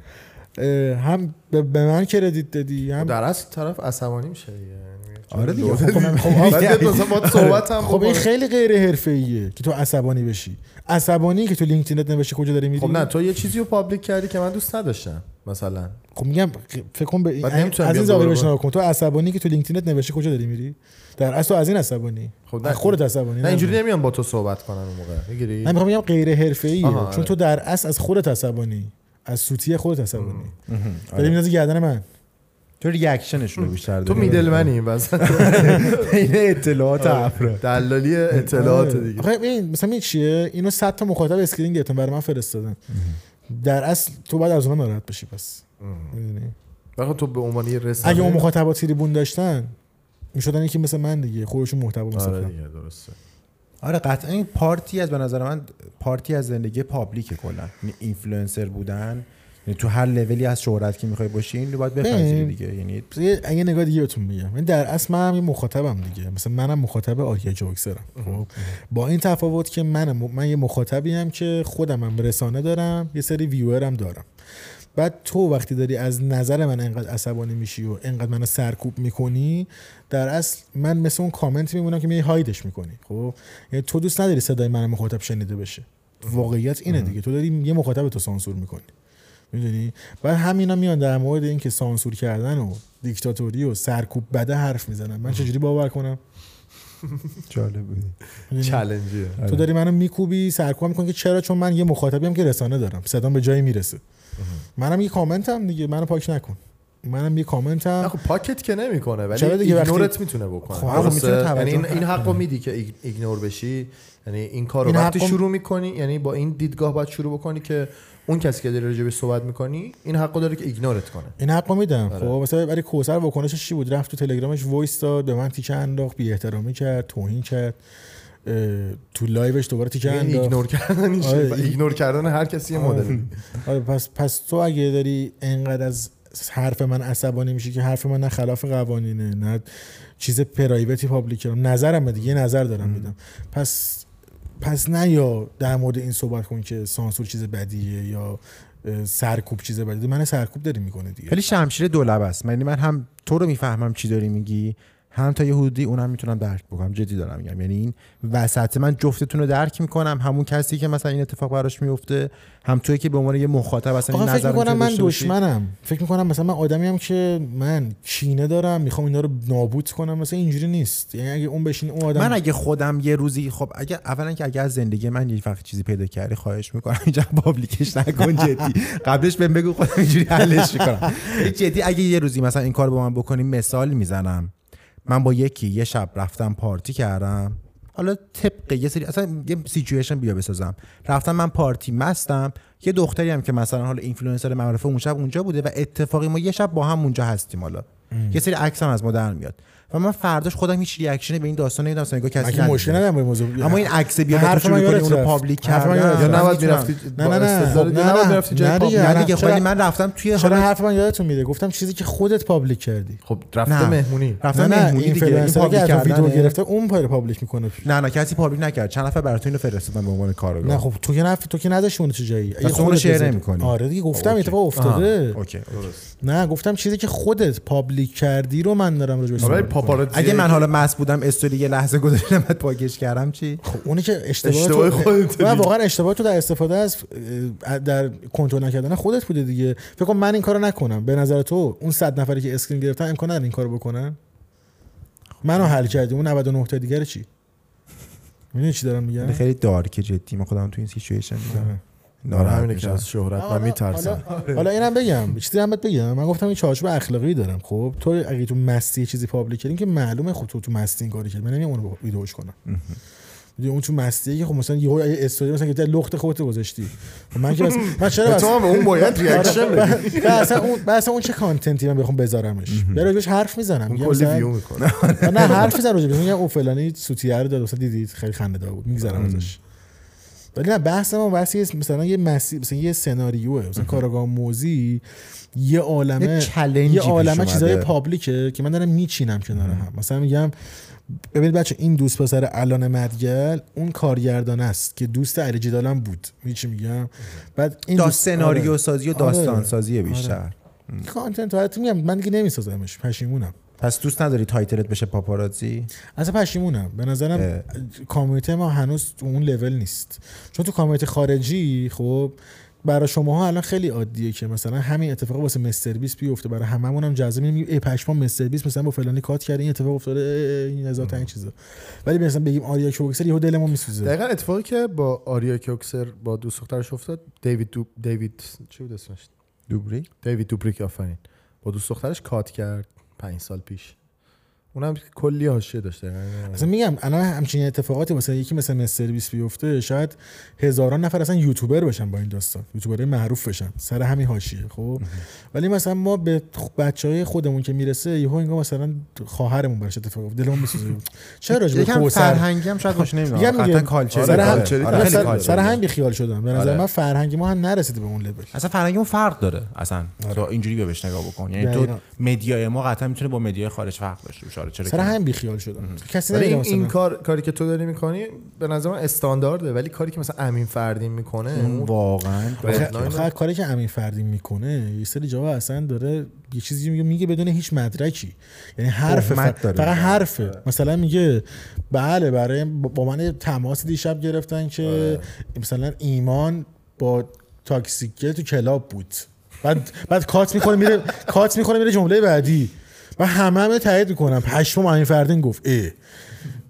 Speaker 3: هم به به من credit دادی هم
Speaker 1: در اصل طرف عصبانی میشه دیگه.
Speaker 2: آره دیگه. خب. من-
Speaker 1: خب با صحبت هم
Speaker 3: خب این. خیلی غیر حرفه‌ایه که تو عصبانی بشی. عصبانی که تو لینکدینت نوشته کجا داری میری؟
Speaker 1: خب نه تو یه چیزی رو public کردی که من دوست نداشتم مثلا.
Speaker 3: خب میگم فکر کن به از این زاویه بشنو کن. تو عصبانی که تو لینکدینت نوشته کجا داری میری؟ در اصل از این عصبانی.
Speaker 1: خب
Speaker 3: خودت عصبانی
Speaker 1: نه اینجوری نمیام با تو صحبت کنم اون موقع. می‌گیری؟
Speaker 3: من می‌خوام بگم غیر حرفه‌ایه چون
Speaker 1: آره.
Speaker 3: تو در اصل از خودت عصبانی. از سوتی خودت عصبانی. داری. میندازی گردن من؟
Speaker 2: تو reaction شون رو بیشتر
Speaker 1: تو
Speaker 2: داری.
Speaker 1: middle man ی مثلا. <laughs>
Speaker 2: این اطلاعات افراد.
Speaker 1: دلالی اطلاعات
Speaker 3: آره.
Speaker 1: دیگه.
Speaker 3: آخه این مثلا این چیه؟ اینو 100 تا مخاطب screen گرفتن برای من فرستادن. در اصل تو بعد از اونها ناراحت بشی پس. می‌دونی؟
Speaker 1: تو به عنوان یه رسانه
Speaker 3: اگه اون مخاطبات تریبون داشتن می‌شدن یکی مثل من دیگه خودشون محتوا
Speaker 1: آره
Speaker 3: میساختن
Speaker 1: دیگه درسته.
Speaker 2: آره قطعا این part ی از به نظر من part ی از زندگی public کلا. اینفلوئنسر بودن یعنی تو هر لولی از شهرت که می‌خوای باشی این رو باید بپذیری. دیگه. یعنی
Speaker 3: یه اگه نگاه دیگه بهتون میگم. من در اصل منم یه مخاطبم دیگه. مثلا منم مخاطب آریا کئوکسرم خب؟ با این تفاوت که منم من یه مخاطبی هم که خودم هم رسانه دارم یه سری ویورم دارم. بعد تو وقتی داری از نظر من انقدر عصبانی میشی و انقدر منو سرکوب می‌کنی در اصل من مثل اون کامنت میمونم که می هایدش می‌کنی. خب؟ یعنی تو دوست نداری صدای من مخاطب شنیده بشه. واقعیت اینه دیگه. تو داری یه مخاطب تو سانسور می‌کنی. می‌دونی؟ بعد همینا میان در مورد اینکه سانسور کردن و دیکتاتوری و سرکوب بده حرف می‌زنن. من چجوری باور کنم؟
Speaker 2: جالب بودی؟
Speaker 3: challenge
Speaker 1: یه
Speaker 3: تو داری منو میکوبی سرکوب می‌کنی که چرا؟ چون من یه مخاطبی هم که رسانه دارم. صدام به جایی می‌رسه. منم یه کامنت هم دیگه. منو پاک نکن. منم یه کامنت هم
Speaker 1: خب پاکت که نمی‌کنه ولی
Speaker 3: چرا دیگه وقتی-
Speaker 1: ignore ت می‌تونه بکنه.
Speaker 3: خب،؟
Speaker 2: می‌تونه
Speaker 1: یعنی این. این حقو میدی که ig- ignore بشی؟ یعنی این کار رو
Speaker 3: این
Speaker 1: وقتی
Speaker 3: حقو-
Speaker 1: شروع می‌کنی یعنی با این دیدگاه باید شروع بکنی که اون کسی که داری راجبش صحبت می‌کنی این حقو داره که ignore ت کنه.
Speaker 3: این حقو میدم.
Speaker 1: آره.
Speaker 3: خب مثلا برای کئوکسر واکنشش چی بود؟ رفت تو تلگرامش voice داد به من تیکه انداخت بی احترامی کرد توهین کرد تو live ش دوباره تیکه
Speaker 1: این
Speaker 3: انداخت.
Speaker 1: ignore کردن
Speaker 3: آره،.
Speaker 1: ignore کردن هر کسی یه
Speaker 3: آره.
Speaker 1: مدل
Speaker 3: آره پس پس تو اگه داری انقدر از حرف من عصبانی میشی که حرف من نه خلاف قوانینه نه چیز private ی public کردم نظرم دیگه نظر دارم میدم. پس پس نه یا در مورد این صحبت کن که سانسور چیز بدیه یا سرکوب چیز بدیه. من سرکوب داری می‌کنه دیگه.
Speaker 2: خیلی شمشیر دولب است. یعنی من هم تو رو می‌فهمم چی داری میگی. هم تا یه حدودی اونم می‌تونم درک بکنم. جدی دارم میگم. یعنی این وسط من جفتتون رو درک می‌کنم. همون کسی که مثلا این اتفاق براش میفته هم توی که به عنوان یه مخاطب اصلا این
Speaker 3: فکر می‌کنم من. دشمنم. فکر می‌کنم مثلا من آدمی هم که من کینه دارم می‌خوام اینا رو نابود کنم مثلا اینجوری نیست. یعنی اگه اون بشین اون آدم
Speaker 2: من اگه خودم یه روزی خب اگه اولا که اگه از زندگی من یه وقت چیزی پیدا کردی خواهش می‌کنم. اینجا پابلیکش نکن جدی. قبلش بهم بگو خودم اینجوری حلش می‌کنم. <laughs> جدی اگه یه روزی مثلا این کار با من بکنی مثال می‌زنم. من با یکی یه شب رفتم پارتی کردم. حالا طبق یه سری اصلا یه سیچویشن بیا بسازم. رفتم من پارتی مستم. یه دختری هم که مثلا حالا اینفلوئنسر معروفه اون شب اونجا بوده و اتفاقی ما یه شب با هم اونجا هستیم حالا. یه سری عکس هم از ما در میاد. و من فرداش خودم هیچ ریاکشنی به این داستان نمیدم اصلا نگاه
Speaker 3: من
Speaker 2: کسی
Speaker 3: که مشکل. ندارم با این موضوع
Speaker 2: اما این عکس بیا
Speaker 3: حرف من یادت
Speaker 2: اون رو. پابلیک
Speaker 3: حرف من
Speaker 2: کردن
Speaker 3: یادت
Speaker 1: یا
Speaker 3: من
Speaker 1: نباید. می‌رفتی
Speaker 3: نه، نه، نه.
Speaker 1: استدلال-
Speaker 3: نه، نه.
Speaker 1: می‌رفتی جای
Speaker 3: دیگه.
Speaker 1: پابلیک.
Speaker 2: نه دیگه ولی من رفتم توی
Speaker 3: چرا
Speaker 2: حالا
Speaker 3: حرف من یادتون میده گفتم چیزی که خودت پابلیک کردی
Speaker 1: خب رفته
Speaker 2: نه.
Speaker 1: مهمونی
Speaker 2: رفتم
Speaker 3: نه نه
Speaker 2: مهمونی دیگه این پابلیک
Speaker 3: از ویدیو. گرفته اون پای پابلیک می‌کنه
Speaker 2: نه نه کسی public نکرد چند نفر برای تو اینو فرستادن به عنوان کارآگاه
Speaker 3: نه خب تو که نفی تو که نذاشتی اون چه جایی خودت share
Speaker 2: نمی‌کنی.
Speaker 3: آره دیگه گفتم. اتفاق افتاده
Speaker 2: اوکی
Speaker 1: درست
Speaker 3: نه گفتم چیزی که خودت public کردی رو من دارم راجعش
Speaker 1: آره. پاپاراتزی
Speaker 2: اگه من حالا مست بودم استوری یه لحظه گذاشتم بعد پاکش کردم چی؟
Speaker 3: خب اونی که اشتباه,
Speaker 1: اشتباه
Speaker 3: تو
Speaker 1: دیگه.
Speaker 3: واقعا اشتباه تو در استفاده از در کنترل نکردن خودت بوده دیگه. فکر کن من این کارو نکنم. به نظر تو اون 100 نفری که screen گرفتن امکان نداره این کارو بکنن؟ منو حل کردی اون 99 تا دیگر چی؟ می‌دونی چی دارم میگم؟
Speaker 2: خیلی dark ه جدی. من خودم تو این سیچویشن
Speaker 3: آره.
Speaker 1: ناراحت
Speaker 2: میشم
Speaker 1: از شهرت من میترسم
Speaker 3: حالا, اینم بگم چیزی هم بگم. من گفتم این چارچوب اخلاقی دارم خب؟ تو اگه تو مستی چیزی public کردین که معلومه خود تو تو مستی این کاری کردی. من نمیام اونو ویدیوش کنم. اون تو مستیه که خب مثلا یهو یه استوری مثلا که لخت خودت گذاشتی. خب من که بس... من چرا بس...
Speaker 1: تو هم به اون باید reaction
Speaker 3: آره.
Speaker 1: بدی.
Speaker 3: اصلا اون اصلا اون چه content ی من بخوام بذارمش؟ به راجبش حرف می‌زنم.
Speaker 1: اون
Speaker 3: میگم
Speaker 1: کلی
Speaker 3: مثلا
Speaker 1: ویو می‌کنه.
Speaker 3: نه حرف می‌زنم راجبش. میگم او فلانی سوتیه رو داد مثلا دیدید خیلی خنده دار بود. میگذرم ازش. ولی نه بحث ما یه- مثلا یه مسی مثلا یه سناریوه. مثلا کاراگاه موزی یه عالمه
Speaker 2: یه
Speaker 3: عالمه چیزای. پابلیکه که من دارم میچینم کنار هم. مثلا میگم ببینید بچه این دوست پسر الان مدگل اون کارگردان است که دوست علی جدالم بود. چی میگم؟ بعد این
Speaker 2: دا
Speaker 3: دوست-
Speaker 2: سناریو
Speaker 3: آره.
Speaker 2: سازی و
Speaker 3: آره.
Speaker 2: داستان سازی بیشتر
Speaker 3: content حالت میگم من دیگه نمیسازمش. پشیمونم.
Speaker 2: پس دوست نداری title ت بشه پاپاراتزی
Speaker 3: اصلا پشیمونم. به نظرم community ما هنوز تو اون لول نیست. چون تو community خارجی خب برای شماها الان خیلی عادیه که مثلا همین اتفاق واسه مستر بیست بیفته. برای هممون هم جذاب میگیم ای پشمام مستر بیست مثلا با فلانی cut کرده این اتفاق افتاده این هزار تا این چیزا. ولی مثلا بگیم آریا کئوکسر یهو دلمون میسوزه.
Speaker 1: دقیقا اتفاقی که با آریا کئوکسر با دوست دخترش افتاد دیوید دو... دیوید چی بود اسمش؟
Speaker 2: دوبری
Speaker 1: دیوید دوبریک آفرین. با دوست دخترش کات کرد. پنج سال پیش. اونم کلی حاشیه داشته.
Speaker 3: اصلا میگم الان همچین اتفاقاتی واسه یکی مثل مستر بیس بیفته شاید هزاران نفر اصلا یوتیوبر بشن با این داستان یوتیوبرای معروف بشن سر همین حاشیه خب؟ ولی مثلا ما به بچه های خودمون که می‌رسه یهو انگار مثلا خواهرمون براش اتفاق افتاد دلمون میسوزه. چرا راجع به
Speaker 2: یکم
Speaker 3: کوسر؟
Speaker 2: فرهنگی هم شاید
Speaker 3: میگم
Speaker 2: نمی‌دونم
Speaker 3: دیگه.
Speaker 2: قطعا کالچر
Speaker 1: آره،
Speaker 3: سر هم
Speaker 1: کالچری.
Speaker 2: آره،
Speaker 3: آره، بیخیال شدم. به نظر
Speaker 2: آره.
Speaker 3: من فرهنگی ما هم نرسیده به اون لول
Speaker 2: اصلا فرهنگمون فرق داره اصلا. تو اینجوری بهش نگاه بکن. یعنی تو. مدیای ما قطعا می‌تونه با مدیای خارج فرق داشته باشه. آره، چرا
Speaker 3: سر؟ همین بیخیال شدم. کسی
Speaker 1: این, این کار کاری که تو داری می‌کنی به نظر من استاندارده ولی کاری که مثلا امین فردین می‌کنه
Speaker 2: واقعا
Speaker 1: آخه
Speaker 3: کاری که امین فردی می‌کنه یه سری جاها اصلا داره یه چیزی میگه میگه بدون هیچ مدرکی. یعنی حرف فقط, حرفه. مثلا میگه بله برای با من تماس دیشب گرفتن که مثلا ایمان با تاکسیکل تو کلاب بود. بعد بعد کات می‌کنه میره کات می‌کنه میره جمله بعدی. و همه همه تایید می‌کنم. پشمام امین فردین گفت اه.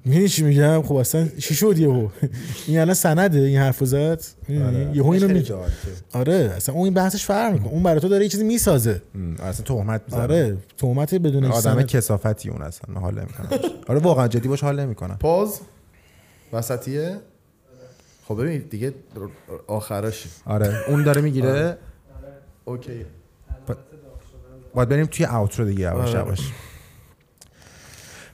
Speaker 3: می‌دونی چی میگم؟ خب اصلا چی شد یهو؟ این الان سنده این حرفو زد. می‌دونی؟ یهو اینو میگه آره اصلا اون این بحثش فرق می‌کنه. اون برای تو داره یه چیزی می‌سازه.
Speaker 2: اصلا تهمت می‌زنه
Speaker 3: آره تهمت بدون
Speaker 2: آدم
Speaker 3: سند.
Speaker 2: کسافتی اون اصلا حال نمی‌کنم آره واقعا جدی باش حال نمی‌کنم
Speaker 1: پاز؟ وسطیه؟ خب ببین دیگه آخراشی
Speaker 2: آره اون داره می‌گیره.
Speaker 1: اوکی.
Speaker 2: باید بریم توی اوترو دیگه یواش
Speaker 1: آره.
Speaker 2: یواش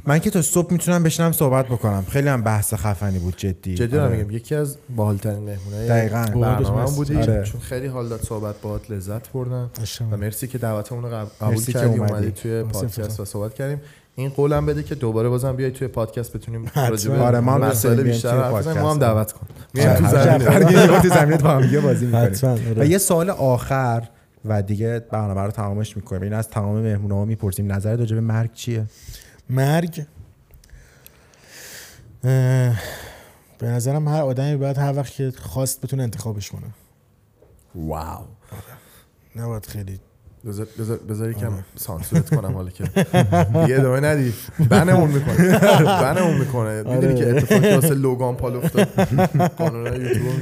Speaker 2: من که تا صبح می‌تونم بشنم صحبت بکنم خیلی هم بحث خفنی بود جدی
Speaker 1: جدی
Speaker 2: آره.
Speaker 1: میگم یکی از باحالترین مهمونای
Speaker 2: دقیقاً.
Speaker 1: برنامه. بودی
Speaker 2: آره.
Speaker 1: چون خیلی حال داد صحبت باهات لذت بردم و. مرسی که دعوتمون رو قب- قبول کردی
Speaker 2: اومدی.
Speaker 1: اومدی توی پادکست. و صحبت کردیم این قولم بده که دوباره بازم بیای توی پادکست بتونیم. راجع به
Speaker 2: آره، ما
Speaker 1: مسائل بیشتر حرف بزنیم. ما هم. دعوت کن میایم تو
Speaker 2: آره. هر یه تو زمینت با هم بازی می‌کنیم
Speaker 3: آره.
Speaker 2: و یه سوال آخر و دیگه برنامه رو تمامش می‌کنیم. این از تمام مهمونا می‌پرسیم. نظرت راجع به مرگ چیه؟
Speaker 3: مرگ؟ اه، به نظرم هر آدمی باید هر وقت که خواست بتونه انتخابش کنه.
Speaker 1: wow.
Speaker 3: نباید خیلی
Speaker 1: بذار بذار بذار یکم سانسورت کنم حالا که. دیگه ادامه ندی. ban مون می‌کنه. ban مون می‌کنه. می‌دونی که اتفاقی واسه لوگان پال افتاد. <laughs> قانون یوتیوب.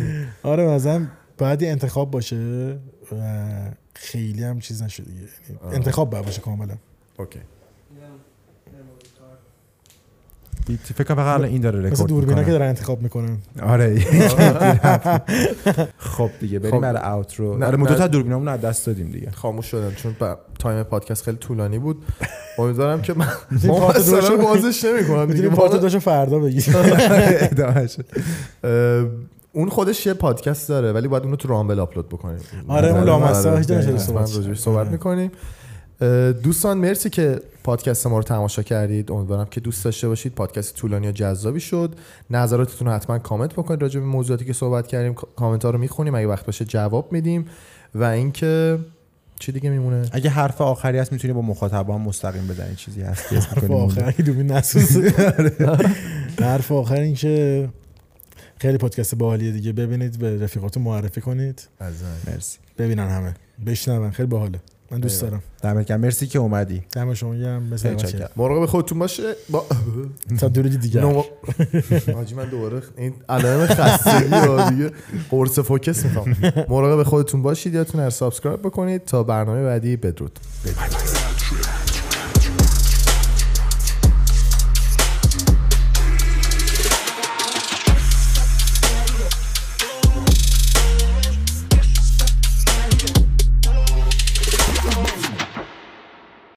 Speaker 3: آره مثلا باید انتخاب باشه خیلی هم چیز نشه دیگه. یعنی انتخاب باید باشه کاملا.
Speaker 1: okay.
Speaker 2: فکر کنم فقط الان این داره
Speaker 3: مثل
Speaker 2: رکورد
Speaker 3: دوربینا که دارن انتخاب می‌کنن.
Speaker 2: آره. <laughs> خب دیگه بریم. برای outro
Speaker 1: نه،
Speaker 2: آره ما. دو تا دوربینامون رو از دست دادیم دیگه.
Speaker 1: خاموش شدم چون با time پادکست خیلی طولانی بود. امیدوارم که من <laughs> مثلا
Speaker 3: دوشو-
Speaker 1: بازش نمی‌کنم دیگه.
Speaker 3: می‌تونی part دوشو فردا بگی <laughs>
Speaker 2: ادامه‌ش.
Speaker 1: اه، اون خودش یه پادکست داره ولی باید اونو تو رامبل آپلود بکنیم.
Speaker 3: آره، اون هیچ نمیشه
Speaker 1: حتما
Speaker 3: صحبت.
Speaker 1: صحبت
Speaker 3: آره.
Speaker 1: می‌کنیم دوستان مرسی که پادکست ما رو تماشا کردید. امیدوارم که دوست داشته باشید. پادکست طولانی و جذابی شد. نظراتتون رو حتما کامنت بکنید راجع به موضوعاتی که صحبت کردیم. کامنت ها رو می‌خونیم. اگه وقت باشه جواب میدیم. و اینکه چی دیگه میمونه؟
Speaker 2: اگه حرف آخری هست می‌تونی با مخاطبان مستقیم بزنی. چیزی هست <laughs>
Speaker 3: حرف
Speaker 2: کنی مونده.
Speaker 3: آخر دوبین نسوز <laughs> حرف آخر این که خیلی پادکست باحالیه دیگه. ببینید به رفیقاتون معرفی کنید.
Speaker 2: مرسی.
Speaker 3: ببینن همه. بشنون. خیلی باحاله. من دوست دارم.
Speaker 2: دمت گرم. مرسی که اومدی.
Speaker 3: دم شما گرم.
Speaker 2: چاکرم.
Speaker 1: مراقب خودتون باشه. با
Speaker 3: تا درودی دیگه.
Speaker 1: no... <laughs> حاجی من دوباره این علائم خستگی ها دیگه قرص focus می‌خوام. مراقب خودتون باشید. یادتون هر subscribe بکنید. تا برنامه بعدی. بدرود.